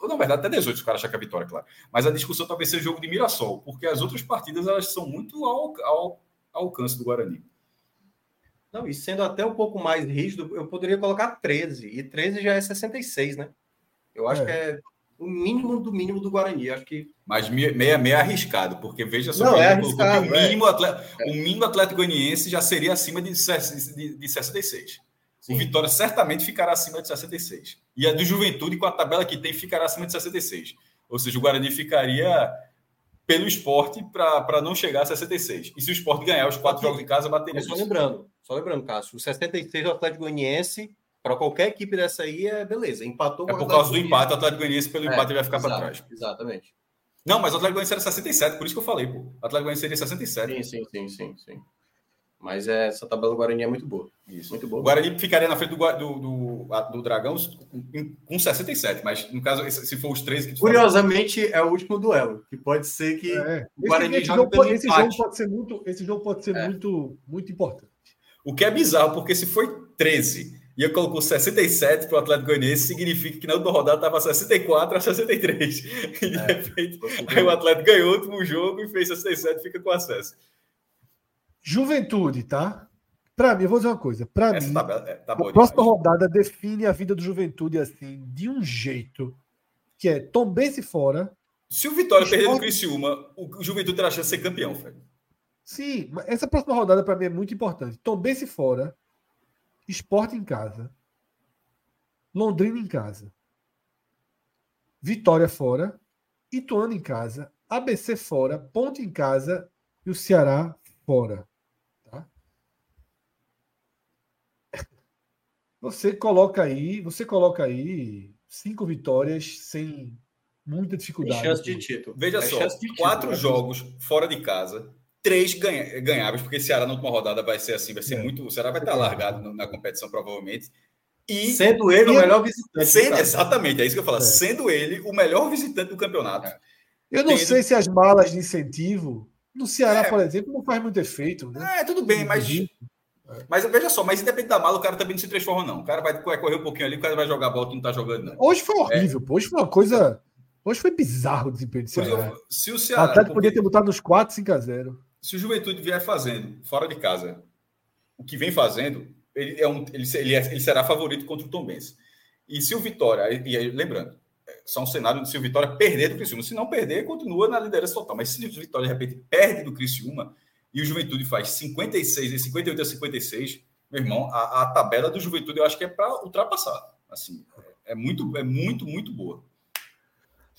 na verdade, até 18 os caras acham que é a vitória, claro. Mas a discussão talvez seja o jogo de Mirassol, porque as outras partidas elas são muito ao, ao, ao alcance do Guarani. Não, e sendo até um pouco mais rígido, eu poderia colocar 13. E 13 já é 66, né? Eu acho é. que é o mínimo do mínimo do Guarani. Acho que. Mas meio, meio arriscado, porque veja só, Não, é arriscado, o, mínimo é. atleta, é. o mínimo Atlético Goianiense já seria acima de, de, de 66. Sim. O Vitória certamente ficará acima de 66. E a do Juventude, com a tabela que tem, ficará acima de 66. Ou seja, o Guarani ficaria pelo esporte para não chegar a 66. E se o esporte ganhar os quatro jogos em casa, bateria. Só lembrando, só lembrando, Cássio, o 66 do Atlético Goianiense, para qualquer equipe dessa aí, é beleza. Empatou É por causa do empate, o Atlético Goianiense, pelo é, empate, ele vai ficar para trás. Exatamente. Não, mas o Atlético Goianiense era 67, por isso que eu falei, pô. O Atlético Goianiense seria 67. Sim, sim, sim, sim, sim. Mas é, essa tabela do Guarani é muito boa. Isso. Muito boa. O Guarani ficaria na frente do, do, do, do Dragão com 67, mas no caso, se for os três que Curiosamente, é o último duelo, que pode ser que é. o Guarani esse, jogue jogo, esse jogo pode ser muito, esse jogo pode ser é. muito, muito importante. O que é bizarro, porque se foi 13 e eu colocou 67 para o Atlético Goianiense, significa que na última rodada estava 64 a 63. E de é. repente, aí o Atlético ganhou o último jogo e fez 67 fica com acesso. Juventude, tá? Para mim, eu vou dizer uma coisa. Para mim, tá, tá a próxima rodada define a vida do Juventude assim, de um jeito que é Tombense fora. Se o Vitória perder no Criciúma, o Juventude terá chance de ser campeão, Fred. Sim, mas essa próxima rodada para mim é muito importante. Tombense fora, Esporte em casa, Londrina em casa, Vitória fora, Ituano em casa, ABC fora, Ponte em casa. E o Ceará fora. Você coloca aí, você coloca aí cinco vitórias sem Muita dificuldade. Tem chance de título. Veja só, quatro título, jogos fora de casa, três ganha, ganháveis, porque Ceará na última rodada vai ser assim, vai ser é. muito. O Ceará vai estar largado na competição, provavelmente. E sendo ele o melhor visitante. Sendo, exatamente, é isso que eu falo. É. Sendo ele o melhor visitante do campeonato. É. Eu não tendo... sei se as malas de incentivo no Ceará, é. por exemplo, não faz muito efeito. Né? É, tudo bem, mas. Mas veja só, mas independente da mala, o cara também não se transforma, não. O cara vai, correr um pouquinho ali, o cara vai jogar a bola que não tá jogando, não. Hoje foi horrível, é. pô. Hoje foi uma coisa. Hoje foi bizarro o desempenho do Ceará. Se o Ceará. Até porque... podia ter botado nos 4, 5 a 0 Se o Juventude vier fazendo, fora de casa, o que vem fazendo, ele, é um, ele, ele, é, ele será favorito contra o Tom Benz. E se o Vitória, e lembrando, é só um cenário de se o Vitória perder do Criciúma. Se não perder, continua na liderança total. Mas se o Vitória, de repente, perde do Criciúma e o Juventude faz 56 e 58 a 56, meu irmão, a, a tabela do Juventude eu acho que é para ultrapassar. Assim, é muito, é muito, muito boa.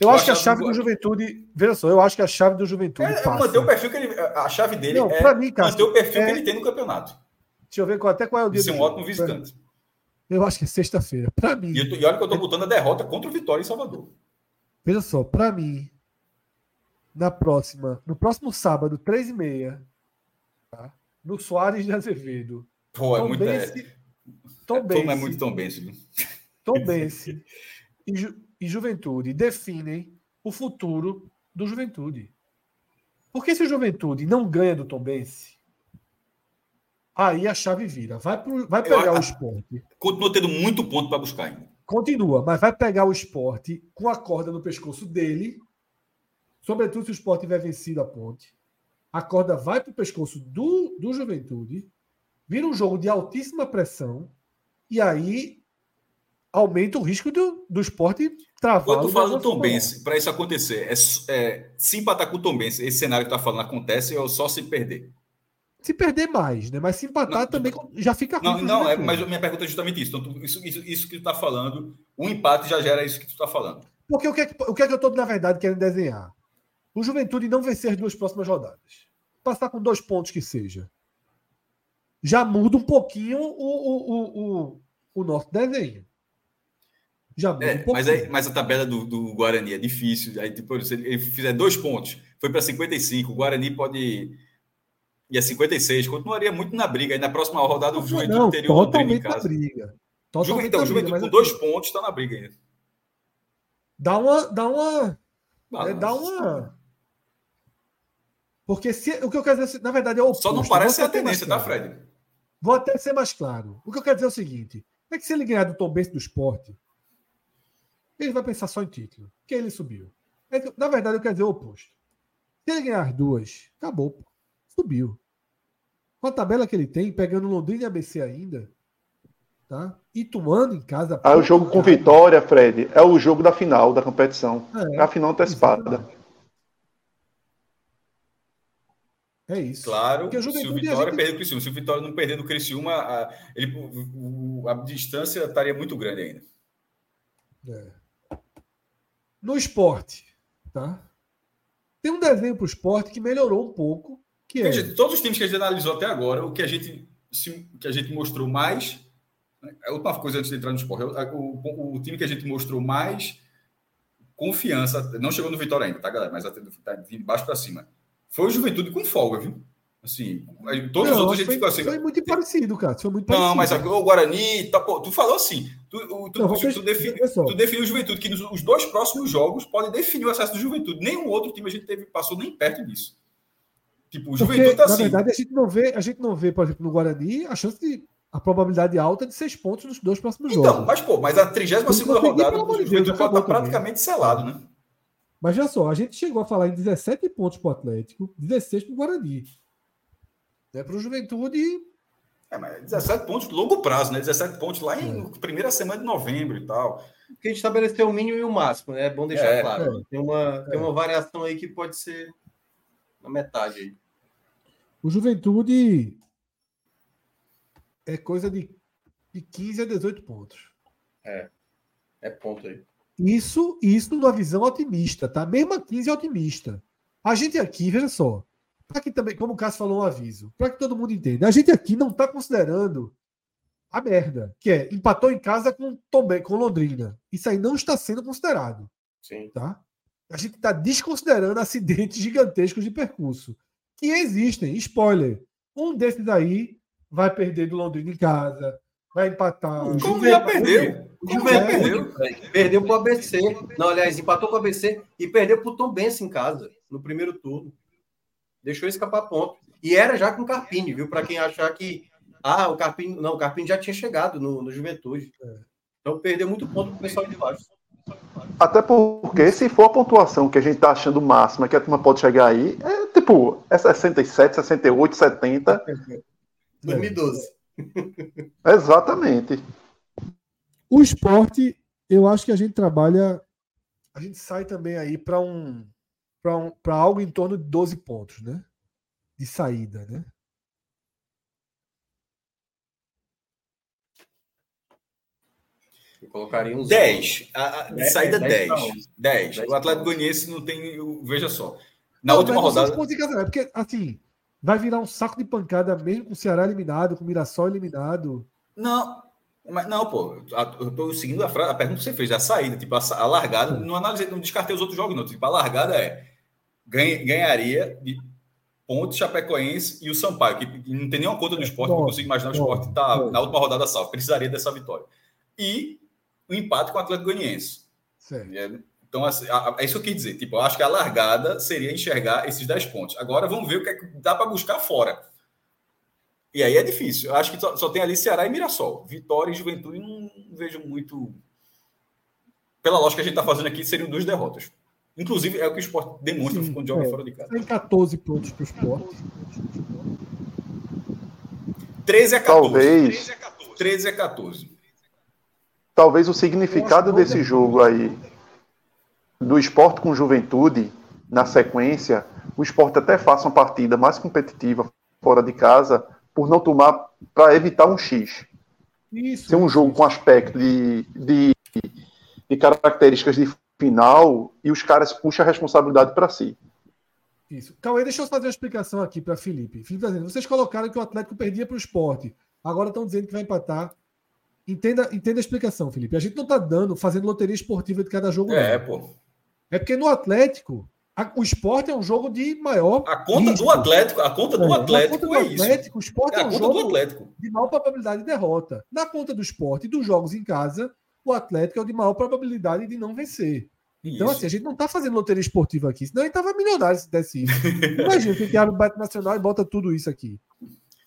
Eu, acho que a chave do, do Juventude. Veja só, eu acho que a chave do Juventude. É, passa. manter o perfil que ele. A chave dele não, é mim, manter o perfil é... que ele tem no campeonato. Deixa eu ver qual, até qual é o dia. Ser um ótimo visitante. Eu acho que é sexta-feira. Para mim. E, e, olha que eu estou botando a derrota contra o Vitória em Salvador. Veja só, para mim, na próxima, no próximo sábado, três e meia, tá? no Soares de Azevedo. Pô, é Tom muito. Bense, é... Tom é, Bense, é muito Tom Bense. Tom Bense e, e Juventude definem o futuro do Juventude. Porque se o Juventude não ganha do Tom Bense, Aí a chave vira. Vai, pro, vai pegar Eu, o esporte. Continua tendo muito ponto para buscar ainda. Continua, mas vai pegar o esporte com a corda no pescoço dele. Sobretudo se o esporte tiver vencido a ponte. A corda vai para o pescoço do, do Juventude. Vira um jogo de altíssima pressão. E aí aumenta o risco do, do esporte Quando tu fala do Tom Benz, para isso acontecer, é, é, se empatar com o Tom Benz, esse cenário que tu está falando acontece ou só se perder? se perder mais, né? Mas se empatar não, também já fica ruim. Não, não é, mas minha pergunta é justamente isso. Então, tu, isso, isso, isso que tu está falando, o empate já gera isso que tu está falando. Porque o que, é que, o que é que eu estou, na verdade, querendo desenhar? O Juventude não vencer as duas próximas rodadas. Passar com dois pontos que seja. Já muda um pouquinho o, o, o, o, o nosso desenho. Já é, um. Mas, aí, mas a tabela do, do Guarani é difícil. Aí, tipo, se ele fizer dois pontos, foi para 55, o Guarani pode e a 56, continuaria muito na briga. Aí na próxima rodada o Juventude não, teria o Londrina em casa. Briga. Totalmente então, o Juventude com dois pontos está na briga ainda. Dá uma. Dá uma. É, dá uma. Porque se, o que eu quero dizer, na verdade, é o Só não parece ser a tendência, tá, Fred? Vou até ser mais claro. O que eu quero dizer é o seguinte: é que se ele ganhar do Tom Benz do esporte, ele vai pensar só em título. Que ele subiu. É na verdade, eu quero dizer o oposto. Se ele ganhar as duas, acabou. Subiu. Com a tabela que ele tem, pegando Londrina e ABC ainda, tá? E tomando em casa. Ah, o jogo com vitória, Fred, é o jogo da final da competição. É, é a final antecipada. É isso. Claro, se o Vitória gente... perder o Criciúma, se o Vitória não perder do Criciúma, a, ele, o, a distância estaria muito grande ainda. É. No esporte, tá? Tem um desenho para o esporte que melhorou um pouco que é? Gente, todos os times que a gente analisou até agora, o que a gente, que a gente mostrou mais. Né, a última coisa antes de entrar no esporte, o, o, o, time que a gente mostrou mais confiança, não chegou no Vitória ainda, tá, galera? Mas tá de baixo para cima. Foi o Juventude com folga, viu? Assim, todos não, os outros a gente ficou assim. Foi muito parecido, cara. Foi muito não, parecido. mas o Guarani, tá, pô, tu falou assim. Tu, tu, não, tu, tu, defini, tu definiu o Juventude, que nos, os dois próximos jogos podem definir o acesso do Juventude. Nenhum outro time a gente teve, passou nem perto disso. Tipo, o Juventude tá assim. Na verdade, a gente não vê, a gente não vê, por exemplo, no Guarani, a chance de a probabilidade alta de seis pontos nos dois próximos então, jogos. Então, mas pô, mas a 32 segunda rodada do Juventude está praticamente selado, né? Mas já só, a gente chegou a falar em 17 pontos para o Atlético, 16 para o Guarani. É para o Juventude. É, mas 17 pontos de longo prazo, né? 17 pontos lá em é. primeira semana de novembro e tal. Porque a gente estabeleceu o mínimo e o máximo, né? É bom deixar é, claro. É. Tem, uma, tem uma variação aí que pode ser na metade aí. O Juventude é coisa de, de 15 a 18 pontos. É. É ponto aí. Isso, isso numa visão otimista, tá? Mesmo a 15 é otimista. A gente aqui, veja só, para que também, como o Cássio falou, um aviso, para que todo mundo entenda, a gente aqui não está considerando a merda, que é empatou em casa com Tomé, com Londrina. Isso aí não está sendo considerado. Sim. Tá? a gente está desconsiderando acidentes gigantescos de percurso que existem. Spoiler: um desses aí vai perder do Londrina em casa, vai empatar. O Como já perdeu? O Juventude perdeu. Perdeu para o ABC. Não, aliás, empatou com o ABC e perdeu para o Tom Benz em casa, no primeiro turno. Deixou escapar ponto. E era já com o Carpini, viu? Para quem achar que. Ah, o Carpini. Não, o Carpini já tinha chegado no, no Juventude. É. Então perdeu muito ponto para o pessoal de baixo. Até porque, se for a pontuação que a gente tá achando máxima, que a turma pode chegar aí, é tipo, é 67, 68, 70. 2012. Exatamente. O esporte, eu acho que a gente trabalha. A gente sai também aí para um, para um, algo em torno de 12 pontos, né? De saída, né? Eu colocaria uns 10. A, a, de saída 10. 10. 10. O Atlético Goianiense não tem. Veja só. Na não, última rodada. Casa, porque, assim, vai virar um saco de pancada mesmo com o Ceará eliminado, com o Mirassol eliminado. Não, mas não, pô. Eu tô seguindo a, frase, a pergunta que você fez, a saída, tipo, a, a largada, não analisei, não descartei os outros jogos, não. Tipo, a largada é ganharia de Ponte, Chapecoense e o Sampaio, que não tem nenhuma conta do esporte, não consigo imaginar o esporte tá na última rodada salvo. Precisaria dessa vitória. E o empate com o Atlético Goianiense. É, então, assim, é isso que eu quis dizer. Tipo, eu acho que a largada seria enxergar esses 10 pontos. Agora vamos ver o que, é que dá para buscar fora. E aí é difícil. Eu acho que só, só, tem ali Ceará e Mirassol. Vitória e Juventude não vejo muito. Pela lógica que a gente está fazendo aqui, seriam duas derrotas. Inclusive, é o que o esporte demonstra Sim, quando joga é. fora de casa. Tem 14 pontos para o esporte. 13 a 14. Talvez. 13 a 14. Talvez o significado desse jogo aí, do esporte com juventude, na sequência, o esporte até faça uma partida mais competitiva fora de casa, por não tomar, para evitar um X. Isso. Ser um jogo com aspecto de, de, de características de final e os caras puxam a responsabilidade para si. Isso. Cauê, deixa eu fazer uma explicação aqui para Felipe. Felipe tá dizendo, vocês colocaram que o Atlético perdia para o esporte. Agora estão dizendo que vai empatar. Entenda, entenda a explicação, Felipe. A gente não está dando, fazendo loteria esportiva de cada jogo. É, não. pô. É porque no Atlético, a, o esporte é um jogo de maior. A conta risco. do Atlético, a conta do é, Atlético conta do é Atlético, isso. O esporte é, é um jogo de maior probabilidade de derrota. Na conta do esporte e dos jogos em casa, o Atlético é o de maior probabilidade de não vencer. Então, isso. assim, a gente não está fazendo loteria esportiva aqui, senão a gente tava milionário se desse isso. Imagina, que abre o Beto Nacional e bota tudo isso aqui.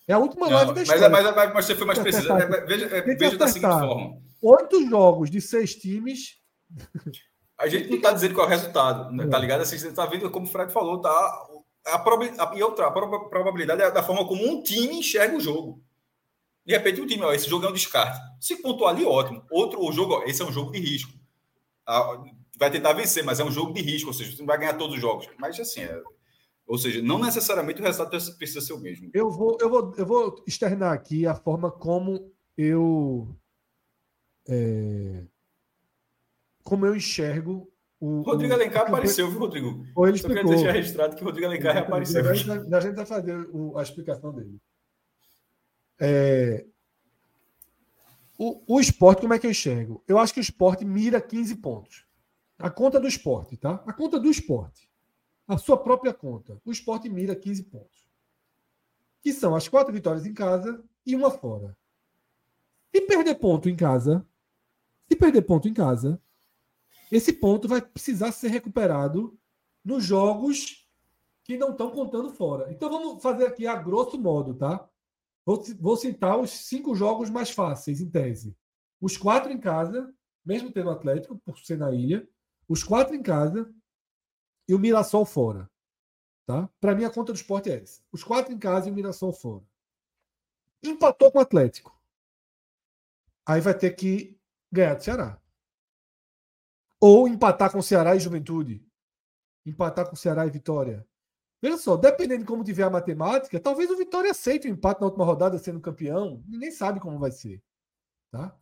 É a última não, live da história. Mas, mas, mas você foi mais preciso. É, veja, é, veja da seguinte forma: oito jogos de seis times. A gente não está dizendo qual é o resultado, né? tá ligado? Assim, você está vendo, como o Fred falou, tá? A, probabilidade, e outra, a probabilidade é da forma como um time enxerga o jogo. De repente, o time, ó, esse jogo é um descarte. Se pontuar ali, ótimo. Outro, o jogo, ó, esse é um jogo de risco. Ah, vai tentar vencer, mas é um jogo de risco, ou seja, você não vai ganhar todos os jogos. Mas assim, é, ou seja, não necessariamente o resultado precisa ser o mesmo. Eu vou, eu vou, eu vou externar aqui a forma como eu é, como eu enxergo o. Rodrigo Alencar o, apareceu, viu, Rodrigo? Ou ele explicou. Eu queria deixar registrado que o Rodrigo Alencar apareceu. A gente, a gente vai fazer a explicação dele. É, o, o esporte, como é que eu enxergo? Eu acho que o esporte mira 15 pontos. A conta do esporte, tá? A conta do esporte. A sua própria conta. O esporte mira 15 pontos. Que são as quatro vitórias em casa e uma fora. Se perder ponto em casa, se perder ponto em casa, esse ponto vai precisar ser recuperado nos jogos que não estão contando fora. Então vamos fazer aqui a grosso modo, tá? Vou, vou citar os cinco jogos mais fáceis, em tese. Os quatro em casa, mesmo tendo Atlético, por ser na ilha. Os quatro em casa e o Mirassol fora. Tá? Para mim, a conta do esporte é essa. Os quatro em casa e o Mirassol fora. Empatou com o Atlético. Aí vai ter que ganhar do Ceará. Ou empatar com o Ceará e Juventude. Empatar com o Ceará e Vitória. Veja só, dependendo de como tiver a matemática, talvez o Vitória aceite o empate na última rodada sendo campeão. Ninguém sabe como vai ser. Tá?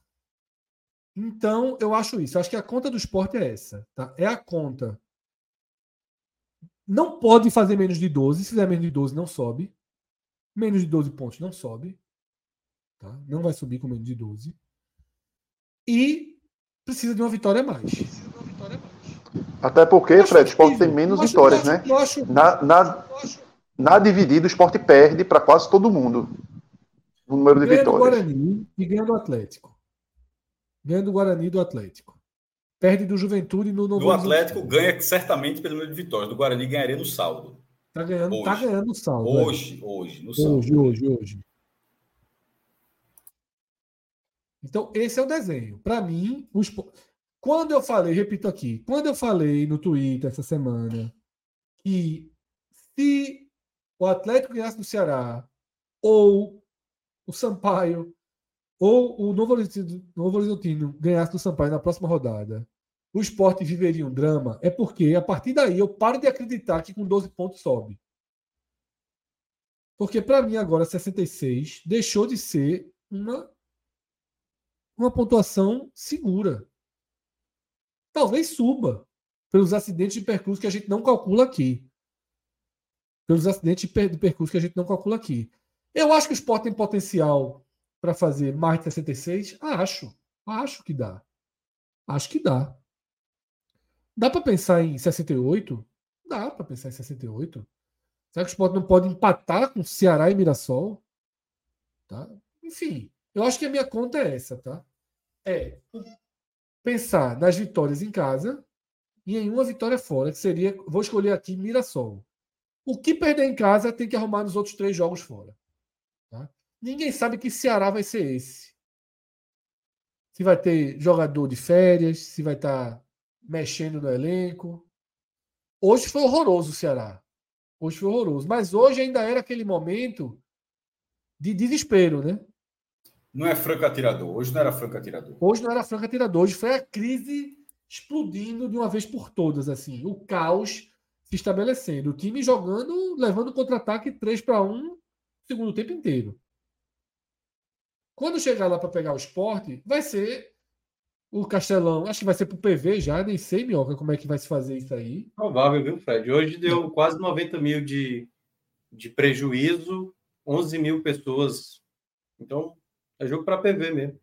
Então, eu acho isso. Eu acho que a conta do esporte é essa. Tá? É a conta. Não pode fazer menos de 12. Se fizer menos de 12, não sobe. Menos de 12 pontos não sobe. Tá? Não vai subir com menos de 12. E precisa de uma vitória a mais. Até porque, Fred, o esporte tem menos acho, vitórias, acho, né? Acho, na, na, na dividida, o esporte perde para quase todo mundo. O número de ganha vitórias. Do Guarani e ganha do Atlético. Ganha do Guarani e do Atlético. Perde do Juventude no Novo. Do Atlético ganha certamente pelo número de vitórias. Do Guarani ganharia no saldo. Tá ganhando, tá hoje. tá ganhando no saldo. Hoje, é. hoje, no saldo. Hoje, hoje, hoje. Então, esse é o desenho. Para mim, os... quando eu falei, repito aqui, quando eu falei no Twitter essa semana que se o Atlético ganhasse do Ceará, ou o Sampaio, ou o Novo Horizontino, Novo Horizontino ganhasse do Sampaio na próxima rodada, o esporte viveria um drama, é porque a partir daí eu paro de acreditar que com 12 pontos sobe. Porque para mim agora 66 deixou de ser uma uma pontuação segura. Talvez suba pelos acidentes de percurso que a gente não calcula aqui. Pelos acidentes de percurso que a gente não calcula aqui. Eu acho que o esporte tem potencial para fazer mais de 66? Acho. Acho que dá. Acho que dá. Dá para pensar em 68? Dá para pensar em 68. Será que o esporte não pode empatar com Ceará e Mirassol? Tá? Enfim, eu acho que a minha conta é essa, tá? É pensar nas vitórias em casa e em uma vitória fora, que seria, vou escolher aqui Mirassol. O que perder em casa tem que arrumar nos outros três jogos fora. Tá? Ninguém sabe que Ceará vai ser esse. Se vai ter jogador de férias, se vai estar tá mexendo no elenco. Hoje foi horroroso o Ceará. Hoje foi horroroso. Mas hoje ainda era aquele momento de desespero, né? Não é franco atirador. Hoje não era franco atirador. Hoje não era franco atirador. Hoje foi a crise explodindo de uma vez por todas. assim. O caos se estabelecendo. O time jogando, levando contra-ataque 3 para 1 segundo tempo inteiro. Quando chegar lá para pegar o esporte, vai ser o Castelão. Acho que vai ser para o PV já, nem sei, Minhoca, como é que vai se fazer isso aí. Provável, viu, Fred? Hoje deu quase 90 mil de, de prejuízo, 11 mil pessoas. Então, é jogo para PV mesmo.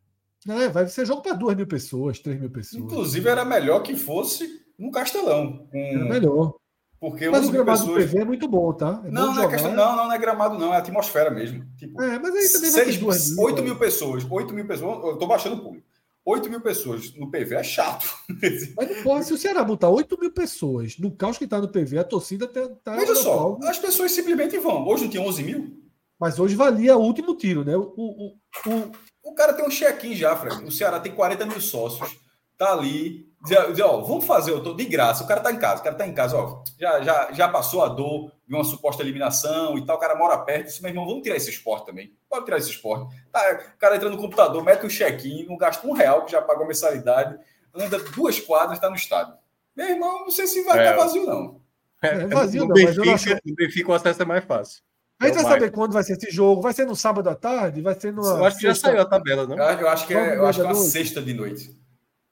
É, vai ser jogo para 2 mil pessoas, 3 mil pessoas. Inclusive, era melhor que fosse no Castelão. Com... Era melhor. Porque mas o gramado pessoas... do PV é muito bom, tá? É não, bom não, é questão, não, não, não é gramado, não, é atmosfera mesmo. Tipo, é, mas aí também seis, vai ter 8 mil pessoas, 8 mil pessoas, eu tô baixando o público. 8 mil pessoas no PV é chato. Mas não pode, se o Ceará botar 8 mil pessoas no caos que tá no PV, a torcida tá. tá Veja só, as pessoas simplesmente vão. Hoje não tinha 11 mil? Mas hoje valia o último tiro, né? O, o, o, o cara tem um check-in já, Fred. O Ceará tem 40 mil sócios, tá ali. Dizer, dizer, ó, vamos fazer, eu tô de graça. O cara tá em casa, o cara tá em casa, ó. Já, já, já passou a dor de uma suposta eliminação e tal. O cara mora perto. Disse, meu irmão, vamos tirar esse esporte também. Pode tirar esse esporte. Tá, o cara entra no computador, mete o check-in, não gasta um real, que já pagou a mensalidade, anda duas quadras, tá no estádio. Meu irmão, não sei se vai é. estar tá vazio, não. É, é vazio, não, Benfica, mas eu. No Benfica o acesso é mais fácil. A gente vai saber quando vai ser esse jogo. Vai ser no sábado à tarde? Vai ser no. Eu acho que já saiu a tabela, não? Eu acho que é, eu acho que é uma sexta de noite.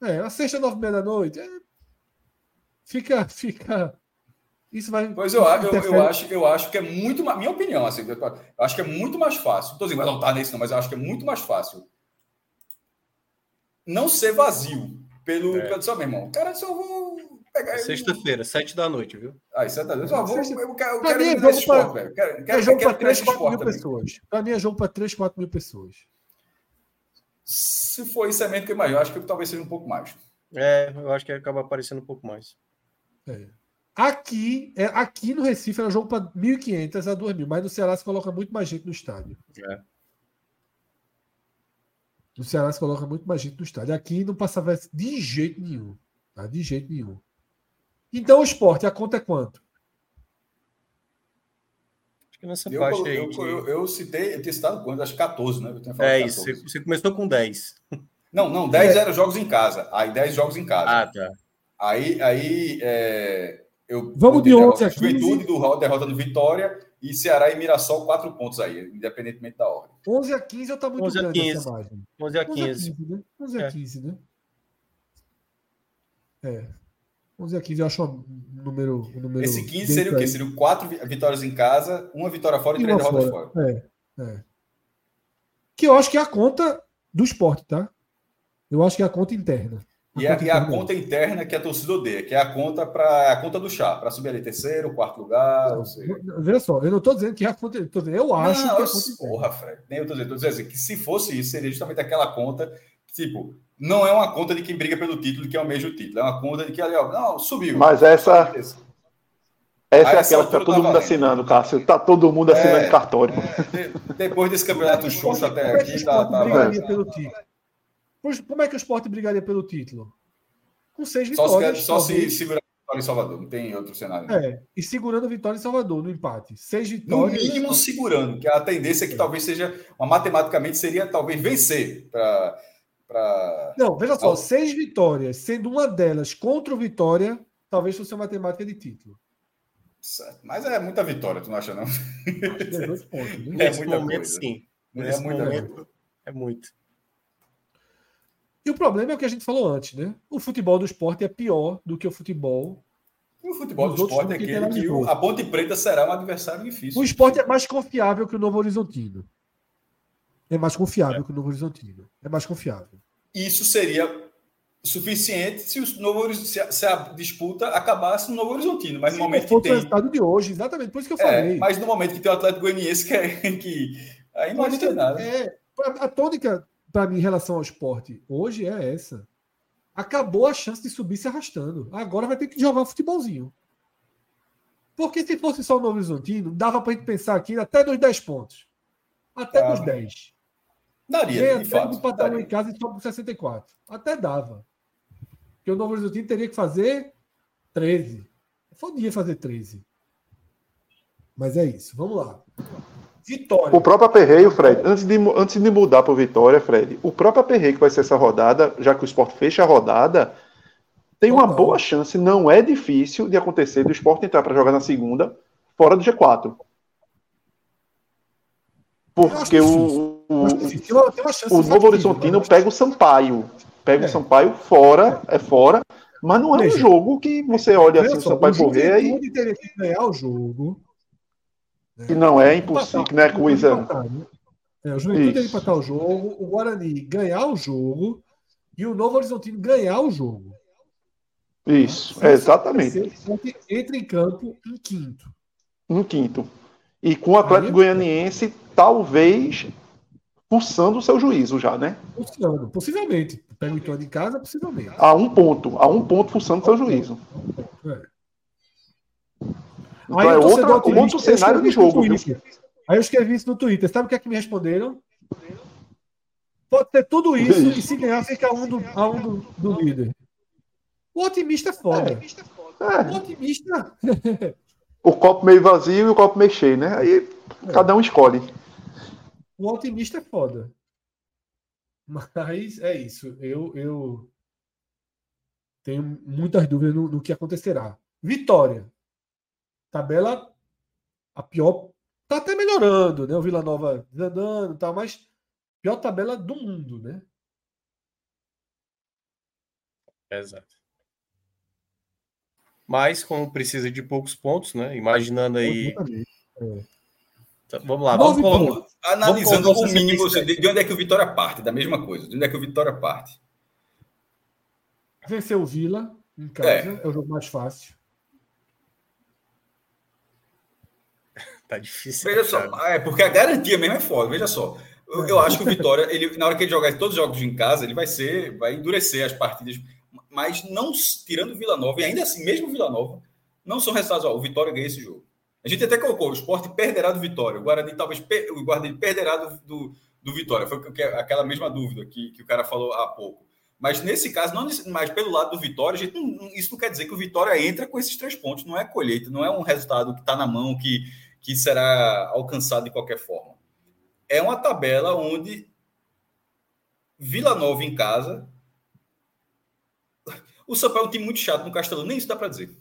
É, a sexta, nove e meia da noite. É... Fica, fica. Isso vai. Pois eu, eu, eu, acho, eu acho que é muito mais. Minha opinião, assim, eu acho que é muito mais fácil. Estou dizendo, não tá nesse, não, mas eu acho que é muito mais fácil não ser vazio pelo. É. pelo seu meu irmão. Cara, só vou pegar. Sexta-feira, sete da noite, viu? Ah, sete da noite. Só vou, eu quero, eu quero ir nesse esporte, velho. Quero, quero, é jogo para 3, 4 mil pessoas. Para mim é jogo para 3, 4 mil pessoas. Se for isso, é menos que mais. Eu acho que talvez seja um pouco mais. É, eu acho que acaba aparecendo um pouco mais. É. Aqui, é, aqui no Recife era jogo para 1.500 a 2.000, mas no Ceará se coloca muito mais gente no estádio. É. No Ceará se coloca muito mais gente no estádio. Aqui não passava de jeito nenhum. Tá? De jeito nenhum. Então o esporte, a conta é quanto? Acho que nessa eu, faixa aí. Eu, eu, eu, citei, eu tinha citado quanto? Acho 14, né? é isso, você começou com 10. Não, não, 10 é. eram jogos em casa. Aí 10 jogos em casa. Ah, tá. Aí, aí é, eu. Vamos de 11 a 15. Juventude do derrota do Vitória e Ceará e Mirassol, 4 pontos aí, independentemente da ordem. 11 a 15 eu tá muito 11 a 15. 11 a 15. 11 a 15, né? 11 a 15, né? É. 11 a 15 eu acho um número. Um número Esse 15 seria o quê? Seriam quatro vitórias em casa, uma vitória fora e, e três derrotas fora. fora. É, é. Que eu acho que é a conta do esporte, tá? Eu acho que é a conta interna. E a, e a conta interna que a torcida odeia, que é a conta para a conta do chá, para subir ali terceiro, quarto lugar. Não, veja só, eu não estou dizendo que é a conta. Dizendo, eu acho não, que é a conta Porra, Fred. Nem eu estou dizendo, dizendo que se fosse isso, seria justamente aquela conta, tipo, não é uma conta de quem briga pelo título, quem almeja o título. É uma conta de que ali, ó, não, subiu. Mas essa. Essa é aquela que tá todo mundo valendo. assinando, Cássio. Tá todo mundo assinando é, cartório. É, de, depois desse campeonato xoxo até aqui, tá. tá brigaria pelo título? Como é que o esporte brigaria pelo título? Com seis vitórias. Só, se, só se segurar a vitória em Salvador, não tem outro cenário. É, e segurando a vitória em Salvador, no empate. Seis vitórias. No mínimo segurando, que a tendência é que talvez seja, uma, matematicamente, seria talvez vencer para. Pra... Não, veja só, seis vitórias, sendo uma delas contra o Vitória, talvez fosse uma matemática de título. Certo. Mas é muita vitória, tu não acha, não? É dois pontos. Né? É muita momento, coisa. sim. É muita momento, coisa. É muito. E o problema é o que a gente falou antes, né? O futebol do esporte é pior do que o futebol. o futebol do esporte é aquele que, que a Ponte Preta será um adversário difícil. O esporte é mais confiável que o Novo Horizontino. É mais confiável é. que o Novo Horizontino. É mais confiável. Isso seria suficiente se, o Novo, se, a, se a disputa acabasse no Novo Horizontino. Mas Sim, no momento que tem. o resultado de hoje, exatamente, por isso que eu é, falei. mas no momento que tem o Atlético Goianiense que, é, que aí não adianta nada. É, a tônica, para mim, em relação ao esporte, hoje é essa. Acabou a chance de subir se arrastando. Agora vai ter que jogar um futebolzinho. Porque se fosse só o Novo Horizontino, dava para a gente pensar aqui até dos 10 pontos. Até ah, dos 10. Daria, Ganha de fato. Daria. em casa e sobe para 64. Até dava. Porque o Novo Horizontino teria que fazer 13. Podia fazer 13. Mas é isso. Vamos lá. Vitória. O próprio aperreio, Fred, antes de, antes de mudar para Vitória, Fred, o próprio aperreio que vai ser essa rodada, já que o esporte fecha a rodada, tem uma boa chance, não é difícil de acontecer do esporte entrar para jogar na segunda, fora do G4. Porque o, o, o Novo Horizontino pega o Sampaio pega é. o Sampaio fora, é fora, mas não é um jogo que você olha assim, o Sampaio correr e. O teria que ganhar o jogo. Né? Que não é impossível, que não é coisa. Né? É, o Juventude teria que empatar o jogo, o Guarani ganhar o jogo e o Novo Horizontino ganhar o jogo. Isso, é, exatamente. Entra em campo em quinto. Em quinto. E com o Atlético Aí, Goianiense, talvez pulsando o seu juízo já, né? Pulsando, possivelmente. Pega o em casa, possivelmente. A um ponto, a um ponto pulsando o seu juízo. É. Então Aí, é outra, um outro cenário de jogo. Aí eu escrevi isso no Twitter. Sabe o que é que me responderam? Pode ter tudo isso e se ganhar, fica um do, a um do, do líder. O otimista é foda. É. O otimista. o copo meio vazio e o copo meio cheio, né? Aí é. cada um escolhe. O otimista é foda. Mas é isso. Eu, eu tenho muitas dúvidas no, no que acontecerá. Vitória. Tabela a pior. Tá até melhorando, né? O Vila Nova andando, tá, mas pior tabela do mundo, né? Exato. Mas como precisa de poucos pontos, né? Imaginando aí. É. Então, vamos lá, vamos, vamos analisando vamos o mínimo de onde é que o Vitória parte, da mesma coisa, de onde é que o Vitória parte. Venceu o Vila em casa, é, é o jogo mais fácil. tá difícil. Veja só, é porque a garantia mesmo é foda, veja só. Eu, eu acho que o Vitória, ele, na hora que ele jogar todos os jogos em casa, ele vai ser, vai endurecer as partidas, mas não tirando o Vila Nova, e ainda assim, mesmo o Vila Nova, não são resultados, ó, o Vitória ganha esse jogo. A gente até colocou, o esporte perderá do Vitória. O Guarani talvez o Guarani perderá do, do, do Vitória. Foi aquela mesma dúvida que, que o cara falou há pouco. Mas nesse caso, não mas pelo lado do Vitória, gente, não, isso não quer dizer que o Vitória entra com esses três pontos. Não é colheita, não é um resultado que está na mão, que, que será alcançado de qualquer forma. É uma tabela onde Vila Nova em casa. O Sampaio é um time muito chato no Castelão, nem isso dá para dizer.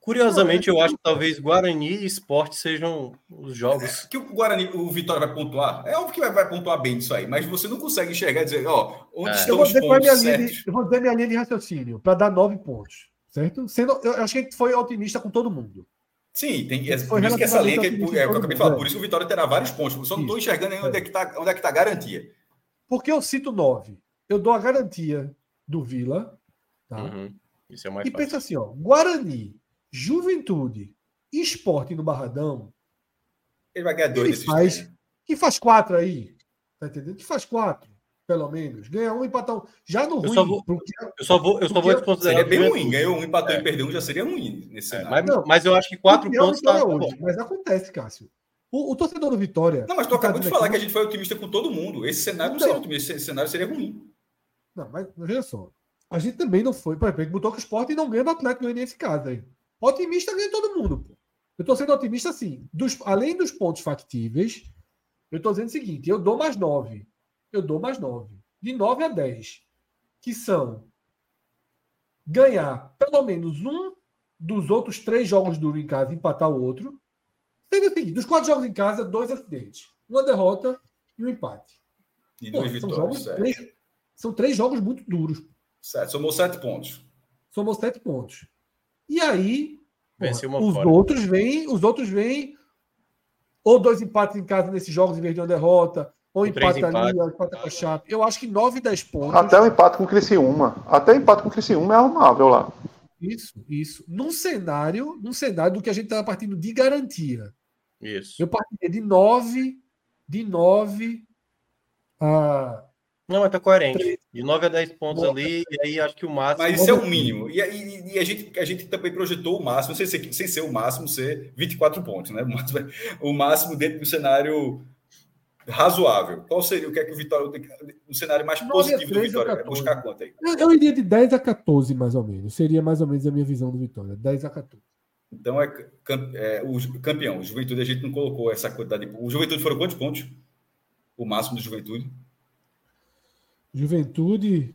Curiosamente, eu acho que talvez Guarani e Esporte sejam os jogos. É, que o Guarani, o Vitória vai pontuar. É óbvio que vai, vai pontuar bem disso aí, mas você não consegue enxergar e dizer, ó, onde é. estão os pontos. De, eu vou dizer minha linha de raciocínio, para dar nove pontos, certo? Sendo, eu acho que a gente foi otimista com todo mundo. Sim, tem, é, por isso que essa linha, que, é, que eu acabei de falar, é. por isso o Vitória terá vários pontos. Eu só não estou enxergando aí onde é que está é. é tá a garantia. Porque eu cito nove. Eu dou a garantia do Vila. Tá? Uhum. Isso é mais e fácil. pensa assim, ó, Guarani, Juventude e Esporte no Barradão. Ele vai ganhar dois. Ele faz, que faz quatro aí. Tá entendendo? Que faz quatro, pelo menos. Ganha um, empatar um. Já no ruim. Eu só vou, porque, eu só vou, eu só vou desconsiderar. Seria bem ruim. Ganhou um, empatou é. e perdeu um, já seria ruim nesse é, mas, mas, eu acho que quatro pontos tá, hoje, Mas acontece, Cássio. O, o, torcedor do Vitória. Não, mas tu acabou de falar que a gente foi otimista com todo mundo. Esse cenário não, não seria otimista, esse cenário seria ruim. Não, mas veja só. A gente também não foi. Por exemplo, botou que o esporte não ganha do Atlético nesse caso aí. Otimista ganha todo mundo, pô. Eu estou sendo otimista assim. Dos, além dos pontos factíveis, eu estou dizendo o seguinte: eu dou mais nove. Eu dou mais nove. De nove a dez. Que são ganhar pelo menos um dos outros três jogos do em casa e empatar o outro. Sendo o seguinte: dos quatro jogos em casa, dois acidentes. Uma derrota e um empate. E dois vitórias. São, jogos, três, são três jogos muito duros. Certo, somou sete pontos. Somou sete pontos. E aí, os fora. outros vêm, os outros vêm ou dois empates em casa nesses jogos em vez de uma derrota, ou empate ali, ou empate com a Chape. Eu acho que 9, 10 pontos. Até o empate com o Criciúma. Até o empate com o Criciúma é arrumável lá. Isso, isso. Num cenário, num cenário do que a gente estava partindo de garantia. Isso. Eu partiria de 9, de 9 a não, mas tá coerente. De 9 a 10 pontos Boa. ali, e aí acho que o máximo. Mas isso é o mínimo. E, e, e, a, gente, a gente também projetou o máximo, sem ser, sem ser o máximo, ser 24 pontos, né? O máximo, o máximo dentro do cenário razoável. Qual seria o que é que o Vitória. O cenário mais positivo do Vitória? É buscar a conta aí. Eu, eu iria de 10 a 14, mais ou menos. Seria mais ou menos a minha visão do Vitória. 10 a 14. Então é, é o campeão. O Juventude a gente não colocou essa quantidade. O Juventude foram quantos pontos? O máximo do Juventude? Juventude.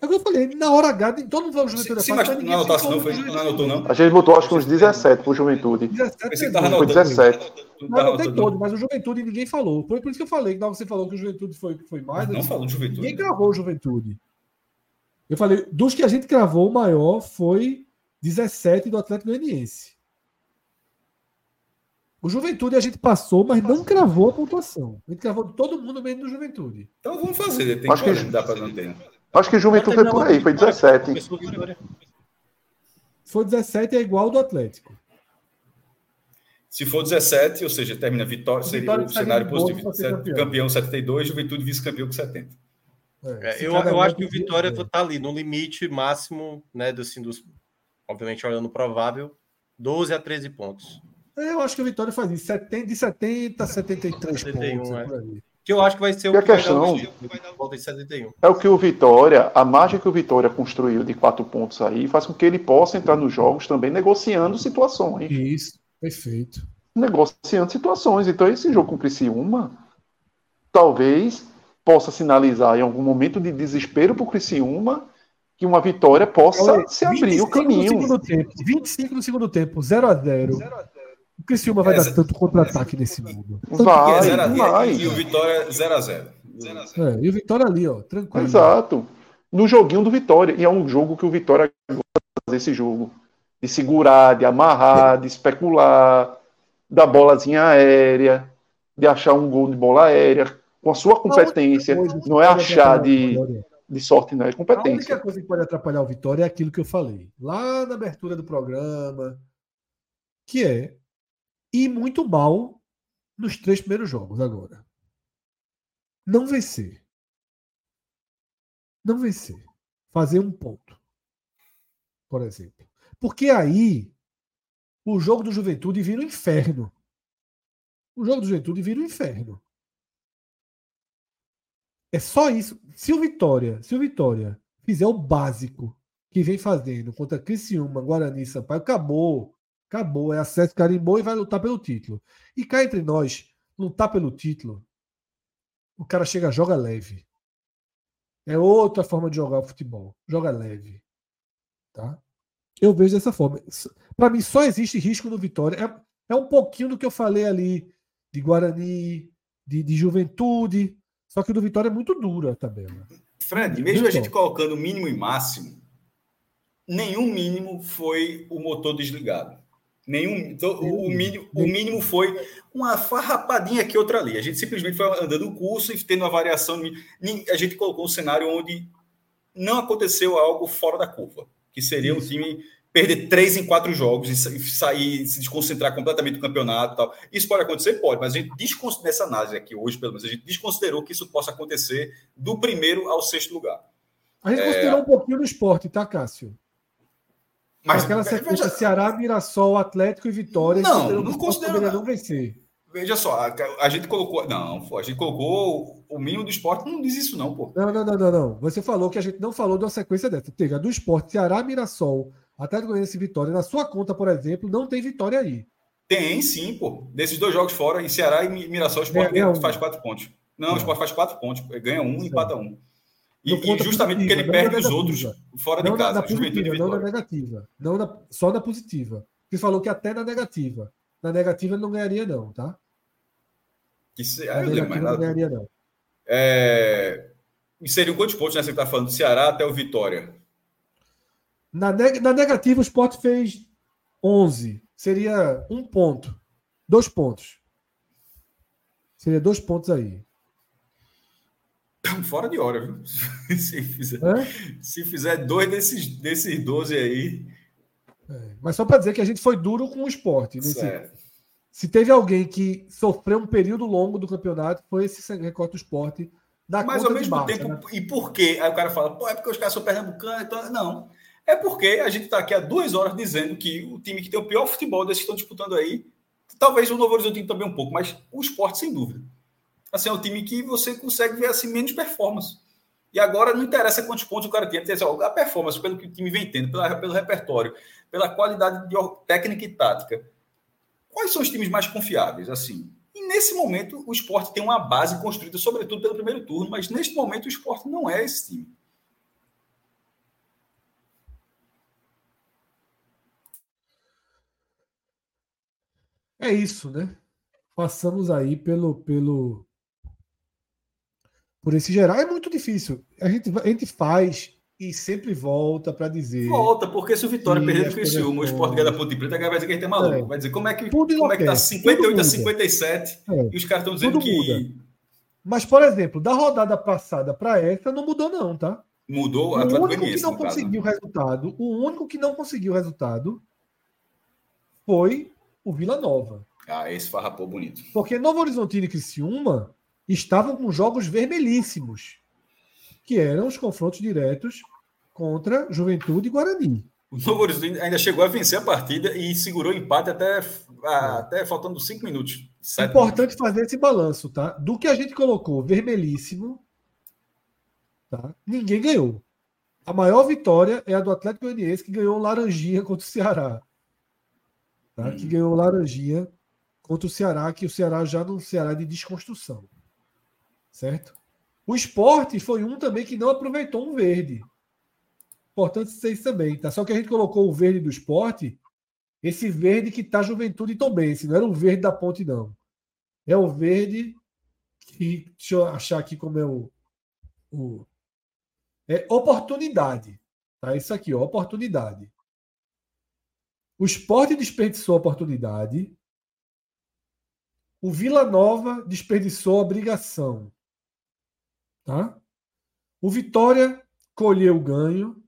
É o que eu falei, na hora H, todo mundo falou Juventude. Sim, mas não anotasse, não, foi, não anotou, não? A gente botou acho que uns 17 pro Juventude. 17 foi 17. Não, anotei todo, mas o Juventude ninguém falou. Foi por isso que eu falei, que você falou que o Juventude foi, foi mais. Mas não falou de Juventude. Ninguém gravou o Juventude. Eu falei, dos que a gente gravou, o maior foi 17 do Atlético Goianiense. O Juventude a gente passou, mas não cravou a pontuação. A gente cravou todo mundo menos do Juventude. Então vamos fazer. Tem acho que, que dá para não ter. Acho que Juventude foi por aí, foi 17. Se for 17, é igual ao do Atlético. Se for 17, ou seja, termina vitória, seria o cenário positivo. Campeão. campeão 72, Juventude vice-campeão com 70. É, é eu, eu acho que o Vitória está ali no limite máximo, né? Assim, dos, obviamente, olhando provável, 12 a 13 pontos. Eu acho que o Vitória faz isso, de 70 a 73 71, pontos. É. Que eu acho que vai ser o que questão volta 71. É o que o Vitória, a margem que o Vitória construiu de quatro pontos aí, faz com que ele possa entrar nos jogos também negociando situações. Isso, perfeito. Negociando situações. Então, esse jogo com o Criciúma, talvez possa sinalizar em algum momento de desespero para o Criciúma que uma vitória possa se abrir o caminho. No tempo, 25 no segundo tempo, 0 a 0 o Criciúma vai é, dar tanto contra-ataque nesse mundo. Vai, é zero, vai. E, o Vitória 0x0. É, e o Vitória ali, ó, tranquilo. Exato. No joguinho do Vitória. E é um jogo que o Vitória gosta de fazer esse jogo. De segurar, de amarrar, de especular, da bolazinha aérea, de achar um gol de bola aérea. Com a sua competência. Não é achar de, de sorte, não, é competência. A única coisa que pode atrapalhar o Vitória é aquilo que eu falei. Lá na abertura do programa, que é e muito mal nos três primeiros jogos agora. Não vencer. Não vencer. Fazer um ponto. Por exemplo. Porque aí o jogo do Juventude vira um inferno. O jogo do Juventude vira um inferno. É só isso. Se o Vitória, se o Vitória fizer o básico que vem fazendo contra Criciúma, Guarani, Sampaio, acabou. Acabou, é acesso carimbou e vai lutar pelo título. E cá entre nós, lutar pelo título, o cara chega, joga leve. É outra forma de jogar o futebol. Joga leve. Tá? Eu vejo dessa forma. Para mim, só existe risco no Vitória. É, é um pouquinho do que eu falei ali de Guarani, de, de Juventude. Só que o do Vitória é muito dura a tabela. Fred, mesmo a gente colocando mínimo e máximo, nenhum mínimo foi o motor desligado. Nenhum. Então, o, mínimo, o mínimo foi uma farrapadinha aqui, outra ali. A gente simplesmente foi andando o curso e tendo uma variação. A gente colocou um cenário onde não aconteceu algo fora da curva, que seria Isso. um time perder três em quatro jogos e sair, se desconcentrar completamente do campeonato e tal. Isso pode acontecer? Pode, mas a gente desconsidera nessa análise aqui hoje, pelo menos, a gente desconsiderou que isso possa acontecer do primeiro ao sexto lugar. A gente é... considerou um pouquinho no esporte, tá, Cássio? Mas aquela sequência veja... Ceará, Mirassol, Atlético e Vitória. Não, não considero. não vencer. Veja só, a, a, gente colocou. Não, a gente colocou o mínimo do esporte, não diz isso, não, pô. Não, não, não, não, não. Você falou que a gente não falou de uma sequência dessa. Teve a do esporte, Ceará, Mirassol, Atlético Goianiense e Vitória. Na sua conta, por exemplo, não tem vitória aí. Tem, sim, pô. Desses dois jogos fora, em Ceará e Mirassol, o esporte é, um. faz quatro pontos. Não, não, o esporte faz quatro pontos. Ganha um, e empata um. E, e justamente porque ele perde os outros fora de casa. Na positiva, não na negativa. Não na, só na positiva. Você falou que até na negativa. Na negativa ele não ganharia, não, tá? Na eu lembro, não ganharia, não. É... E seriam quantos pontos né, você está falando? Do Ceará até o Vitória? Na, neg na negativa, o Sport fez 11. Seria um ponto. Dois pontos. Seria dois pontos aí. Fora de hora, viu? Se fizer, se fizer dois desses, desses 12 aí. É, mas só para dizer que a gente foi duro com o esporte. Nesse, se teve alguém que sofreu um período longo do campeonato, foi esse recorte do esporte. Da mas ao mesmo Barça, tempo, né? e por quê? Aí o cara fala, pô, é porque os caras são pernambucanos. Então... Não. É porque a gente está aqui há duas horas dizendo que o time que tem o pior futebol desses que estão disputando aí, talvez o Novo Horizonte também um pouco, mas o esporte, sem dúvida assim, é um time que você consegue ver assim menos performance. E agora não interessa quantos pontos o cara tem, assim, a performance, pelo que o time vem tendo, pelo repertório, pela qualidade de técnica e tática. Quais são os times mais confiáveis? Assim, e nesse momento o esporte tem uma base construída, sobretudo pelo primeiro turno, mas neste momento o esporte não é esse time. É isso, né? Passamos aí pelo, pelo por esse geral. É muito difícil. A gente, a gente faz e sempre volta para dizer. Volta, porque se o Vitória perder do Criciúma, o Sport ganha da Ponte Preta, vai dizer que a gente é maluco. É. Vai dizer como é que, como é que tá 58 a 57 é. e os caras estão dizendo Tudo que. Muda. Mas, por exemplo, da rodada passada para essa, não mudou, não, tá? Mudou o Atlético único que não conseguiu caso. resultado, o único que não conseguiu resultado foi o Vila Nova. Ah, esse farrapou bonito. Porque Novo Horizontino e Criciúma estavam com jogos vermelhíssimos, que eram os confrontos diretos contra Juventude e Guarani. O Novo ainda chegou a vencer a partida e segurou o empate até, até faltando cinco minutos. Importante minutos. fazer esse balanço, tá? Do que a gente colocou vermelhíssimo, tá? ninguém ganhou. A maior vitória é a do Atlético Goianiense, que ganhou Laranjinha contra o Ceará. Tá? Hum. Que ganhou Laranjinha contra o Ceará, que o Ceará já no Ceará de desconstrução certo? O esporte foi um também que não aproveitou um verde. Importante vocês também, tá? Só que a gente colocou o verde do esporte, esse verde que tá Juventude e Tombense, não era o verde da ponte, não. É o verde que. Deixa eu achar aqui como é o. o é oportunidade. Tá? Isso aqui, ó, oportunidade. O esporte desperdiçou a oportunidade. O Vila Nova desperdiçou a obrigação. Tá? O Vitória colheu o ganho.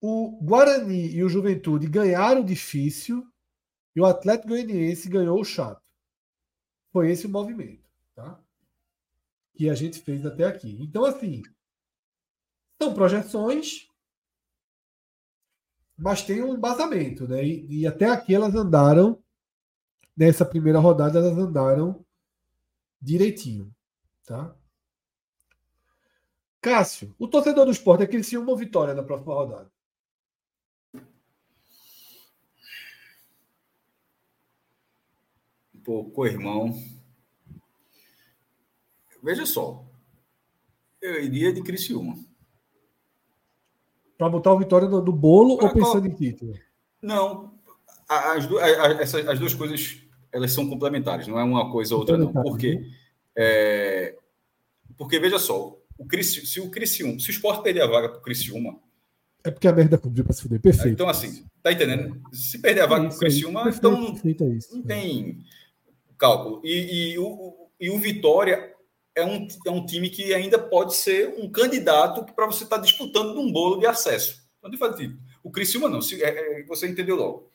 O Guarani e o Juventude ganharam o difícil e o Atlético Goianiense ganhou o chato. Foi esse o movimento, tá? Que a gente fez até aqui. Então, assim, são projeções, mas tem um embasamento, né? E, e até aqui elas andaram, nessa primeira rodada, elas andaram direitinho, tá? Cássio, o torcedor do esporte é que ele se uma vitória na próxima rodada. Pô, irmão. Veja só. Eu iria de Criciúma. Para botar o Vitória do, bolo pra ou pensando qual... em título? Não. As, as, as duas coisas elas são complementares, não é uma coisa ou outra, não. Por quê? Né? É, porque, veja só, o se o Criciúma, se o Sport perder a vaga para o Criciúma, É porque a merda cobriu para se fuder. Perfeito. Então, assim, tá entendendo? Se perder a vaga é com o Criciúma, perfeito, então perfeito é isso, não tem cálculo. E, e, o, e o Vitória é um, é um time que ainda pode ser um candidato para você estar tá disputando num bolo de acesso. Então, de fato, o Criciúma não, se, é, é, você entendeu logo.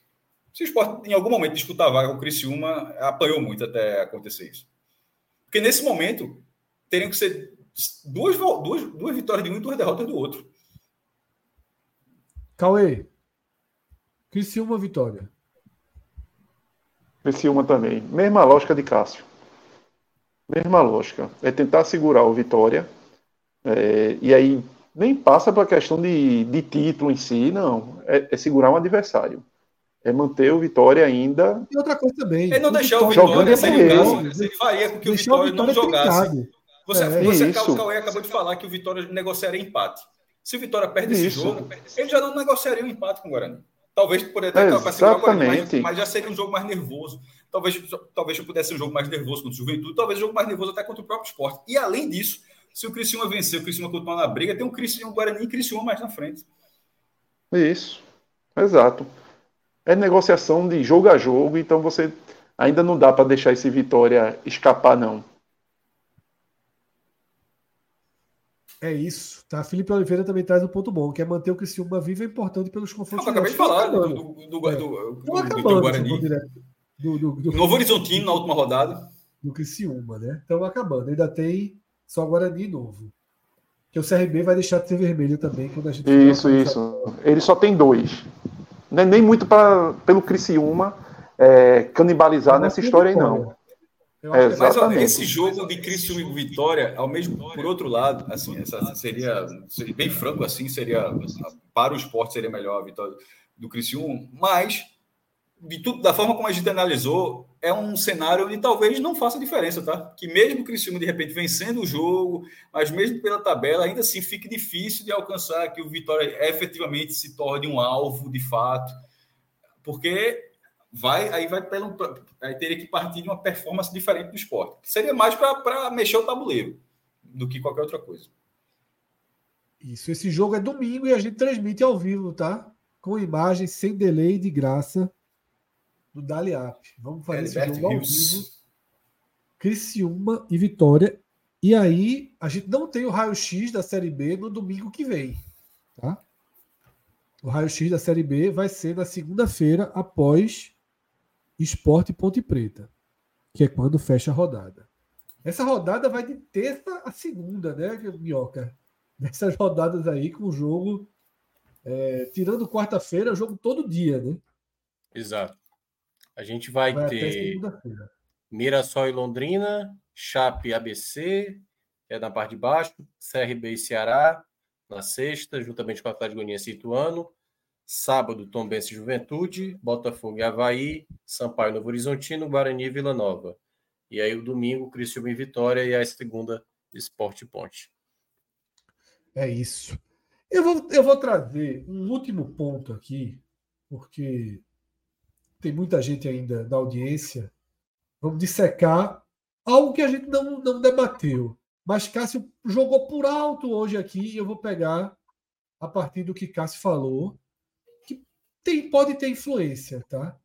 Se o esporte em algum momento disputar a vaga com o Criciúma, apanhou muito até acontecer isso. Porque nesse momento, teriam que ser duas, duas, duas vitórias de um e duas derrotas do outro. Cauê. Criciúma, vitória. Criciúma também. Mesma lógica de Cássio. Mesma lógica. É tentar segurar o Vitória. É, e aí nem passa para a questão de, de título em si, não. É, é, segurar um adversário. É manter o Vitória ainda. E outra coisa também. É não deixar o Vitória sem Ele faria com que o Vitória, não jogasse. Você, é, você isso. Cauê acabou de falar que o Vitória negociaria empate. Se o Vitória perde isso. esse jogo, ele já não negociaria um empate com o Guarani. Talvez poderia ter é, para mas, mas, já seria um jogo mais nervoso. Talvez, talvez pudesse ser um jogo mais nervoso contra o Juventude, talvez um jogo mais nervoso até contra o próprio esporte. E além disso, se o Criciúma vencer, o Criciúma continuar na briga, tem um, Criciúma, um Guarani e Criciúma mais na frente. Isso, exato. É negociação de jogo a jogo, então você ainda não dá para deixar esse Vitória escapar, não. É isso, tá? Felipe Oliveira também traz um ponto bom, que é manter o Criciúma vivo é importante pelos confrontos. Eu acabei de falar do, do, do, do, do Guarani. Do, do, do, Novo Horizontino na última rodada. Do Criciúma, né? Então acabando. Ainda tem só Guarani novo. Que o CRB vai deixar de ser vermelho também quando a gente. Isso, isso. Ele só tem dois. Não é nem muito pra, pelo Criciúma é, canibalizar nessa história aí, não. É, mas ó, esse jogo de Cristo e Vitória, ao mesmo por outro lado, assim, essa seria, seria, bem franco assim, seria para o esporte seria melhor a vitória do Criciúma, mas de tudo, da forma como a gente analisou, é um cenário onde talvez não faça diferença, tá? Que mesmo o Criciúma de repente vencendo o jogo, mas mesmo pela tabela, ainda assim fique difícil de alcançar que o Vitória efetivamente se torne um alvo de fato, porque vai aí vai pelo aí teria que partir de uma performance diferente do esporte. Seria mais para mexer o tabuleiro do que qualquer outra coisa. Isso, esse jogo é domingo e a gente transmite ao vivo, tá? Com imagem, sem delay, de graça, do Dali App. Vamos fazer é, esse jogo ao vivo. Criciúma e Vitória. E aí, a gente não tem o raio-x da Série B no domingo que vem, tá? O raio-x da Série B vai ser na segunda-feira, após Esporte Ponte Preta, que é quando fecha a rodada. Essa rodada vai de terça a segunda, né, Minhoca? Nessas rodadas aí com o jogo, é, tirando quarta-feira, jogo todo dia, né? Exato. A gente vai, vai ter Mirassol e Londrina, Chape ABC, que é na parte de baixo, CRB e Ceará, na sexta, juntamente com a Atlético Goianiense e Ituano, Sábado, Tombense Juventude, Botafogo e Havaí, Sampaio Novo Horizontino, Guarani e Vila Nova. E aí o domingo, Criciúma e Vitória e a segunda, Esporte Ponte. É isso. Eu vou, eu vou trazer um último ponto aqui, porque tem muita gente ainda da audiência. Vamos dissecar algo que a gente não, não debateu. Mas Cássio jogou por alto hoje aqui e eu vou pegar a partir do que Cássio falou tem, pode ter influência, tá?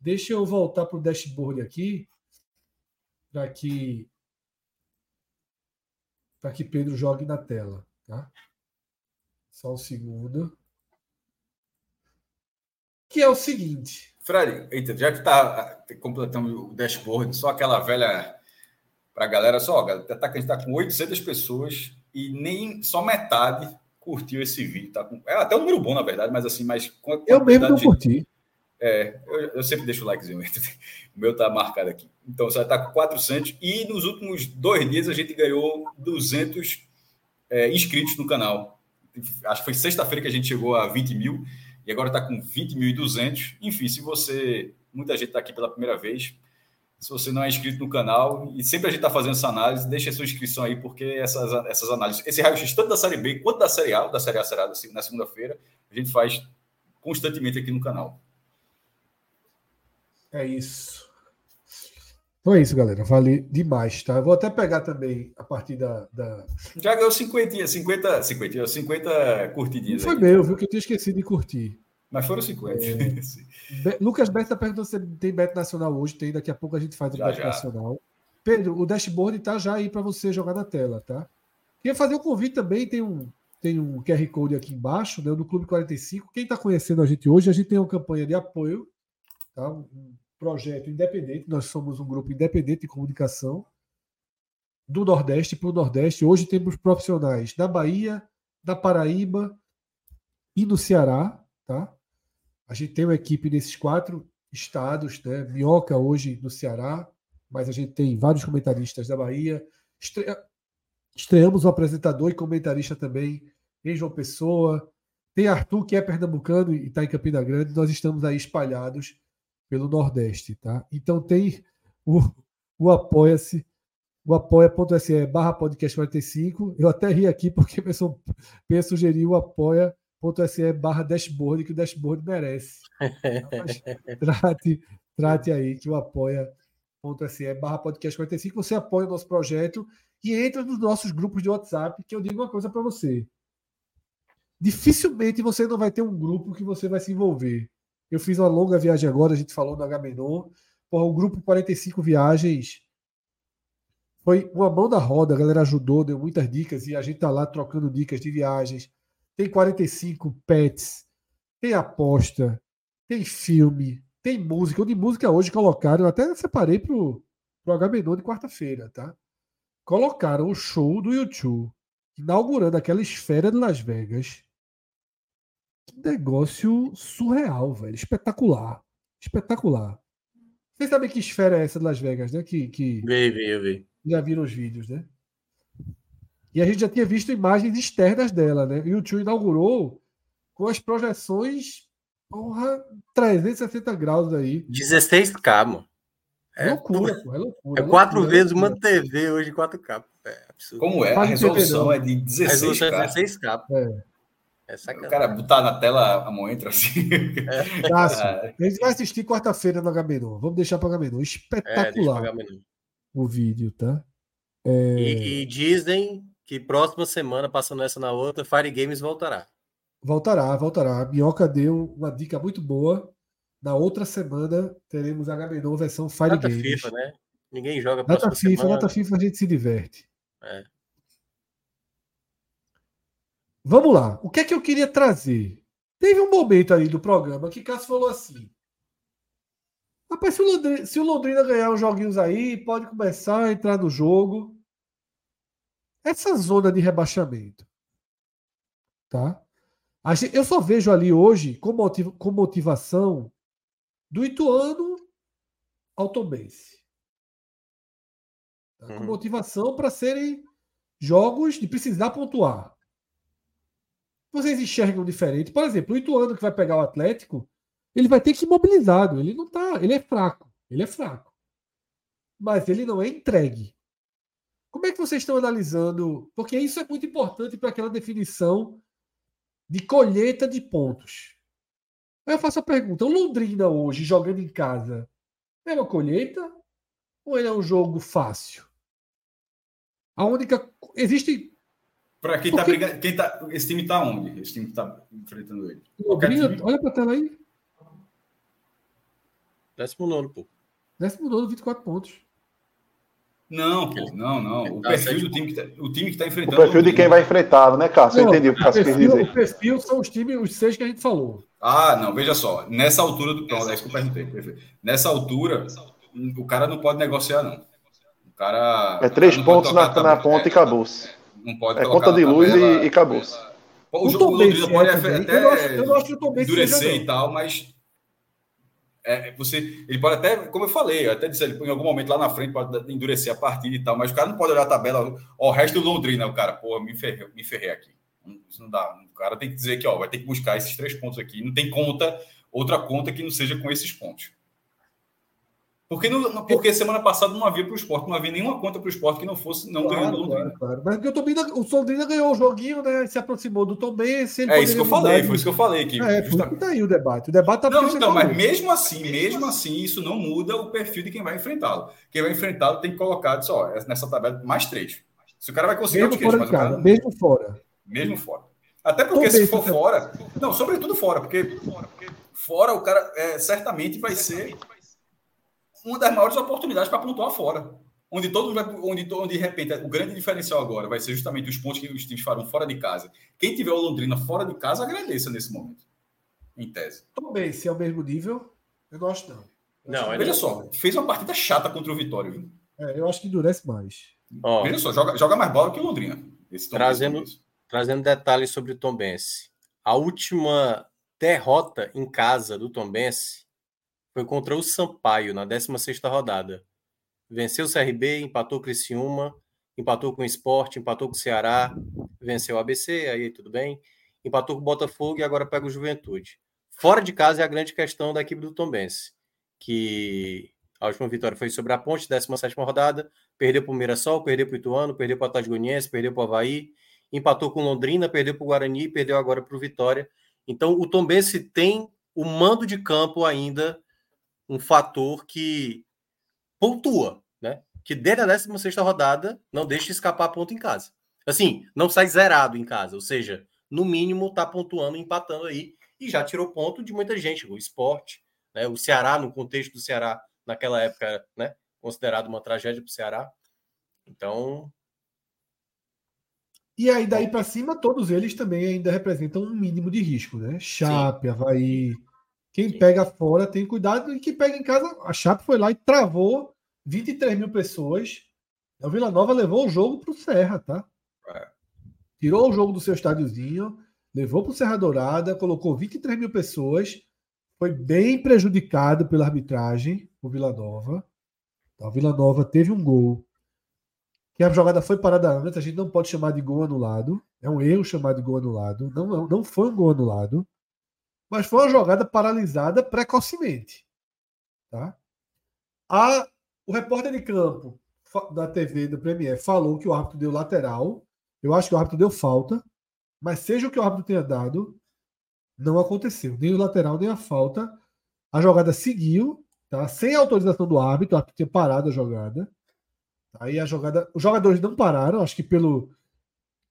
Deixa eu voltar para o dashboard aqui, para que, que Pedro jogue na tela, tá? Só um segundo. Que é o seguinte. Fred, eita, já que está completando o dashboard, só aquela velha para a galera, só, galera, tá, a gente está com 800 pessoas e nem só metade curtiu esse vídeo. Tá com, é até um número bom, na verdade, mas assim, mas com Eu mesmo não de, curti. É, eu, eu, sempre deixo o likezinho. o meu tá marcado aqui. Então, você está com 400 e nos últimos dois dias a gente ganhou 200 é, inscritos no canal. Acho que foi sexta-feira que a gente chegou a 20 mil e agora está com 20.200. Enfim, se você. Muita gente está aqui pela primeira vez. Se você não é inscrito no canal, e sempre a gente está fazendo essa análise, deixe a sua inscrição aí, porque essas, essas análises, esse raio-x, tanto da Série B quanto da Série A, da Série A será na segunda-feira, a gente faz constantemente aqui no canal. É isso. Então é isso, galera. Vale demais, tá? Eu vou até pegar também a partir da. da... Já ganhou 50, 50, 50, 50 curtidinhas. Foi meu, viu? Que eu tinha esquecido de curtir. Mas foram 50. É... Lucas Beto está perguntando se tem Beto Nacional hoje. Tem, daqui a pouco a gente faz o já, já. Nacional. Pedro, o dashboard está já aí para você jogar na tela, tá? Queria fazer um convite também, tem um, tem um QR Code aqui embaixo, né, do Clube 45. Quem está conhecendo a gente hoje, a gente tem uma campanha de apoio, tá? um projeto independente, nós somos um grupo independente de comunicação do Nordeste para o Nordeste. Hoje temos profissionais da Bahia, da Paraíba e no Ceará. Tá? A gente tem uma equipe nesses quatro estados, né? Minhoca hoje no Ceará, mas a gente tem vários comentaristas da Bahia. Estreamos um apresentador e comentarista também em João Pessoa. Tem Arthur, que é pernambucano e está em Campina Grande. Nós estamos aí espalhados pelo Nordeste, tá? Então tem o, o Apoia-se, o apoia.se barra podcast 45. Eu até ri aqui porque pensou, penso sugerir o apoia.se barra dashboard, que o dashboard merece. Trate, trate aí que o apoia.se barra podcast 45. Você apoia o nosso projeto e entra nos nossos grupos de WhatsApp, que eu digo uma coisa para você. Dificilmente você não vai ter um grupo que você vai se envolver. Eu fiz uma longa viagem agora, a gente falou no Agamenon. Porra, o grupo 45 viagens foi uma mão da roda, a galera ajudou, deu muitas dicas e a gente tá lá trocando dicas de viagens. Tem 45 pets, tem aposta, tem filme, tem música. O de música hoje colocaram, até separei pro, pro Agamenon de quarta-feira, tá? Colocaram o show do YouTube inaugurando aquela esfera de Las Vegas negócio surreal, velho. Espetacular. Espetacular. Vocês sabem que esfera é essa de Las Vegas, né? Que, que... Vi, vi, eu vi. Já viram os vídeos, né? E a gente já tinha visto imagens externas dela, né? E o tio inaugurou com as projeções, porra, 360 graus aí. 16K, mano. É loucura, pô, é loucura. É, é quatro loucura, vezes uma TV hoje 4K. É absurdo. Como é? A resolução é de 16K. A resolução é 16K. É. É o cara botar na tela, a mão entra assim. É. Cássio, a gente vai assistir quarta-feira no Gamenon. Vamos deixar para o Gamenon. Espetacular é, o vídeo, tá? É... E, e, dizem que próxima semana, passando essa na outra, Fire Games voltará. Voltará, voltará. A Minhoca deu uma dica muito boa. Na outra semana teremos a Gamenon versão Fire data Games. FIFA, né? Ninguém joga Data FIFA, semana. data FIFA a gente se diverte. É. Vamos lá. O que é que eu queria trazer? Teve um momento aí do programa que Cássio falou assim: Rapaz, se o, Londrina, se o Londrina ganhar uns joguinhos aí, pode começar a entrar no jogo. Essa zona de rebaixamento. Tá? Eu só vejo ali hoje, com, motiv, com motivação, do Ituano ao Tombense. Tá? Com uhum. motivação para serem jogos de precisar pontuar vocês enxergam diferente. Por exemplo, o Ituano que vai pegar o Atlético, ele vai ter que ir mobilizado. Ele não tá, ele é fraco. Ele é fraco. Mas ele não é entregue. Como é que vocês estão analisando? Porque isso é muito importante para aquela definição de colheita de pontos. Aí eu faço a pergunta: o Londrina hoje, jogando em casa, é uma colheita ou ele é um jogo fácil? A única. Existe para quem está brigando. Quem tá, esse time está onde? Esse time está enfrentando ele. Olha para a tela aí. Décimo nono, pô. Décimo nono, 24 pontos. Não, pô, não, não. O tá perfil do time que está, o time que tá enfrentando. O perfil de quem vai enfrentar, né, Cássio? Eu entendi o que o Cássio quis dizer. O perfil são os times, os seis que a gente falou. Ah, não, veja só. Nessa altura do. Não, é isso que eu perguntei. Perfeito. Nessa altura, o cara não pode negociar, não. O cara. É três pontos na, na ponta é, e acabou-se. Não pode é conta de luz e, e acabou. O, o jogo do Londrina pode até eu acho, eu acho que endurecer e tal, mas é, você, ele pode até, como eu falei, até disse, em algum momento lá na frente pode endurecer a partida e tal, mas o cara não pode olhar a tabela, ó, o resto do Londrina, o cara, pô, me ferrei, me ferrei aqui. Isso não dá. O cara tem que dizer que, ó, vai ter que buscar esses três pontos aqui. Não tem conta, outra conta que não seja com esses pontos. Porque, no, porque semana passada não havia para o esporte, não havia nenhuma conta para o esporte que não fosse não claro, ganhando Londrina. Claro, claro. Mas o, Tom, o Londrina ganhou o joguinho, né? Se aproximou do Tom Benz. É isso que eu falei, foi isso que eu falei. Que é, justamente... tá aí o debate. O debate tá Não, não mas mesmo assim, mesmo assim, isso não muda o perfil de quem vai enfrentá-lo. Quem vai enfrentá-lo tem que colocar só, nessa tabela mais três. Se o cara vai conseguir mesmo fora, cara, cara, mesmo fora. Mesmo fora. Até porque se for fora. Não, sobretudo fora, porque fora o cara é, certamente vai ser uma das maiores oportunidades para pontuar fora. Onde todo mundo vai, onde, onde de repente o grande diferencial agora vai ser justamente os pontos que os times farão fora de casa. Quem tiver o Londrina fora de casa, agradeça nesse momento. Em tese. Também, se é o mesmo nível, eu não acho não. não, Veja só, fez uma partida chata contra o Vitória, viu? É, eu acho que endurece mais. Oh, Veja só, joga, joga mais bola que o Londrina. trazendo, trazendo detalhes sobre o Tom Bense. A última derrota em casa do Tom Bense contra o Sampaio na 16ª rodada. Venceu o CRB, empatou o Criciúma, empatou com o Sport, empatou com o Ceará, venceu o ABC, aí tudo bem. Empatou com o Botafogo e agora pega o Juventude. Fora de casa é a grande questão da equipe do Tombense, que a última vitória foi sobre a Ponte, 17ª rodada, perdeu para o Mirassol, perdeu para o Ituano, perdeu para o Atlético Goianiense, perdeu para o Havaí, empatou com Londrina, perdeu para o Guarani perdeu agora para o Vitória. Então o Tombense tem o mando de campo ainda um fator que pontua, né? Que desde a 16 rodada não deixa escapar ponto em casa. Assim, não sai zerado em casa, ou seja, no mínimo tá pontuando, empatando aí, e já tirou ponto de muita gente, o esporte, né? O Ceará, no contexto do Ceará, naquela época, né? Considerado uma tragédia para o Ceará. Então. E aí, daí para cima, todos eles também ainda representam um mínimo de risco, né? Chape, Sim. Havaí, quem pega fora tem cuidado e quem pega em casa, a Chape foi lá e travou 23 mil pessoas. O Vila Nova levou o jogo para o Serra, tá? É. Tirou o jogo do seu estádiozinho, levou para o Serra Dourada, colocou 23 mil pessoas. Foi bem prejudicado pela arbitragem, o Vila Nova. Então, o Vila Nova teve um gol que a jogada foi parada antes, a gente não pode chamar de gol anulado. É um erro chamar de gol anulado. Não, não foi um gol anulado mas foi uma jogada paralisada precocemente. Tá? A, o repórter de campo da TV do Premier falou que o árbitro deu lateral. Eu acho que o árbitro deu falta, mas seja o que o árbitro tenha dado, não aconteceu. Nem o lateral, nem a falta. A jogada seguiu, tá? sem autorização do árbitro, o árbitro tinha parado a jogada. Aí a jogada. Os jogadores não pararam, acho que pelo,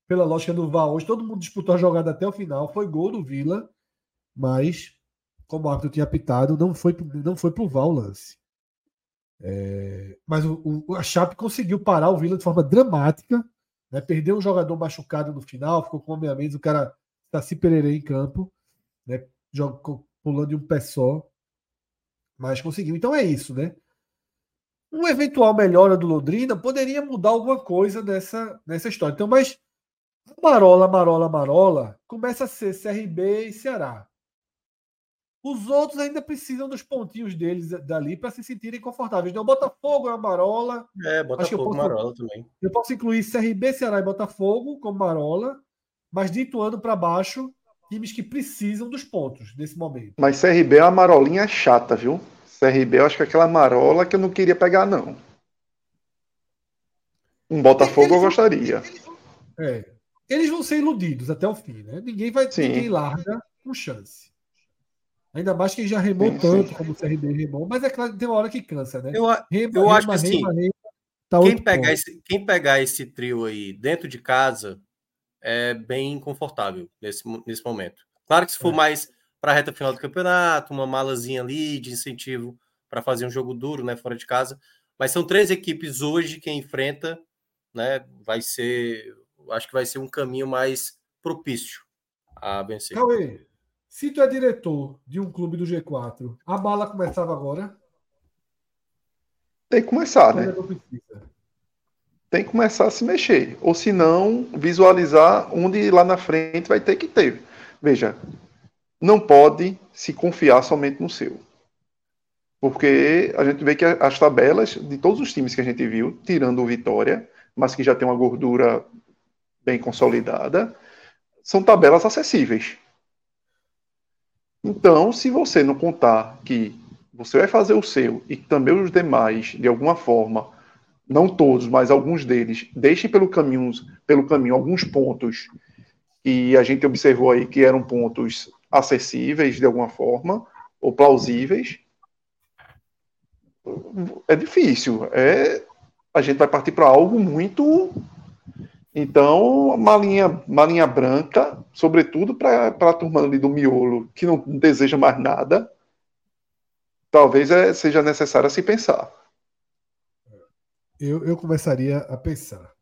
pela lógica do VAR hoje, todo mundo disputou a jogada até o final. Foi gol do Vila mas como o árbitro tinha apitado, não foi, não foi pro VAR o lance. É, mas o, o, a Chape conseguiu parar o Vila de forma dramática, né? perdeu um jogador machucado no final, ficou com homem a menos, o cara está se pererei em campo, né? Joga, pulando de um pé só, mas conseguiu. Então é isso, né? Uma eventual melhora do Londrina poderia mudar alguma coisa nessa, nessa história. Então, mas Marola, Marola, Marola começa a ser CRB e Ceará. Os outros ainda precisam dos pontinhos deles dali para se sentirem confortáveis. Então, Botafogo, Marola. É, Botafogo, posso, Marola também. Eu posso incluir CRB, Ceará e Botafogo como Marola, mas dito ano para baixo, times que precisam dos pontos nesse momento. Mas CRB é uma marolinha chata, viu? CRB eu acho que é aquela marola que eu não queria pegar, não. Um Botafogo eles, eu gostaria. É. Eles vão ser iludidos até o fim, né? Ninguém vai Sim. ninguém larga com chance. Ainda mais que já remou tanto como o CRB remou, mas é claro tem uma hora que cansa, né? Eu, rema, eu rema, acho que assim, tá quem, pegar esse, quem pegar esse trio aí dentro de casa é bem confortável nesse, nesse momento. Claro que se for é. mais para a reta final do campeonato, uma malazinha ali de incentivo para fazer um jogo duro, né, fora de casa, mas são três equipes hoje que enfrenta, né, vai ser, acho que vai ser um caminho mais propício a vencer. Cauê, se tu é diretor de um clube do G4, a bala começava agora? Tem que começar, né? Tem que começar a se mexer. Ou se não, visualizar onde lá na frente vai ter que ter. Veja, não pode se confiar somente no seu. Porque a gente vê que as tabelas de todos os times que a gente viu, tirando o Vitória, mas que já tem uma gordura bem consolidada, são tabelas acessíveis. Então, se você não contar que você vai fazer o seu e também os demais, de alguma forma, não todos, mas alguns deles, deixem pelo caminho, pelo caminho alguns pontos que a gente observou aí que eram pontos acessíveis de alguma forma, ou plausíveis, é difícil. É, a gente vai partir para algo muito. Então, uma linha, uma linha branca, sobretudo para a turma ali do miolo, que não deseja mais nada, talvez é, seja necessário se pensar. Eu, eu começaria a pensar.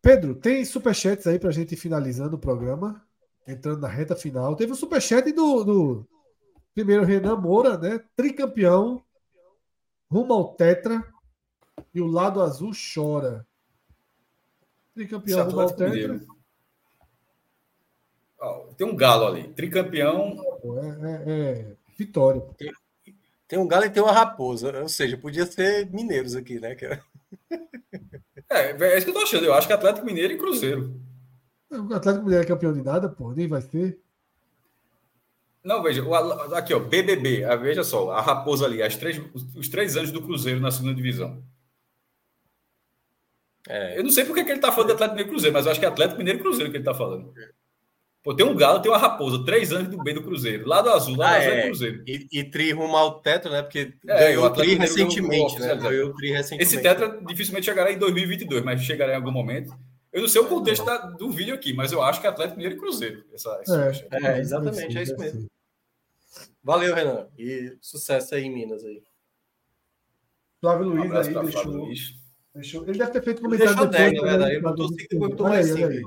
Pedro, tem superchats aí para a gente finalizando o programa? Entrando na reta final. Teve o um superchat do, do primeiro Renan Moura, né? Tricampeão, rumo ao Tetra. E o lado azul chora. Tricampeão rumo ao Tetra. tem um galo ali. Tricampeão. É, é, é vitória. Tem um galo e tem uma raposa. Ou seja, podia ser mineiros aqui, né? É, é isso que eu tô achando. Eu acho que Atlético Mineiro e Cruzeiro. O Atlético Mineiro é campeão de nada, pô, nem vai ser. Não, veja, o, aqui, ó, BBB, ah, veja só, a Raposa ali, as três, os três anos do Cruzeiro na segunda divisão. É. Eu não sei porque que ele tá falando de Atlético Mineiro Cruzeiro, mas eu acho que é Atlético Mineiro Cruzeiro que ele tá falando. Pô, tem um galo, tem uma raposa, três anos do B do Cruzeiro. Lado azul, lado ah, azul é, é Cruzeiro. E, e tri rumo ao teto, né? Porque é, ganhou o tri recentemente, né? Ganhou o tri recentemente. Esse tetra dificilmente chegará em 2022, mas chegará em algum momento. Eu não sei o contexto da, do vídeo aqui, mas eu acho que é Atlético Mineiro e Cruzeiro. Essa, é, é, exatamente, é isso mesmo. Valeu, Renan. E sucesso aí em Minas aí. Flávio Luiz um aí deixou, Luiz. Deixou, Ele deve ter feito comentário depois. 10, na verdade. Ele botou 5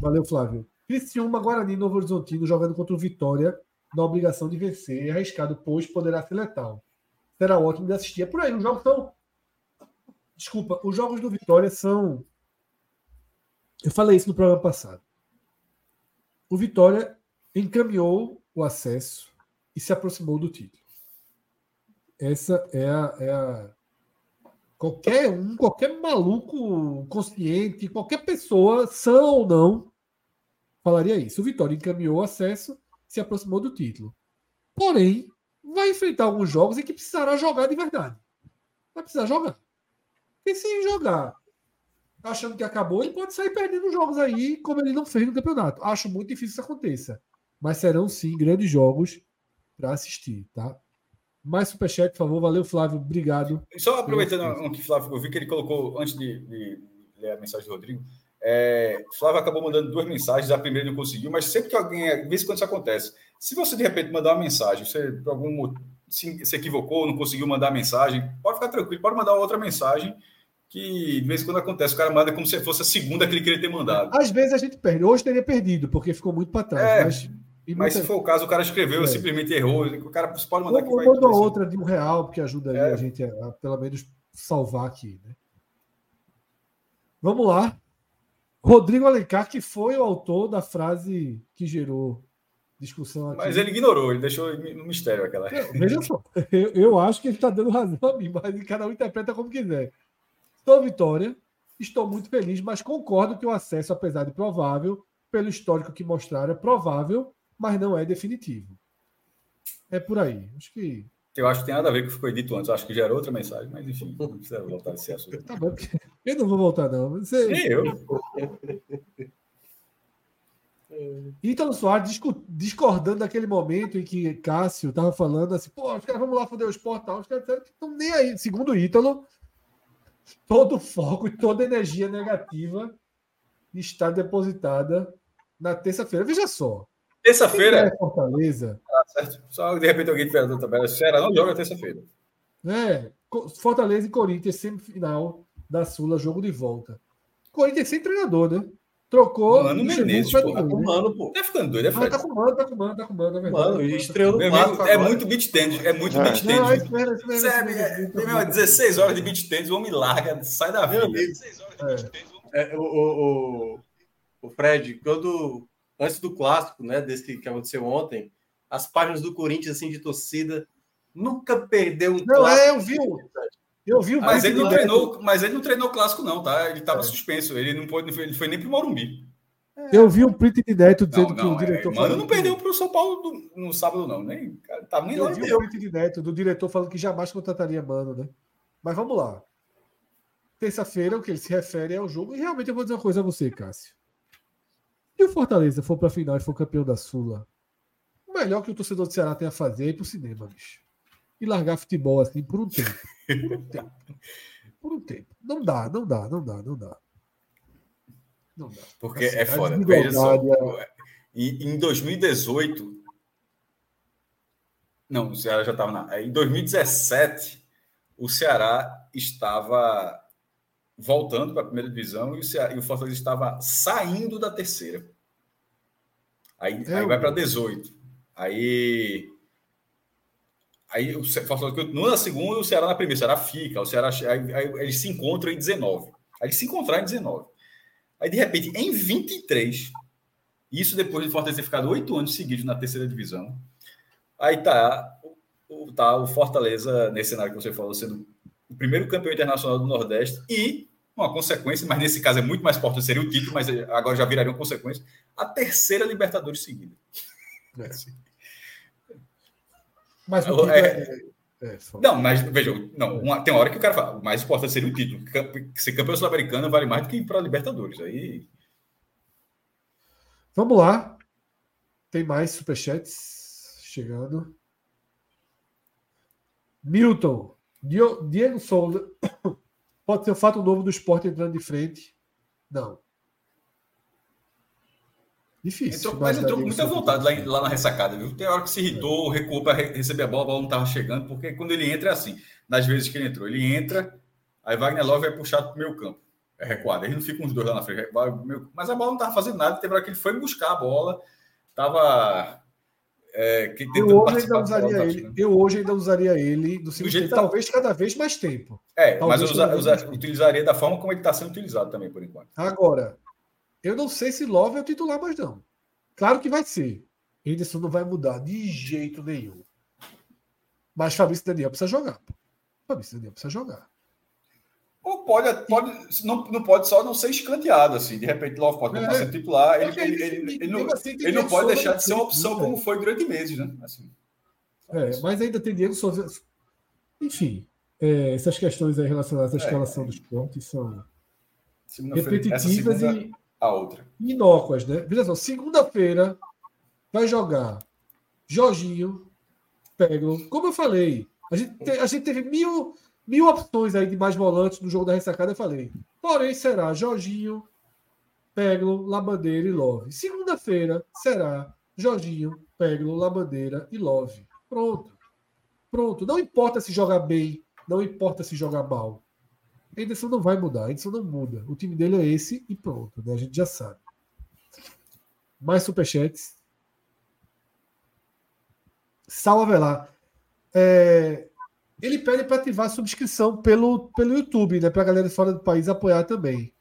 Valeu, Flávio. Criciúma, Guarani Novo Horizontino jogando contra o Vitória na obrigação de vencer. É arriscado, pois poderá ser letal. Será ótimo de assistir. É por aí, os jogos são. Desculpa, os jogos do Vitória são. Eu falei isso no programa passado. O Vitória encaminhou o acesso e se aproximou do título. Essa é a, é a, qualquer um, qualquer maluco consciente, qualquer pessoa, sã ou não, falaria isso. O Vitória encaminhou o acesso, se aproximou do título. Porém, vai enfrentar alguns jogos em que precisará jogar de verdade. Vai precisar jogar. E se jogar achando que acabou, ele pode sair perdendo jogos aí, como ele não fez no campeonato. Acho muito difícil que isso aconteça. Mas serão sim grandes jogos para assistir, tá? Mais superchat, por favor. Valeu, Flávio. Obrigado. Só aproveitando o que Flávio, eu vi que ele colocou antes de, de ler a mensagem do Rodrigo. É, Flávio acabou mandando duas mensagens, a primeira não conseguiu, mas sempre que alguém, de vez em quando isso acontece, se você de repente mandar uma mensagem, você por algum se, se equivocou, não conseguiu mandar a mensagem, pode ficar tranquilo, pode mandar outra mensagem, que de vez em quando acontece, o cara manda como se fosse a segunda que ele queria ter mandado. Às vezes a gente perde, hoje teria perdido, porque ficou muito para trás. É, mas, mas se for o caso, o cara escreveu, é. simplemmente errou, o cara pode mandar Ou, que vai. outra de um real, porque ajuda é. a gente a, a, pelo menos salvar aqui. Né? Vamos lá. Rodrigo Alencar, que foi o autor da frase que gerou discussão aqui. Mas ele ignorou, ele deixou no mistério aquela. veja só, eu, eu, acho que ele está dando razão a mim, mas cada um interpreta como quiser. Estou vitória, estou muito feliz, mas concordo que o acesso, apesar de provável, pelo histórico que mostraram, é provável, mas não é definitivo. É por aí. Acho que eu acho que tem nada a ver com o que foi dito antes. Eu acho que já era outra mensagem, mas enfim, não precisa voltar nesse assunto. Tá bom, eu não vou voltar, não. Você... Nem eu. Ítalo Soares discordando daquele momento em que Cássio estava falando assim, pô, os caras vamos lá foder o esporte tal. Os caras disseram que estão nem aí. Segundo Ítalo, todo o foco e toda a energia negativa está depositada na terça-feira. Veja só. Terça-feira. É Fortaleza. Ah, certo. Só de repente alguém tiver outra tabela. Ceará não joga terça-feira. É. Fortaleza e Corinthians, semifinal da Sula, jogo de volta. Corinthians sem treinador, né? Trocou. Mano Menezes, pô. Tá com mano, pô. Tá ficando doido, é tá com mano, tá com mano, tá com mano, é verdade. Mano, estreou no quarto. É muito beat tênis, é muito é. beat tênis. Não, é é isso mesmo. Sabe, é, 16 horas de beat tênis, o homem larga, sai da vida. 16 horas de beat tênis. É, o, o, o Fred, quando antes do clássico, né, desse que aconteceu ontem, as páginas do Corinthians assim de torcida nunca perdeu um não, clássico. É, eu vi. Eu vi o mas ele não treinou, mas ele não treinou clássico não, tá? Ele estava é. suspenso, ele não pôde, ele foi nem pro Morumbi. É. Eu vi um print de Neto dizendo não, não, que o diretor. É, mano, não perdeu para o São Paulo do, no sábado, não. Nem, tá nem Eu vi um print de Neto do diretor falando que jamais contrataria Mano, né? Mas vamos lá. Terça-feira, o que ele se refere é o jogo. E realmente eu vou dizer uma coisa a você, Cássio. Se o Fortaleza for para a final e for campeão da Sula, o melhor que o torcedor do Ceará tem a fazer é ir pro cinema, bicho. E largar futebol assim por um tempo. Por um tempo. Por um tempo. Não dá, não dá, não dá, não dá. Não dá. Porque assim, é foda. Veja só. É- em 2018. Não, o Ceará já estava na. Em 2017, o Ceará estava voltando para a primeira divisão e o, Ceará, e o Fortaleza estava saindo da terceira. Aí, é, aí vai para 18. Aí. Aí o Fortaleza continua na segunda e o Ceará na primeira. O Ceará fica. O Ceará, aí, aí, eles se encontram em 19. Aí eles se encontraram em 19. Aí, de repente, em 23, isso depois de Fortaleza ter ficado oito anos seguidos na terceira divisão. Aí tá o, tá o Fortaleza, nesse cenário que você falou, sendo o primeiro campeão internacional do Nordeste e uma consequência, mas nesse caso é muito mais forte, seria o título, mas agora já viraria uma consequência, a terceira Libertadores seguida. É. Assim. Mas o é, é, é, não, mas veja, não, uma, tem uma hora que o cara fala, o mais importante seria o título. Ser campeão sul-americano vale mais do que ir para a Libertadores. Aí. Vamos lá. Tem mais superchats chegando. Milton, Diego Souza. Pode ser o fato novo do esporte entrando de frente? Não. Difícil. Entrou, mas entrou com muita vontade lá, lá, na ressacada, viu? Tem hora que se irritou, é. recuou para receber a bola, a bola não estava chegando, porque quando ele entra é assim. Nas vezes que ele entrou, ele entra, aí Wagner Love é puxado para o meio campo. É recuado. Aí não fica uns dois lá na frente. Mas a bola não estava fazendo nada. Teve hora que ele foi buscar a bola, estava é, eu, hoje ainda usaria ele, eu hoje ainda usaria ele do segundo tempo, tá... talvez cada vez mais tempo. É, talvez mas eu usa, utilizaria da forma como ele está sendo utilizado também, por enquanto. Agora, eu não sei se Love é o titular mais não. Claro que vai ser. Henderson não vai mudar de jeito nenhum. Mas Fabrício Daniel precisa jogar. Fabrício Daniel precisa jogar. Ou pode, pode não, não pode só não ser escanteado, assim. De repente, Love pode é, ser titular. Ele, ele, ele, ele, não, ele não pode deixar de ser uma opção como foi durante meses, né? Assim. É, mas ainda tem Diego Souza. Enfim, é, essas questões aí relacionadas à é. escalação do esporte são repetitivas e a outra. inócuas, né? Veja só, segunda-feira vai jogar Jorginho, Pego. Como eu falei, a gente, te, a gente teve mil mil opções aí de mais volantes no jogo da ressacada, eu falei. Porém, será Jorginho, Peglo, Labandeira e Love. Segunda-feira será Jorginho, Peglo, Labandeira e Love. Pronto. Pronto. Não importa se jogar bem, não importa se jogar mal. Anderson não vai mudar, Anderson não muda. O time dele é esse e pronto, né? A gente já sabe. Mais superchats. Salve lá. É, ele pede para ativar a subscrição pelo, pelo YouTube, né? Para a galera fora do país apoiar também.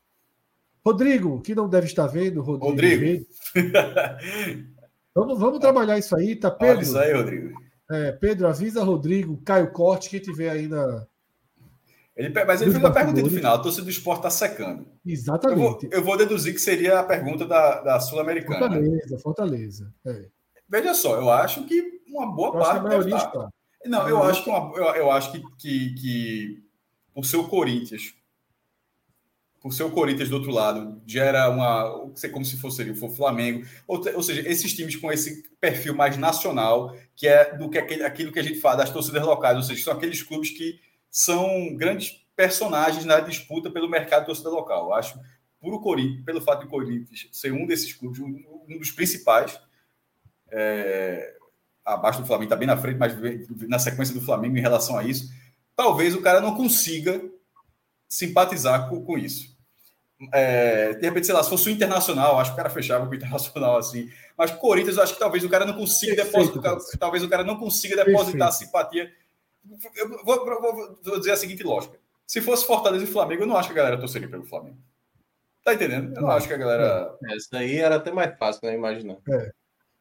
Rodrigo, que não deve estar vendo, Rodrigo. Rodrigo. vamos, vamos trabalhar isso aí, tá, Pedro? Olha isso aí, Rodrigo. É, Pedro, avisa Rodrigo, Caio Corte, quem tiver aí na. Ele, mas ele fez uma pergunta no final: a torcida do esporte está secando. Exatamente. Eu vou, eu vou, deduzir que seria a pergunta da, da Sul-Americana. Fortaleza, Fortaleza. É. Veja só, eu acho que uma boa eu parte. Deve estar. Está. Não, eu acho que, uma, eu, eu, acho que, que, que por ser o Corinthians, por ser o Corinthians do outro lado, gera uma. como se fosse o Flamengo. Ou, ou, seja, esses times com esse perfil mais nacional, que é do que aquele, aquilo que a gente fala das torcidas locais, ou seja, são aqueles clubes que são grandes personagens na disputa pelo mercado de torcida local. Eu acho, por o Corinthians, pelo fato de o Corinthians ser um desses clubes, um, um dos principais. É, abaixo do Flamengo, está bem na frente, mas na sequência do Flamengo em relação a isso, talvez o cara não consiga simpatizar com, com isso. É, de repente, sei lá, se fosse o Internacional, acho que o cara fechava com o Internacional assim. Mas o Corinthians, eu acho que talvez o cara não consiga depositar, talvez o cara não consiga depositar simpatia. Eu vou, vou, vou, dizer a seguinte lógica: se fosse Fortaleza e Flamengo, eu não acho que a galera torceria pelo Flamengo. Tá entendendo? Eu não acho que a galera. É, isso aí era até mais fácil, né? Imaginar. É.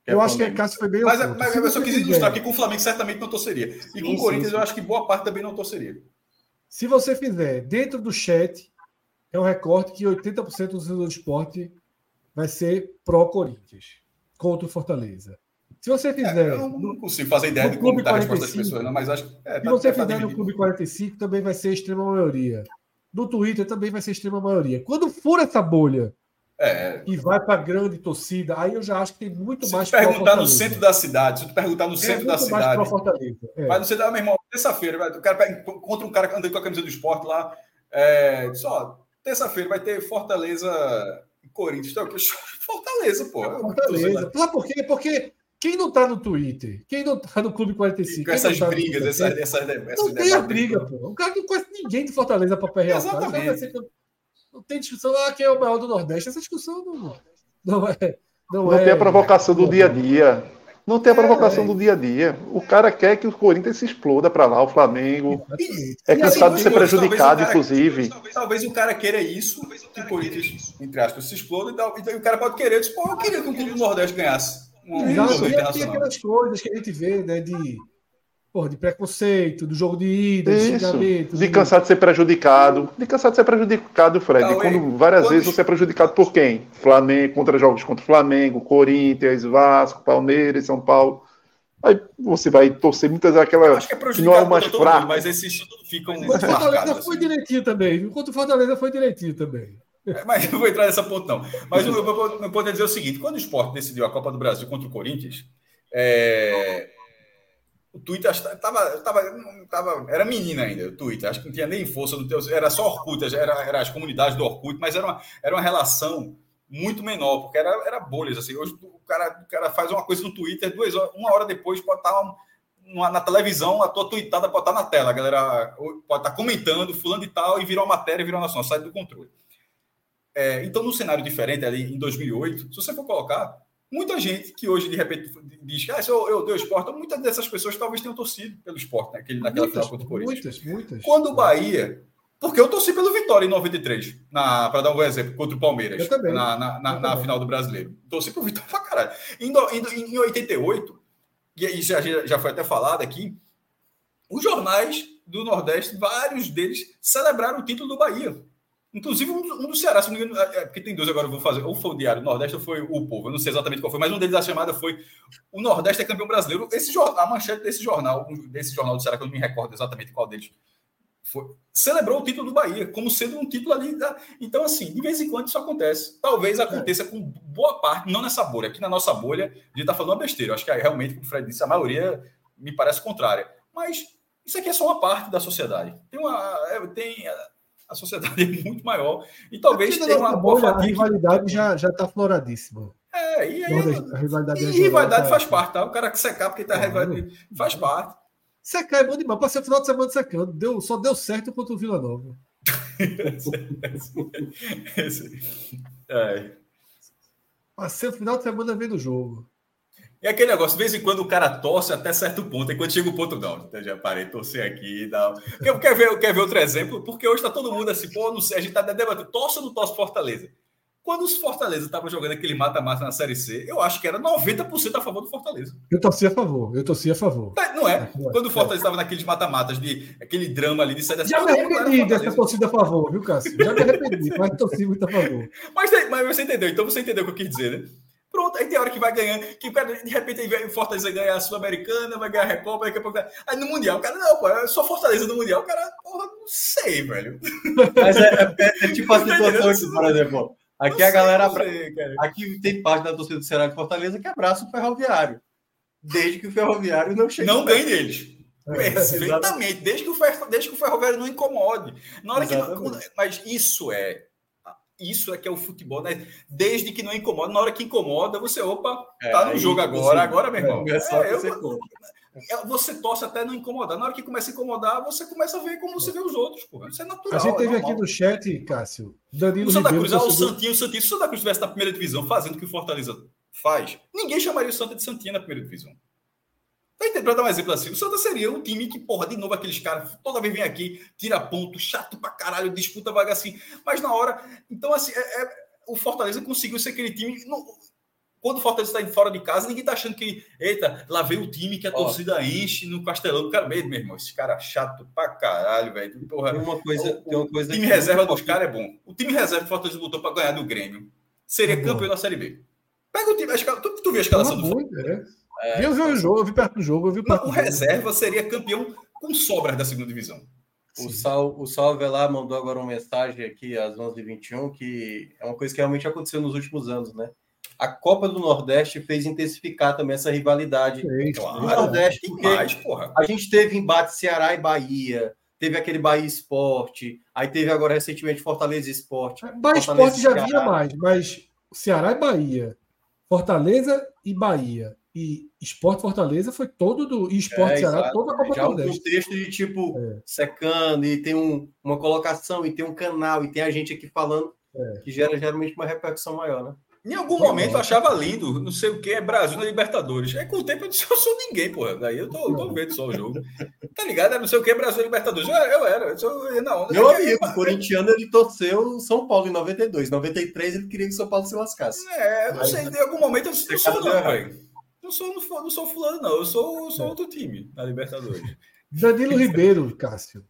É eu acho que a Cássio foi bem. Mas, mas eu só quis ilustrar que com o Flamengo certamente não torceria. E sim, com o Corinthians sim, eu acho que boa parte também não torceria. Se você fizer dentro do chat, é um recorte que 80% do do esporte vai ser pró-Corinthians contra o Fortaleza. Se você fizer. É, eu não consigo fazer ideia de como está a resposta das pessoas, não, mas acho que. É, se tá, você tá fizer no Clube 45, também vai ser extrema maioria. No Twitter também vai ser extrema maioria. Quando for essa bolha é. e vai para grande torcida, aí eu já acho que tem muito se mais. Se perguntar no centro da cidade, se tu perguntar no é centro da cidade. É. Vai no centro, ah, meu irmão, terça-feira, o cara contra um cara andando com a camisa do esporte lá. É, só, terça-feira vai ter Fortaleza e Corinthians. Então, Fortaleza, pô. Fortaleza. Sabe por quê? Porque quem não tá no Twitter? Quem não tá no Clube 45? Com essas tá brigas, essas, essas, essas, Não tem a briga, pô. O cara não conhece ninguém de Fortaleza para perrear. Exatamente. Não tem discussão, ah, quem é o maior do Nordeste? Essa discussão não, não é. Não, não é, tem a provocação do dia a dia. Não tem a provocação é, do dia a dia. O cara quer que o Corinthians se exploda para lá, o Flamengo. E, é cansado de ser prejudicado, inclusive. Talvez, talvez, o cara queira isso, que o Corinthians, entre aspas, se exploda, e, então, o cara pode querer. Diz, Pô, eu queria que o clube do Nordeste ganhasse. Um Exato, e aquelas coisas que a gente vê, né, de, porra, de preconceito, do jogo de ida, de xingamento. De, de cansar de ser prejudicado. De cansar de ser prejudicado, Fred. Não, quando várias quando... vezes você é prejudicado por quem? Flamengo, contra jogos contra Flamengo, Corinthians, Vasco, Palmeiras, São Paulo. Aí você vai torcer muitas aquela Acho que, é que não é o mais fraco. Mas esses ficam. Enquanto o Fortaleza foi assim. direitinho também. Enquanto o Fortaleza foi direitinho também. É, mas eu vou entrar nessa ponto, não. Mas eu, eu, eu posso dizer o seguinte: quando o esporte decidiu a Copa do Brasil contra o Corinthians, é, o Twitter estava, tava, tava, era menina ainda, o Twitter, acho que não tinha nem força, no teu, era só Orkut, era, era as comunidades do Orkut, mas era uma, era uma relação muito menor, porque era, era bolhas. Assim. Hoje o cara, o cara faz uma coisa no Twitter, duas horas, uma hora depois pode estar uma, na televisão, a tua tweetada pode estar na tela, a galera pode estar comentando, fulano e tal, e virou uma matéria, virou nação, sai do controle. É, então, num cenário diferente, ali em 2008, se você for colocar, muita gente que hoje, de repente, diz ah, eu, eu dei o esporte, muitas dessas pessoas talvez tenham torcido pelo esporte naquele, naquela muitas, final contra o Corinthians. Muitas, muitas. Quando o Bahia. Porque eu torci pelo Vitória em 93, para dar um exemplo, contra o Palmeiras, na, na, na, na final do Brasileiro. Torci pro Vitória pra caralho. Em, em, em 88, e isso já, já foi até falado aqui, os jornais do Nordeste, vários deles celebraram o título do Bahia. Inclusive um, um do Ceará, se não me engano, é, é, porque tem dois agora, eu vou fazer. Ou foi o Diário Nordeste ou foi o Povo, eu não sei exatamente qual foi, mas um deles a chamada foi o Nordeste é campeão brasileiro. Esse jornal, a manchete desse jornal, desse jornal do Ceará, que eu não me recordo exatamente qual deles, foi, celebrou o título do Bahia, como sendo um título ali. Da, então, assim, de vez em quando isso acontece. Talvez aconteça com boa parte, não nessa bolha. Aqui na nossa bolha, a gente está falando uma besteira. Eu acho que realmente, como o Fred disse, a maioria me parece contrária. Mas isso aqui é só uma parte da sociedade. Tem uma. É, tem, a sociedade é muito maior. E talvez tenha uma boa bolha, A rivalidade que... já está floradíssima. É, e aí, a rivalidade, e rivalidade tá faz parte, tá? O cara que secar porque tá é, rivalidade faz parte. Secar é bom demais. Passei o final de semana secando. Deu, só deu certo contra o Vila Nova. é. Passei o final de semana vendo o jogo. E aquele negócio, de vez em quando o cara torce até certo ponto, e quando chega o ponto, não, então já parei de torcer aqui e tal. Quer, quer, ver, quer ver outro exemplo? Porque hoje está todo mundo assim, pô, não sei, a gente está debatendo, torce ou não torce Fortaleza? Quando os Fortaleza estavam jogando aquele mata-mata na Série C, eu acho que era 90% a favor do Fortaleza. Eu torci a favor, eu torci a favor. Não é? é quando o Fortaleza estava naqueles mata-matas, de aquele drama ali de sair Já me arrependi dessa torcida a favor, viu, Cássio? Já me arrependi, mas torci muito a favor. Mas, mas você entendeu, então você entendeu o que eu quis dizer, né? Pronto, aí tem hora que vai ganhando, que de repente o Fortaleza ganha a Sul-Americana, vai ganhar a Recopa, daqui a pouco. Aí no Mundial, o cara, não, pô, é só Fortaleza no Mundial, o cara, porra, não sei, velho. Mas é, é, é, é tipo a situação aqui, por exemplo. Aqui a galera. Sei, aqui tem parte da torcida do Ceará de Fortaleza que abraça o ferroviário. Desde que o ferroviário não chegue. Não ganhe deles. É, Perfeitamente, desde que, o desde que o ferroviário não incomode. Na hora que. Mas isso é isso é que é o futebol, né? Desde que não incomoda, na hora que incomoda, você, opa, é, tá no jogo agora, agora, meu irmão. É, é, eu, é, você torce até não incomodar. Na hora que começa a incomodar, você começa a ver como você vê os outros, pô. Isso é natural. A gente teve aqui no chat, Cássio, Danilo o Santa Cruz, ah, o Santinho, o Santinho, se o Santa Cruz estivesse na primeira divisão fazendo o que o Fortaleza faz, ninguém chamaria o Santa de Santinha na primeira divisão. Para dar um exemplo assim, o Santa seria um time que, porra, de novo aqueles caras, toda vez vem aqui, tira ponto, chato pra caralho, disputa vaga assim. Mas na hora. Então, assim, é, é, o Fortaleza conseguiu ser aquele time. Não, quando o Fortaleza está fora de casa, ninguém tá achando que, eita, lá veio o time que a torcida enche no Castelão cara mesmo, meu irmão. Esse cara chato pra caralho, velho. Porra, tem uma coisa, o, tem uma coisa o time reserva dos caras é bom. O time reserva que o Fortaleza lutou para ganhar do Grêmio seria é campeão da Série B. Pega o time, a escala, tu, tu viu a escalação do muito, é. É, eu vi o jogo, eu vi perto do jogo, eu vi perto O reserva seria campeão com sobras da segunda divisão. O, Sal, o Salve lá mandou agora uma mensagem aqui às 11h21, que é uma coisa que realmente aconteceu nos últimos anos, né? A Copa do Nordeste fez intensificar também essa rivalidade claro, no Nordeste, porque a gente teve embate Ceará e Bahia, teve aquele Bahia Esporte, aí teve agora recentemente Fortaleza Esporte. Bahia Esporte já vinha mais, mas Ceará e Bahia, Fortaleza e Bahia e Esporte Fortaleza foi todo do. E Esporte é, Ceará, exato. toda a Copa Já do Nordeste. um contexto de tipo é. secando, e tem um, uma colocação, e tem um canal, e tem a gente aqui falando, é. que gera geralmente uma repercussão maior, né? Em algum momento eu achava lindo, não sei o que, é Brasil na Libertadores. Aí com o tempo eu disse, eu sou ninguém, porra. Daí eu tô, tô vendo só o jogo. Tá ligado? É não sei o que, é Brasil na Libertadores. Eu, eu era, eu sou, não, Meu amigo, o corintiano, ele torceu São Paulo em 92. Em 93 ele queria que São Paulo se lascasse. É, não sei, em algum momento eu não sou não, velho. Não sou, não, não sou fulano, não. Eu sou, sou outro time na Libertadores. Danilo Ribeiro, Cássio.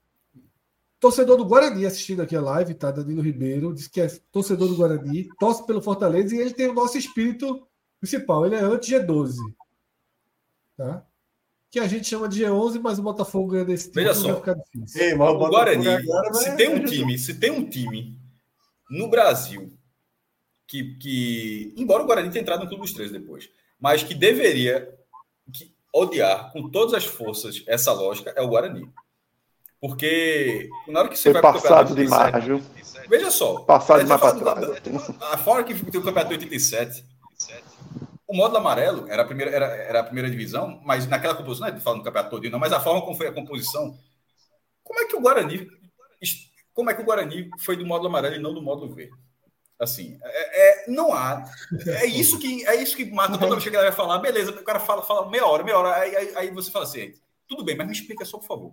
Torcedor do Guarani assistindo aqui a live, tá? Danilo Ribeiro, diz que é torcedor do Guarani, torce pelo Fortaleza e ele tem o nosso espírito principal. Ele é anti-G12. Tá? Que a gente chama de G11, mas o Botafogo ganha desse time. Veja só. Ei, o, o Guarani, se tem um time, se tem um time no Brasil que, que. Embora o Guarani tenha entrado no Clube dos Três depois mas que deveria odiar com todas as forças essa lógica é o Guarani. Porque na hora que você Foi vai passado demais, viu? Veja só. Passado demais para trás. A forma que tem o campeonato de 87, o módulo amarelo era a primeira, era, era a primeira divisão, mas naquela composição, não é falando do campeonato todo, não, mas a forma como foi a composição. Como é que o Guarani. Como é que o Guarani foi do módulo amarelo e não do módulo verde? Assim, é, é, não há. É isso que é isso que mata toda vez que a galera vai falar, beleza, o cara fala, fala meia hora, meia hora, aí, aí, aí, você fala assim, tudo bem, mas me explica só, por favor.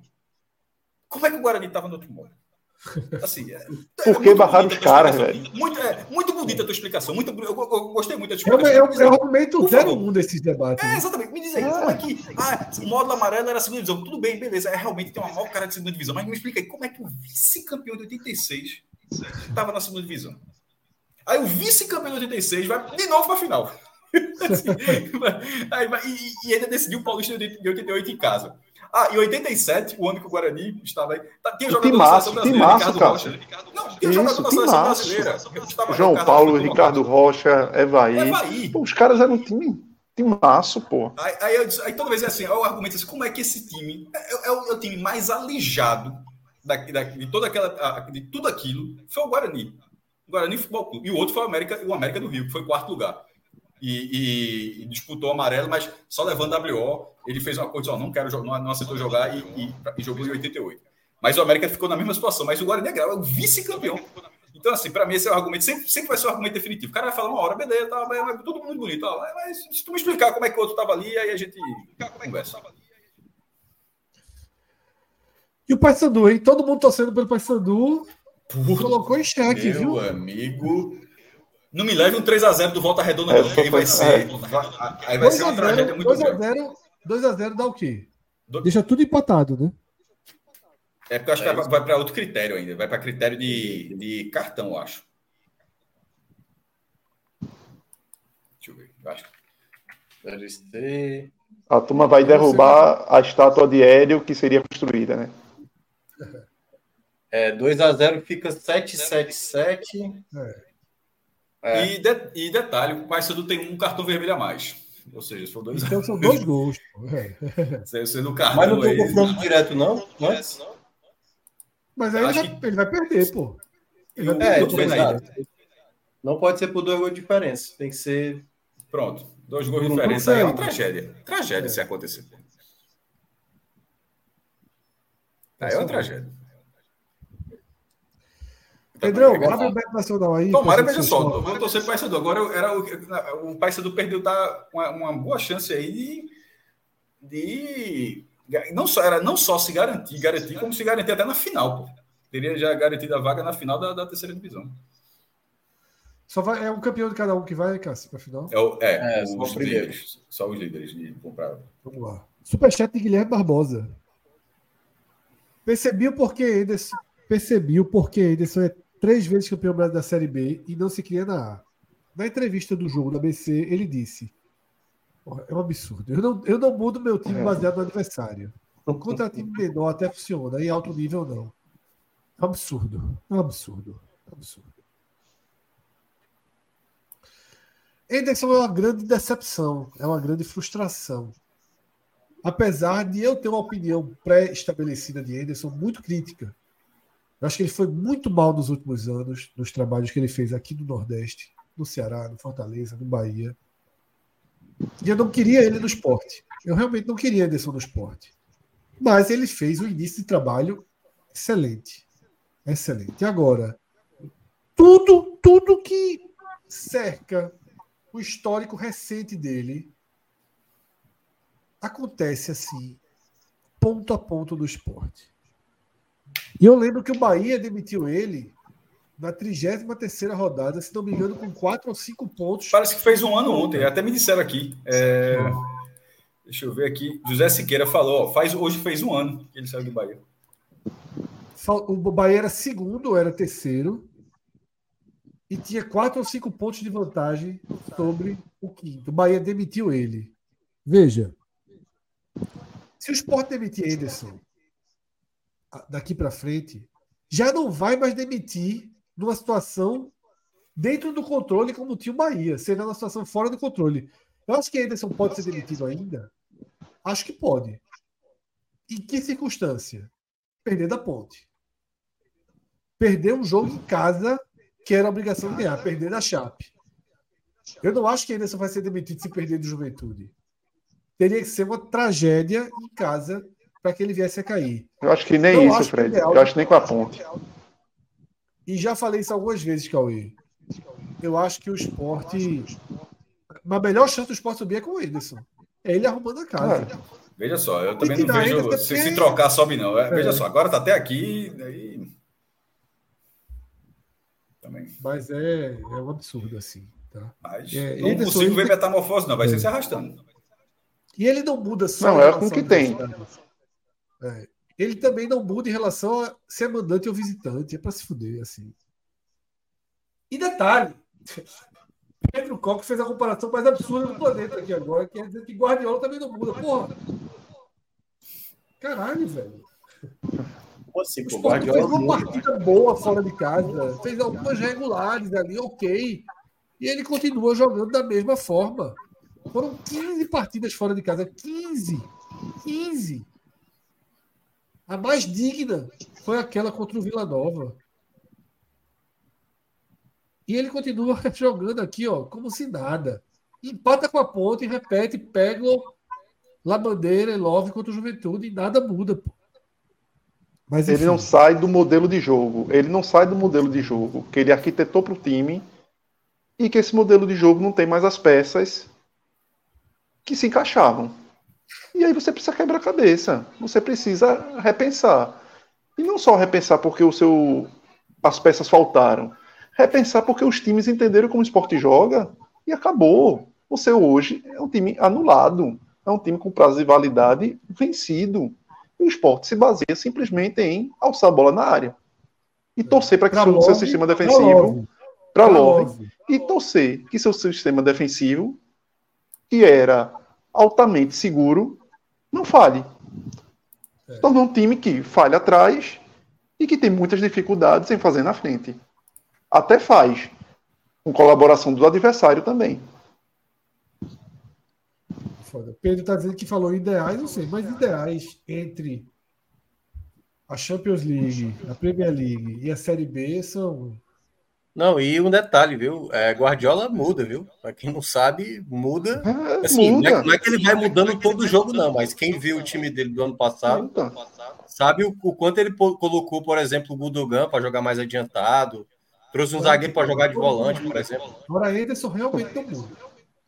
Como é que o Guarani estava no outro modo? Assim, é, Por que barraram os caras, velho? Muito, é, muito bonita a tua explicação. Muito, eu, eu, eu gostei muito da tua explicação. Eu, eu, eu argumento 01 desses debates. É, exatamente. Me diz aí, como é que. Ah, o módulo amarelo era a segunda divisão. Tudo bem, beleza. É, realmente tem uma maior cara de segunda divisão. Mas me explica aí, como é que o vice-campeão de 86 estava na segunda divisão? Aí o vice-campeão de 86 vai de novo para a final. aí, e, e, ainda decidiu o Paulista de 88 em casa. Ah, e 87, o ano que o Guarani estava aí. Tá, tinha jogador da seleção brasileira, Ricardo Rocha. Não, tinha Isso, jogador da seleção brasileira. João Paulo, Ricardo Rocha, Evaí. Evaí. Pô, os caras eram um time. Timaço, pô. Aí, aí, eu, aí, toda vez é assim, eu argumento assim, como é que esse time é, é, é, o, é o, time mais alijado da, da, de toda aquela, de tudo aquilo, foi o Guarani. Guarani Futebol Clube. E o outro foi o América, o América do Rio, que foi quarto lugar. E, e, e, disputou amarelo, mas só levando WO, ele fez uma coisa, ó, não quero não, não aceitou jogar e, e, e, jogou em 88. Mas o América ficou na mesma situação, mas o Guarani é é o vice-campeão. Então, assim, para mim esse é o argumento, sempre, sempre vai ser o argumento definitivo. O cara vai falar uma hora, beleza, tá, mas, tudo muito bonito, mas se tu me explicar como é que o outro tava ali, aí a gente conversa. E o Paysandu, hein? Todo mundo torcendo pelo Paysandu. Puta, Colocou em xeque, meu viu? amigo. Não me leve um 3x0 do Volta Redonda, é, aí vai ser. Aí vai ser uma tragédia muito 2x0 2x0 dá o quê? Do... Deixa tudo empatado, né? É porque eu acho que vai, vai para outro critério ainda. Vai para critério de, de cartão, eu acho. Deixa eu ver. Eu acho. Deve ser. A turma vai derrubar a estátua de Hélio que seria construída, né? É, 2x0 fica 777. É. É. E, de, e detalhe, o Paysandu tem um cartão vermelho a mais. Ou seja, são dois. Então são dois gols. Você no cartão Mas não tem confronto direto, não? É? Mas aí ele vai, que... ele vai, perder, pô. Ele vai é, perder. Não pode ser por dois gols de diferença. Tem que ser. Pronto. Dois gols de diferença aí é uma tragédia. Tragédia é. se acontecer. Aí é uma tragédia. Pedrão, abre o Beto Nacional aí. Tomara, veja só, vou torcer para o Paysandu. Agora era o, o Paysandu perdeu tá, uma, uma boa chance aí de, de não só era não só se garantir, garantir como se garantir até na final, pô. Teria já garantido a vaga na final da, da terceira divisão. Só vai, é um campeão de cada um que vai, Cássio, para a final? É, o, é, é os, os líderes. Só os líderes de comprar. Vamos lá. Superchat de Guilherme Barbosa. Percebi o porquê Ederson. Percebi o porquê Ederson é três vezes campeão da Série B e não se cria na A. na entrevista do jogo da BC, ele disse: é um absurdo. Eu não, eu não mudo meu time é. baseado no adversário. Contra time menor até funciona, em alto nível não. É um absurdo. É um absurdo. É um absurdo. Anderson é uma grande decepção, é uma grande frustração. Apesar de eu ter uma opinião pré-estabelecida de Anderson muito crítica. Eu acho que ele foi muito mal nos últimos anos, nos trabalhos que ele fez aqui no Nordeste, no Ceará, no Fortaleza, no Bahia. E eu não queria ele no esporte. Eu realmente não queria Anderson no esporte. Mas ele fez um início de trabalho excelente. Excelente. Agora, tudo, tudo que cerca o histórico recente dele acontece assim, ponto a ponto do esporte. E eu lembro que o Bahia demitiu ele na 33 rodada, se não me engano, com 4 ou 5 pontos. Parece que fez um ano ontem, até me disseram aqui. É... Deixa eu ver aqui. José Siqueira falou, ó, faz, hoje fez um ano que ele saiu do Bahia. O Bahia era segundo, era terceiro. E tinha quatro ou cinco pontos de vantagem sobre o quinto. O Bahia demitiu ele. Veja. Se o Sport demitir Ederson daqui para frente, já não vai mais demitir numa situação dentro do controle como tinha o Bahia, sendo uma situação fora do controle. Eu acho que Ederson pode ser demitido ainda. Acho que pode. Em que circunstância? Perder da ponte. Perder um jogo em casa que era a obrigação de ganhar, perder da Chape. Eu não acho que Ederson vai ser demitido se perder do Juventude. Teria que ser uma tragédia em casa para que ele viesse a cair. Eu acho que nem isso, Fred. Eu acho nem com a ponte. E já falei isso algumas vezes, Cauê. Eu acho que o esporte. A melhor chance do esporte subir é com o Ederson. É ele arrumando a casa. Ah, veja só, eu também não vejo. Se, se, trocar, sobe não. É, é. Veja só, agora tá até aqui. Daí... Também. Mas é, é um absurdo, assim. Tá? Mas é, não Ederson, consigo ver metamorfose, não. Vai ser é. se arrastando. E ele não muda só. Não, é com o que tem. É ele também não muda em relação a ser mandante ou visitante. É para se fuder, assim. E detalhe: Pedro Coque fez a comparação mais absurda do planeta aqui agora, quer dizer que Guardiola também não muda. Porra! Caralho, velho. Assim, o Sport fez uma partida boa fora de casa, fez algumas regulares ali, ok. E ele continua jogando da mesma forma. Foram 15 partidas fora de casa. 15! 15! A mais digna foi aquela contra o Vila Nova. E ele continua jogando aqui, ó, como se nada. Empata com a ponte, repete, pega La Bandeira e Love contra o Juventude e nada muda, pô. Mas, ele não sai do modelo de jogo. Ele não sai do modelo de jogo que ele arquitetou para o time e que esse modelo de jogo não tem mais as peças que se encaixavam. E aí você precisa quebrar a cabeça, você precisa repensar. E não só repensar porque o seu as peças faltaram, repensar porque os times entenderam como o esporte joga e acabou. Você hoje é um time anulado, é um time com prazo de validade vencido. E o esporte se baseia simplesmente em alçar a bola na área. E torcer para que o seu sistema defensivo para Love. E torcer que seu sistema defensivo que era altamente seguro, não falhe. É. Tornou um time que falha atrás e que tem muitas dificuldades em fazer na frente. Até faz, com colaboração do adversário também. Foda. Pedro está dizendo que falou ideais, não sei, mas ideais entre a Champions League, a Premier League e a Série B são não, e um detalhe, viu? É, Guardiola muda, viu? Para quem não sabe, muda. É, assim, muda. Não, é, não, é, que ele vai mudando todo o jogo, não, mas quem viu o time dele do ano passado sabe o, o, quanto ele colocou, por exemplo, o Gudogan para jogar mais adiantado. Trouxe um zagueiro para jogar de volante, por exemplo. Agora, Ederson realmente não muda.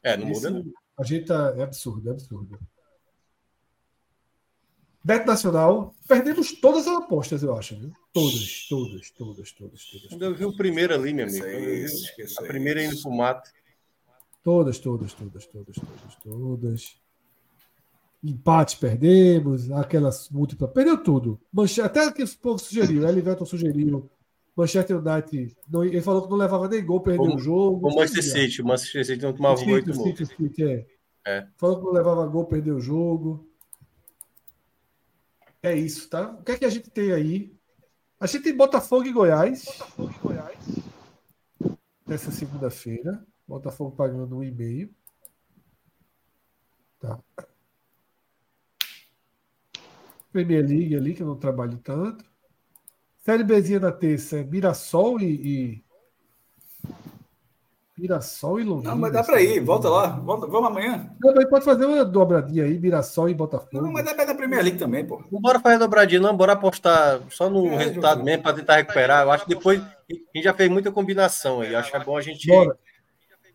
É, não muda, não. A gente tá, é absurdo, é absurdo. Bet Nacional, perdemos todas as apostas, eu acho. Viu? Todas, todas, todas, todas, todas. Quando eu vi o primeiro ali, meu amigo. a primeira indo pro mato. Todas, todas, todas, todas, todas, todas. Empate perdemos, aquelas múltiplas. Perdeu tudo. Manche... Até que o povo sugeriu, Elivelton sugeriu Manchester United. Não, ele falou que não levava nem gol, perdeu o jogo. O Manchester City. O Manchester City não tomava gol. City, City, City, é. é. Falou que não levava gol, perdeu o jogo. É isso, tá? O que é que a gente tem aí? A gente tem Botafogo e Goiás. Botafogo e Goiás. Nessa segunda-feira. Botafogo pagando um e meio. Tá. Premier League ali, que eu não trabalho tanto. Série Bzinha da terça é Mirassol e, e... Mirassol e Londrina. Não, mas dá para ir, volta lá, volta, vamos amanhã. Não, pode fazer uma dobradinha aí, Mirassol e Botafogo. Não, mas dá da Premier League também, pô. Não bora fazer dobradinha, não, bora apostar só no é, resultado mesmo para tentar recuperar. Eu acho que depois a gente já fez muita combinação aí. Acho que é bom a gente. Bora.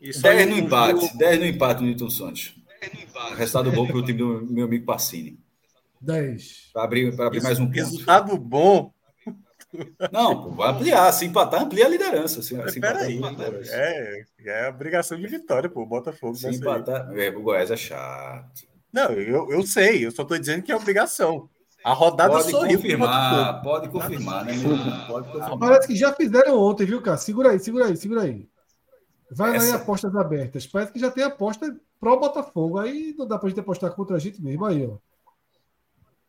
10 no empate, 10 no empate, Newton Santos. Resultado bom para o time do meu amigo Passini. 10. Para abrir, abrir mais um ponto. Resultado bom. Não, vai ampliar. Se empatar, amplia a liderança. Se, se empatar, aí, liderança. É, é obrigação de vitória, pô. Botafogo. Se empatar, é, o Goiás é chato. Não, eu, eu sei, eu só estou dizendo que é obrigação. A rodada pode confirmar, pode confirmar, né? Pode confirmar. Parece que já fizeram ontem, viu, cara? Segura aí, segura aí, segura aí. Vai Essa... lá em apostas abertas. Parece que já tem aposta pro Botafogo. Aí não dá pra gente apostar contra a gente mesmo. Aí, ó.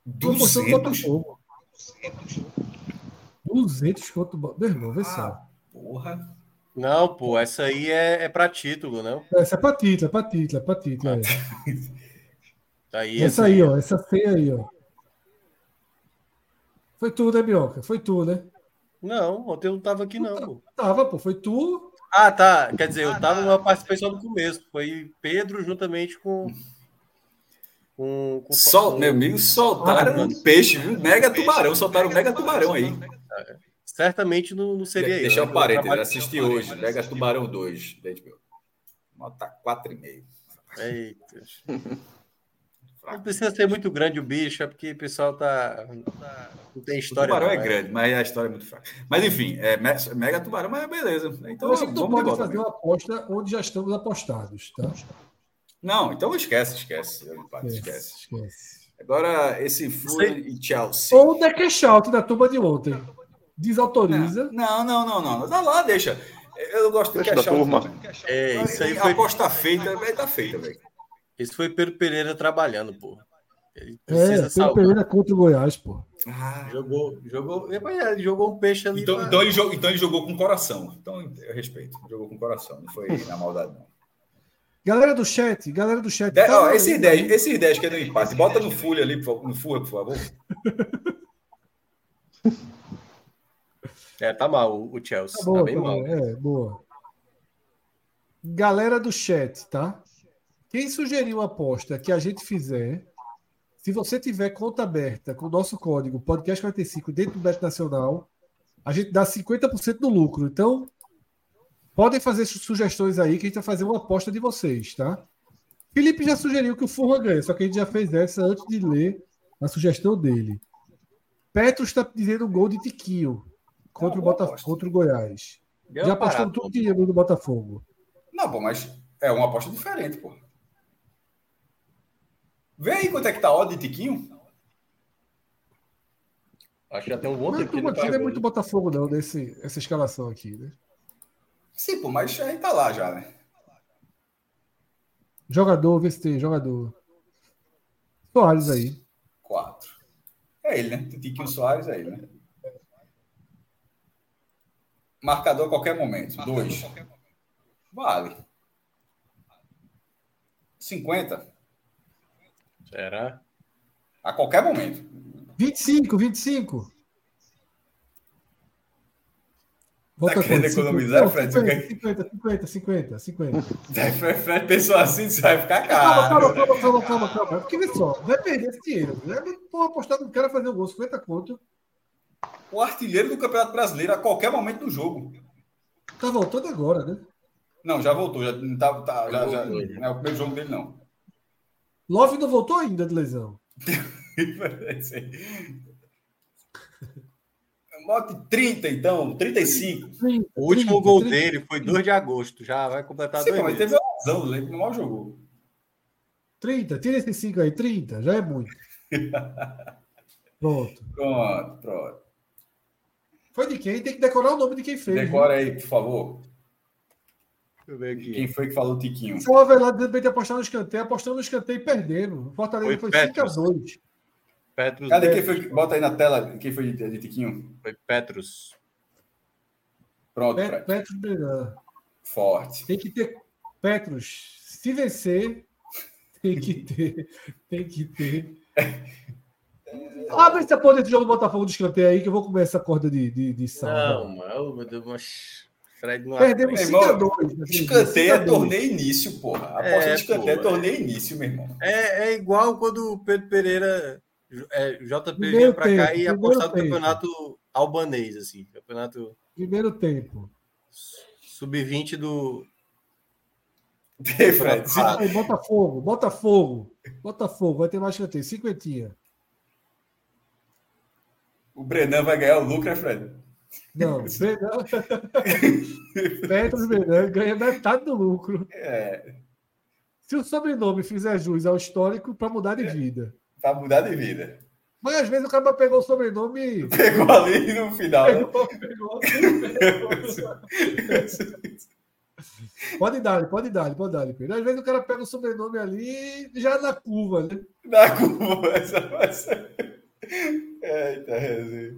200? Botafogo. 200 contra o Botafogo. Meu irmão, vê ah, só. Porra. Não, pô, essa aí é, é para título, não? Essa é para título, é para título, é para título. É. aí, essa aí, ó, essa feia aí, ó. Foi tu, né, Bioca? Foi tu, né? Não, ontem eu não tava aqui, não. Pô. Tava, pô, foi tu. Ah, tá. Quer dizer, eu tava numa participação do começo. Foi Pedro juntamente com. com, com Sol. Meu amigo, soltaram ah, um peixe, viu? Mega tubarão, soltaram um mega tubarão aí. Certamente não, não seria Deixa eu parênteses, assisti hoje. Mega Tubarão 2. Nota 4,5. Eita. Não precisa ser muito grande o bicho, é porque o pessoal tá. Não tem história. O tubarão não, é, é grande, mas a história é muito fraca. Mas enfim, é mega tubarão, mas é beleza. Então, não pode fazer uma aposta onde já estamos apostados, tá? Não, então esquece, esquece. Esquece. esquece. esquece. Agora, esse Fulham e Chelsea. Ou o cash out da turma de ontem. Desautoriza. Não, não, não, não. Dá lá, deixa. Eu gosto de cash out. É, isso aí foi... A aposta feita, tá feita, velho. Esse foi Pedro Pereira trabalhando, pô. Ele é, Pedro Pereira contra o Goiás, pô. Ah, jogou, jogou, ele jogou um peixe ali. Então, pra... então, ele jogou, então ele jogou com coração. Então eu respeito. Jogou com coração, não foi na maldade, não. Galera do chat, galera do chat. De, ó, esse 10, esse 10 que é do empate, bota no Folha ali, no Folha, por favor. É, tá mal o Chelsea. Tá, boa, tá bem tá mal. É, boa. Galera do chat, tá? Quem sugeriu a aposta que a gente fizer, se você tiver conta aberta com o nosso código podcast45 dentro do Bet Nacional, a gente dá 50% do lucro. Então, podem fazer sugestões aí que a gente vai fazer uma aposta de vocês, tá? Felipe já sugeriu que o Furra ganha, só que a gente já fez essa antes de ler a sugestão dele. Petro está dizendo um gol de Tiquinho contra, o, Botafogo, contra o Goiás. Deu já apostou tudo que ia no Botafogo. Não, pô, mas é uma aposta diferente, pô. Vê aí quanto é que tá a odd de Tiquinho. Acho que já tem um bom tempo. Não, não é muito Botafogo, não, desse, essa escalação aqui, né? Sim, pô, mas aí tá lá já, né? Jogador, vê se tem, jogador. Soares aí. Quatro. É ele, né? Tiquinho Soares é ele, né? Marcador a qualquer momento. Marcador dois. Qualquer momento. Vale. 50. Será? A qualquer momento. 25, 25. Volta tá querendo economizar, Fred? 50, 50, 50, 50. Fred, Fred pensou assim, você vai ficar caro. Calma, calma, calma, calma, calma. Porque vê só, vai perder esse dinheiro. Né? Porra, apostar no cara fazer um gol, 50 conto. O artilheiro do Campeonato Brasileiro a qualquer momento do jogo. Tá voltando agora, né? Não, já voltou. Já, tá, tá, já, já, não é o primeiro jogo dele, não. Love não voltou ainda de lesão. Bote 30, então, 35. 30, o último 30, gol 30. dele foi 2 de agosto, já vai completar Sim, dois. Mas teve razão, ele mal jogou. 30, tira esse 5 aí, 30, já é muito. Pronto. Pronto, pronto. Foi de quem? Tem que decorar o nome de quem fez. Decora viu? aí, por favor. Deixa eu ver aqui. Quem foi que falou Tiquinho? Só o Avelar de apostar no escanteio, apostando no escanteio e perdendo. O Fortaleza foi, foi 5x2. Petrus. Cadê quem foi? Bota aí na tela quem foi de, de Tiquinho. Foi Petrus. Pronto. Pet, Petrus Brenan. Forte. Tem que ter. Petrus, se vencer, tem que ter. Tem que ter. Abre essa porra desse jogo do Botafogo do escanteio aí que eu vou comer essa corda de, de, de sal. Não, mano, meu Deus, mas. Fred não Perdemos 5x2. Escanteio é torneio início, porra. A aposta é, de escanteio é torneio início, meu irmão. É, é igual quando o Pedro Pereira, é, JP vinha pra cá e apostar no campeonato albanês, assim. Campeonato. Primeiro tempo. Sub-20 do. Tem, Fred. Botafogo, Botafogo. Botafogo, vai ter mais escanteio. Cinquentinha. O Brenan vai ganhar o lucro, é, Fred? Não, Brenan. Petros Brenan ganha metade do lucro. É. Se o sobrenome fizer jus ao histórico, para mudar de vida. Para mudar de vida. Mas às vezes o cara pegou o sobrenome. Pegou ali no final. Né? Pegou, pegou. pode dar, pode dar, pode dar, Pedro. Às vezes o cara pega o sobrenome ali já na curva, né? Na curva, essa vai ser. Eita, resenha.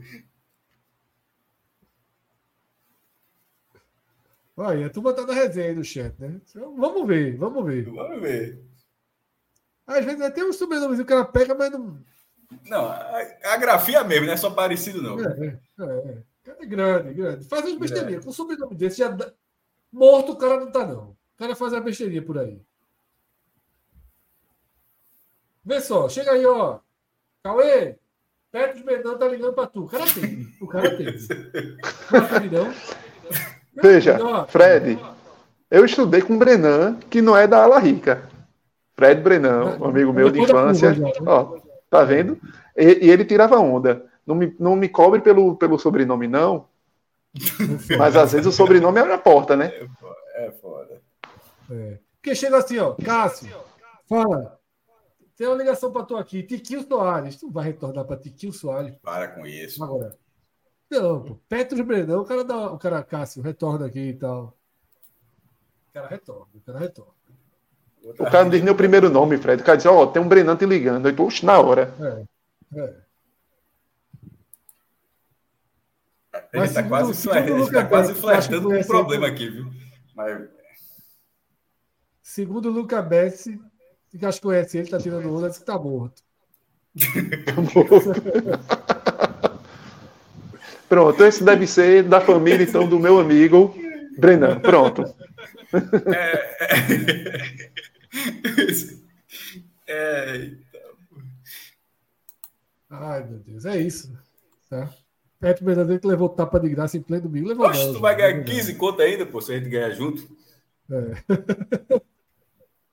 Aí, a turma tá na resenha aí no chat, né? Vamos ver, vamos ver. Vamos ver. Às vezes até um sobrenome que o cara pega, mas não. Não, a, a grafia mesmo, não é só parecido, não. É, é, é. grande, grande. Faz umas besteirinhas. Com sobrenome desse, já morto o cara não tá, não. O cara faz a besteirinha por aí. Vê só, chega aí, ó. Cauê, Petros Bernardo tá ligando para tu. O cara tem. O cara tem. Não Veja, Fred, eu estudei com o Brenan, que não é da ala rica. Fred Brenan, um amigo meu de infância. Ó, tá vendo? E, e, ele tirava onda. Não me, não me cobre pelo, pelo sobrenome, não. Mas às vezes o sobrenome abre a porta, né? É foda. É. Porque chega assim, ó, Cássio, fala. Tem uma ligação para tu aqui. Tiquinho Soares. Tu vai retornar para Tiquinho Soares. Para com isso. Agora. Não, pô. Petros Brenão, o cara, dá, o cara Cássio retorna aqui e tal. O cara retorna, o cara retorna. O cara não diz nem o primeiro nome, Fred. O cara diz, ó, oh, tem um Brenão te ligando. Eu tô, na hora. É, é. Ele está quase, ele tá quase flertando com um problema aqui, viu? Mas... Segundo o Luca Bessi, acho que conhece ele, tá tirando onda, disse que tá morto. Pronto, esse deve ser da família, então, do meu amigo Brenan. Pronto. É, é... é... Ai, meu Deus, é isso. Tá? Pepe Verdadeiro que levou tapa de graça em pleno domingo. Levou Oxe, tu vai ganhar 15 conto ainda, pô, se a gente ganhar junto. É.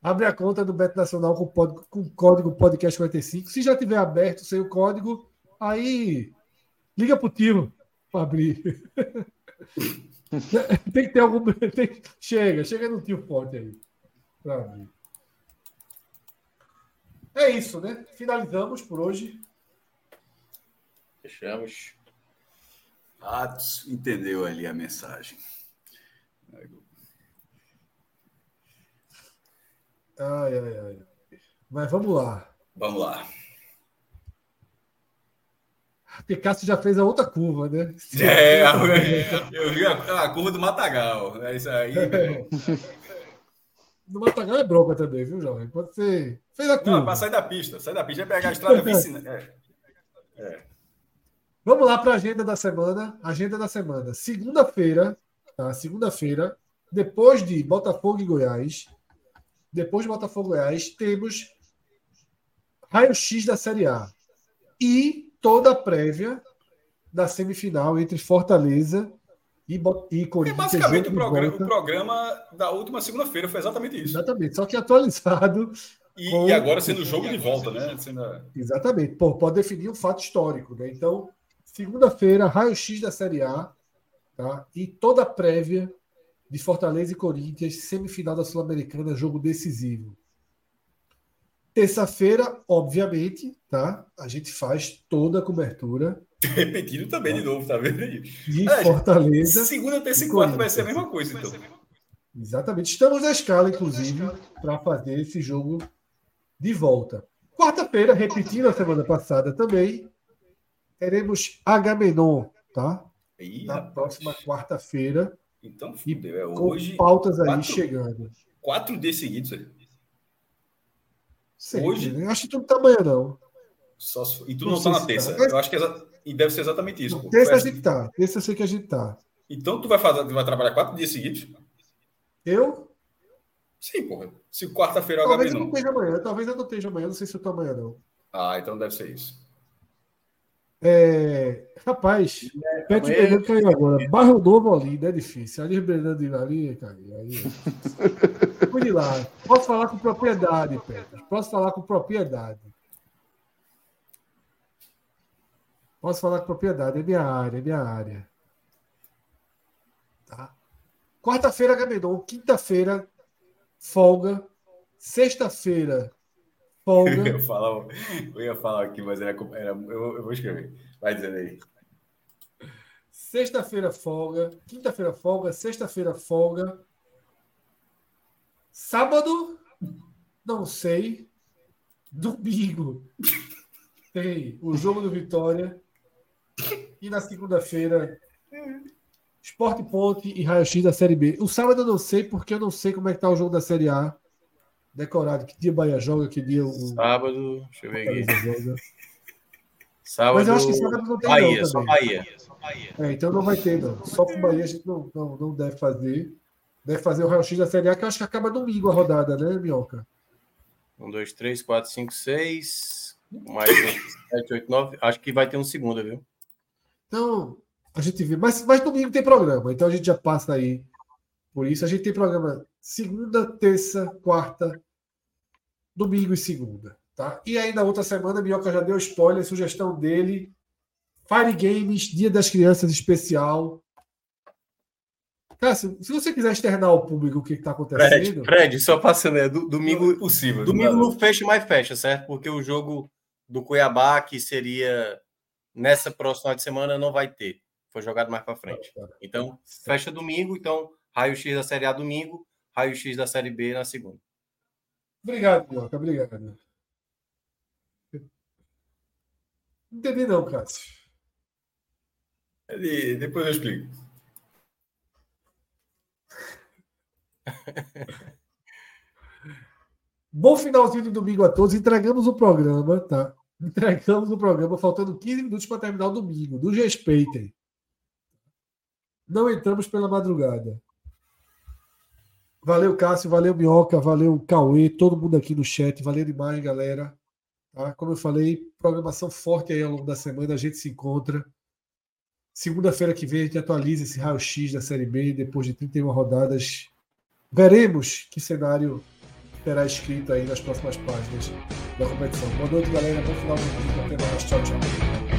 Abre a conta do Beto Nacional com, pod, com código podcast 45. Se já tiver aberto sem o código, aí liga pro tio para abrir. tem que ter algum. Tem, chega, chega no tio forte aí. Para abrir. É isso, né? Finalizamos por hoje. Fechamos. Atos entendeu ali a mensagem. Ai, ai, ai. Mas vamos lá. Vamos lá. Picasso já fez a outra curva, né? É, eu vi a, a curva do Matagal. É isso aí. É. Do Matagal é bronca também, viu, jovem? Pode ser. Fez a curva. Não, para sair da pista. Sair da pista é pegar a estrada vicinal. É. é. Vamos lá para a agenda da semana. Agenda da semana. Segunda-feira, tá? Segunda-feira, depois de Botafogo e Goiás, depois de Botafogo Goiás, temos raio-x da Série A. E toda a prévia da semifinal entre Fortaleza e, e Corinthians. É basicamente o programa, o programa, da última segunda-feira foi exatamente isso. Exatamente, só que atualizado. E, com... e agora sendo o jogo de volta, né? Sendo... Exatamente, Pô, pode definir um fato histórico. Né? Então, segunda-feira, raio-x da Série A, tá? e toda a prévia de Fortaleza e Corinthians, semifinal da Sul-Americana, jogo decisivo. Terça-feira, obviamente, tá? A gente faz toda a cobertura. Repetindo também de novo, tá vendo aí? De Fortaleza. Segunda, terça e quarta vai ser a mesma coisa, então. Exatamente. Estamos na escala, inclusive, para fazer esse jogo de volta. Quarta-feira, repetindo a semana passada também, teremos Agamenon, tá? Ih, na próxima quarta-feira. Então, fudeu. É hoje. Pautas aí quatro, chegando. Quatro dias seguidos aí. Sempre, hoje. Né? Acho que tu não tá amanhã, não. Só, e tu não, não tá na terça. Tá. Eu acho que é, e deve ser exatamente isso. Não, terça a gente tá. Terça eu sei que a gente tá. Então tu vai fazer, vai trabalhar quatro dias seguidos? Eu? Sim, porra. Se quarta-feira Talvez eu não esteja amanhã. Talvez eu não esteja amanhã. Não sei se eu tô amanhã, não. Ah, então deve ser isso. É, rapaz, é, Pet Bernardo caiu agora. Barro Novo ali, não é difícil. Ali Bernardo ali, caiu. Aí, Cuide lá. Posso falar com propriedade, Pedro. Posso falar com propriedade. Posso falar com propriedade. É minha área, é minha área. Tá? Quarta-feira, Gamenon. Quinta-feira, folga. Sexta-feira, folga. Eu ia falar, eu ia falar aqui, mas era, era eu, eu vou escrever. Vai dizendo aí. Sexta-feira, folga. Quinta-feira, folga. Sexta-feira, folga. Sábado, não sei. Domingo, tem o jogo do Vitória. E na segunda-feira, Esporte Ponte e Raio X da Série B. O sábado eu não sei, porque eu não sei como é que tá o jogo da Série A. Decorado. Que dia Bahia joga, que dia o. Sábado, deixa eu ver aqui. Sábado, Mas eu acho que sábado não tem Bahia, não, só Bahia. É, então não vai ter, não. Só com Bahia a gente não, não, não deve fazer. Deve fazer o Raio X da Série A, que eu acho que acaba domingo a rodada, né, Minhoca? Um, dois, três, quatro, cinco, seis. Mais um, sete, oito, nove. Acho que vai ter um segundo, viu? Então, a gente vê. Mas, mas domingo tem programa, então a gente já passa aí. Por isso, a gente tem programa segunda, terça, quarta, domingo e segunda. Tá? E aí, na outra semana, a Minhoca já deu spoiler, sugestão dele. Fire Games, Dia das Crianças especial. Cássio, se você quiser externar ao público o que está acontecendo. Fred, Fred, só passando, é, domingo. possível. Domingo não fecha, mais fecha, certo? Porque o jogo do Cuiabá, que seria nessa próxima de semana, não vai ter. Foi jogado mais para frente. Então, fecha domingo. Então, raio-x da Série A domingo, raio-x da Série B na segunda. Obrigado, Minhoca. Obrigado. Não entendi, não, Cássio. Depois eu explico. Bom finalzinho de domingo a todos. Entregamos o programa, tá? Entregamos o programa, faltando 15 minutos para terminar o domingo. Nos respeitem. Não entramos pela madrugada. Valeu, Cássio. Valeu, Minhoca. Valeu, Cauê. Todo mundo aqui no chat. Valeu demais, galera. Tá? Como eu falei, programação forte aí ao longo da semana. A gente se encontra. Segunda-feira que vem a gente atualiza esse raio-x da Série B depois de 31 rodadas Veremos que cenário terá escrito aí nas próximas páginas da competição. Boa noite, galera. Bom final do dia. Até mais. Tchau, tchau.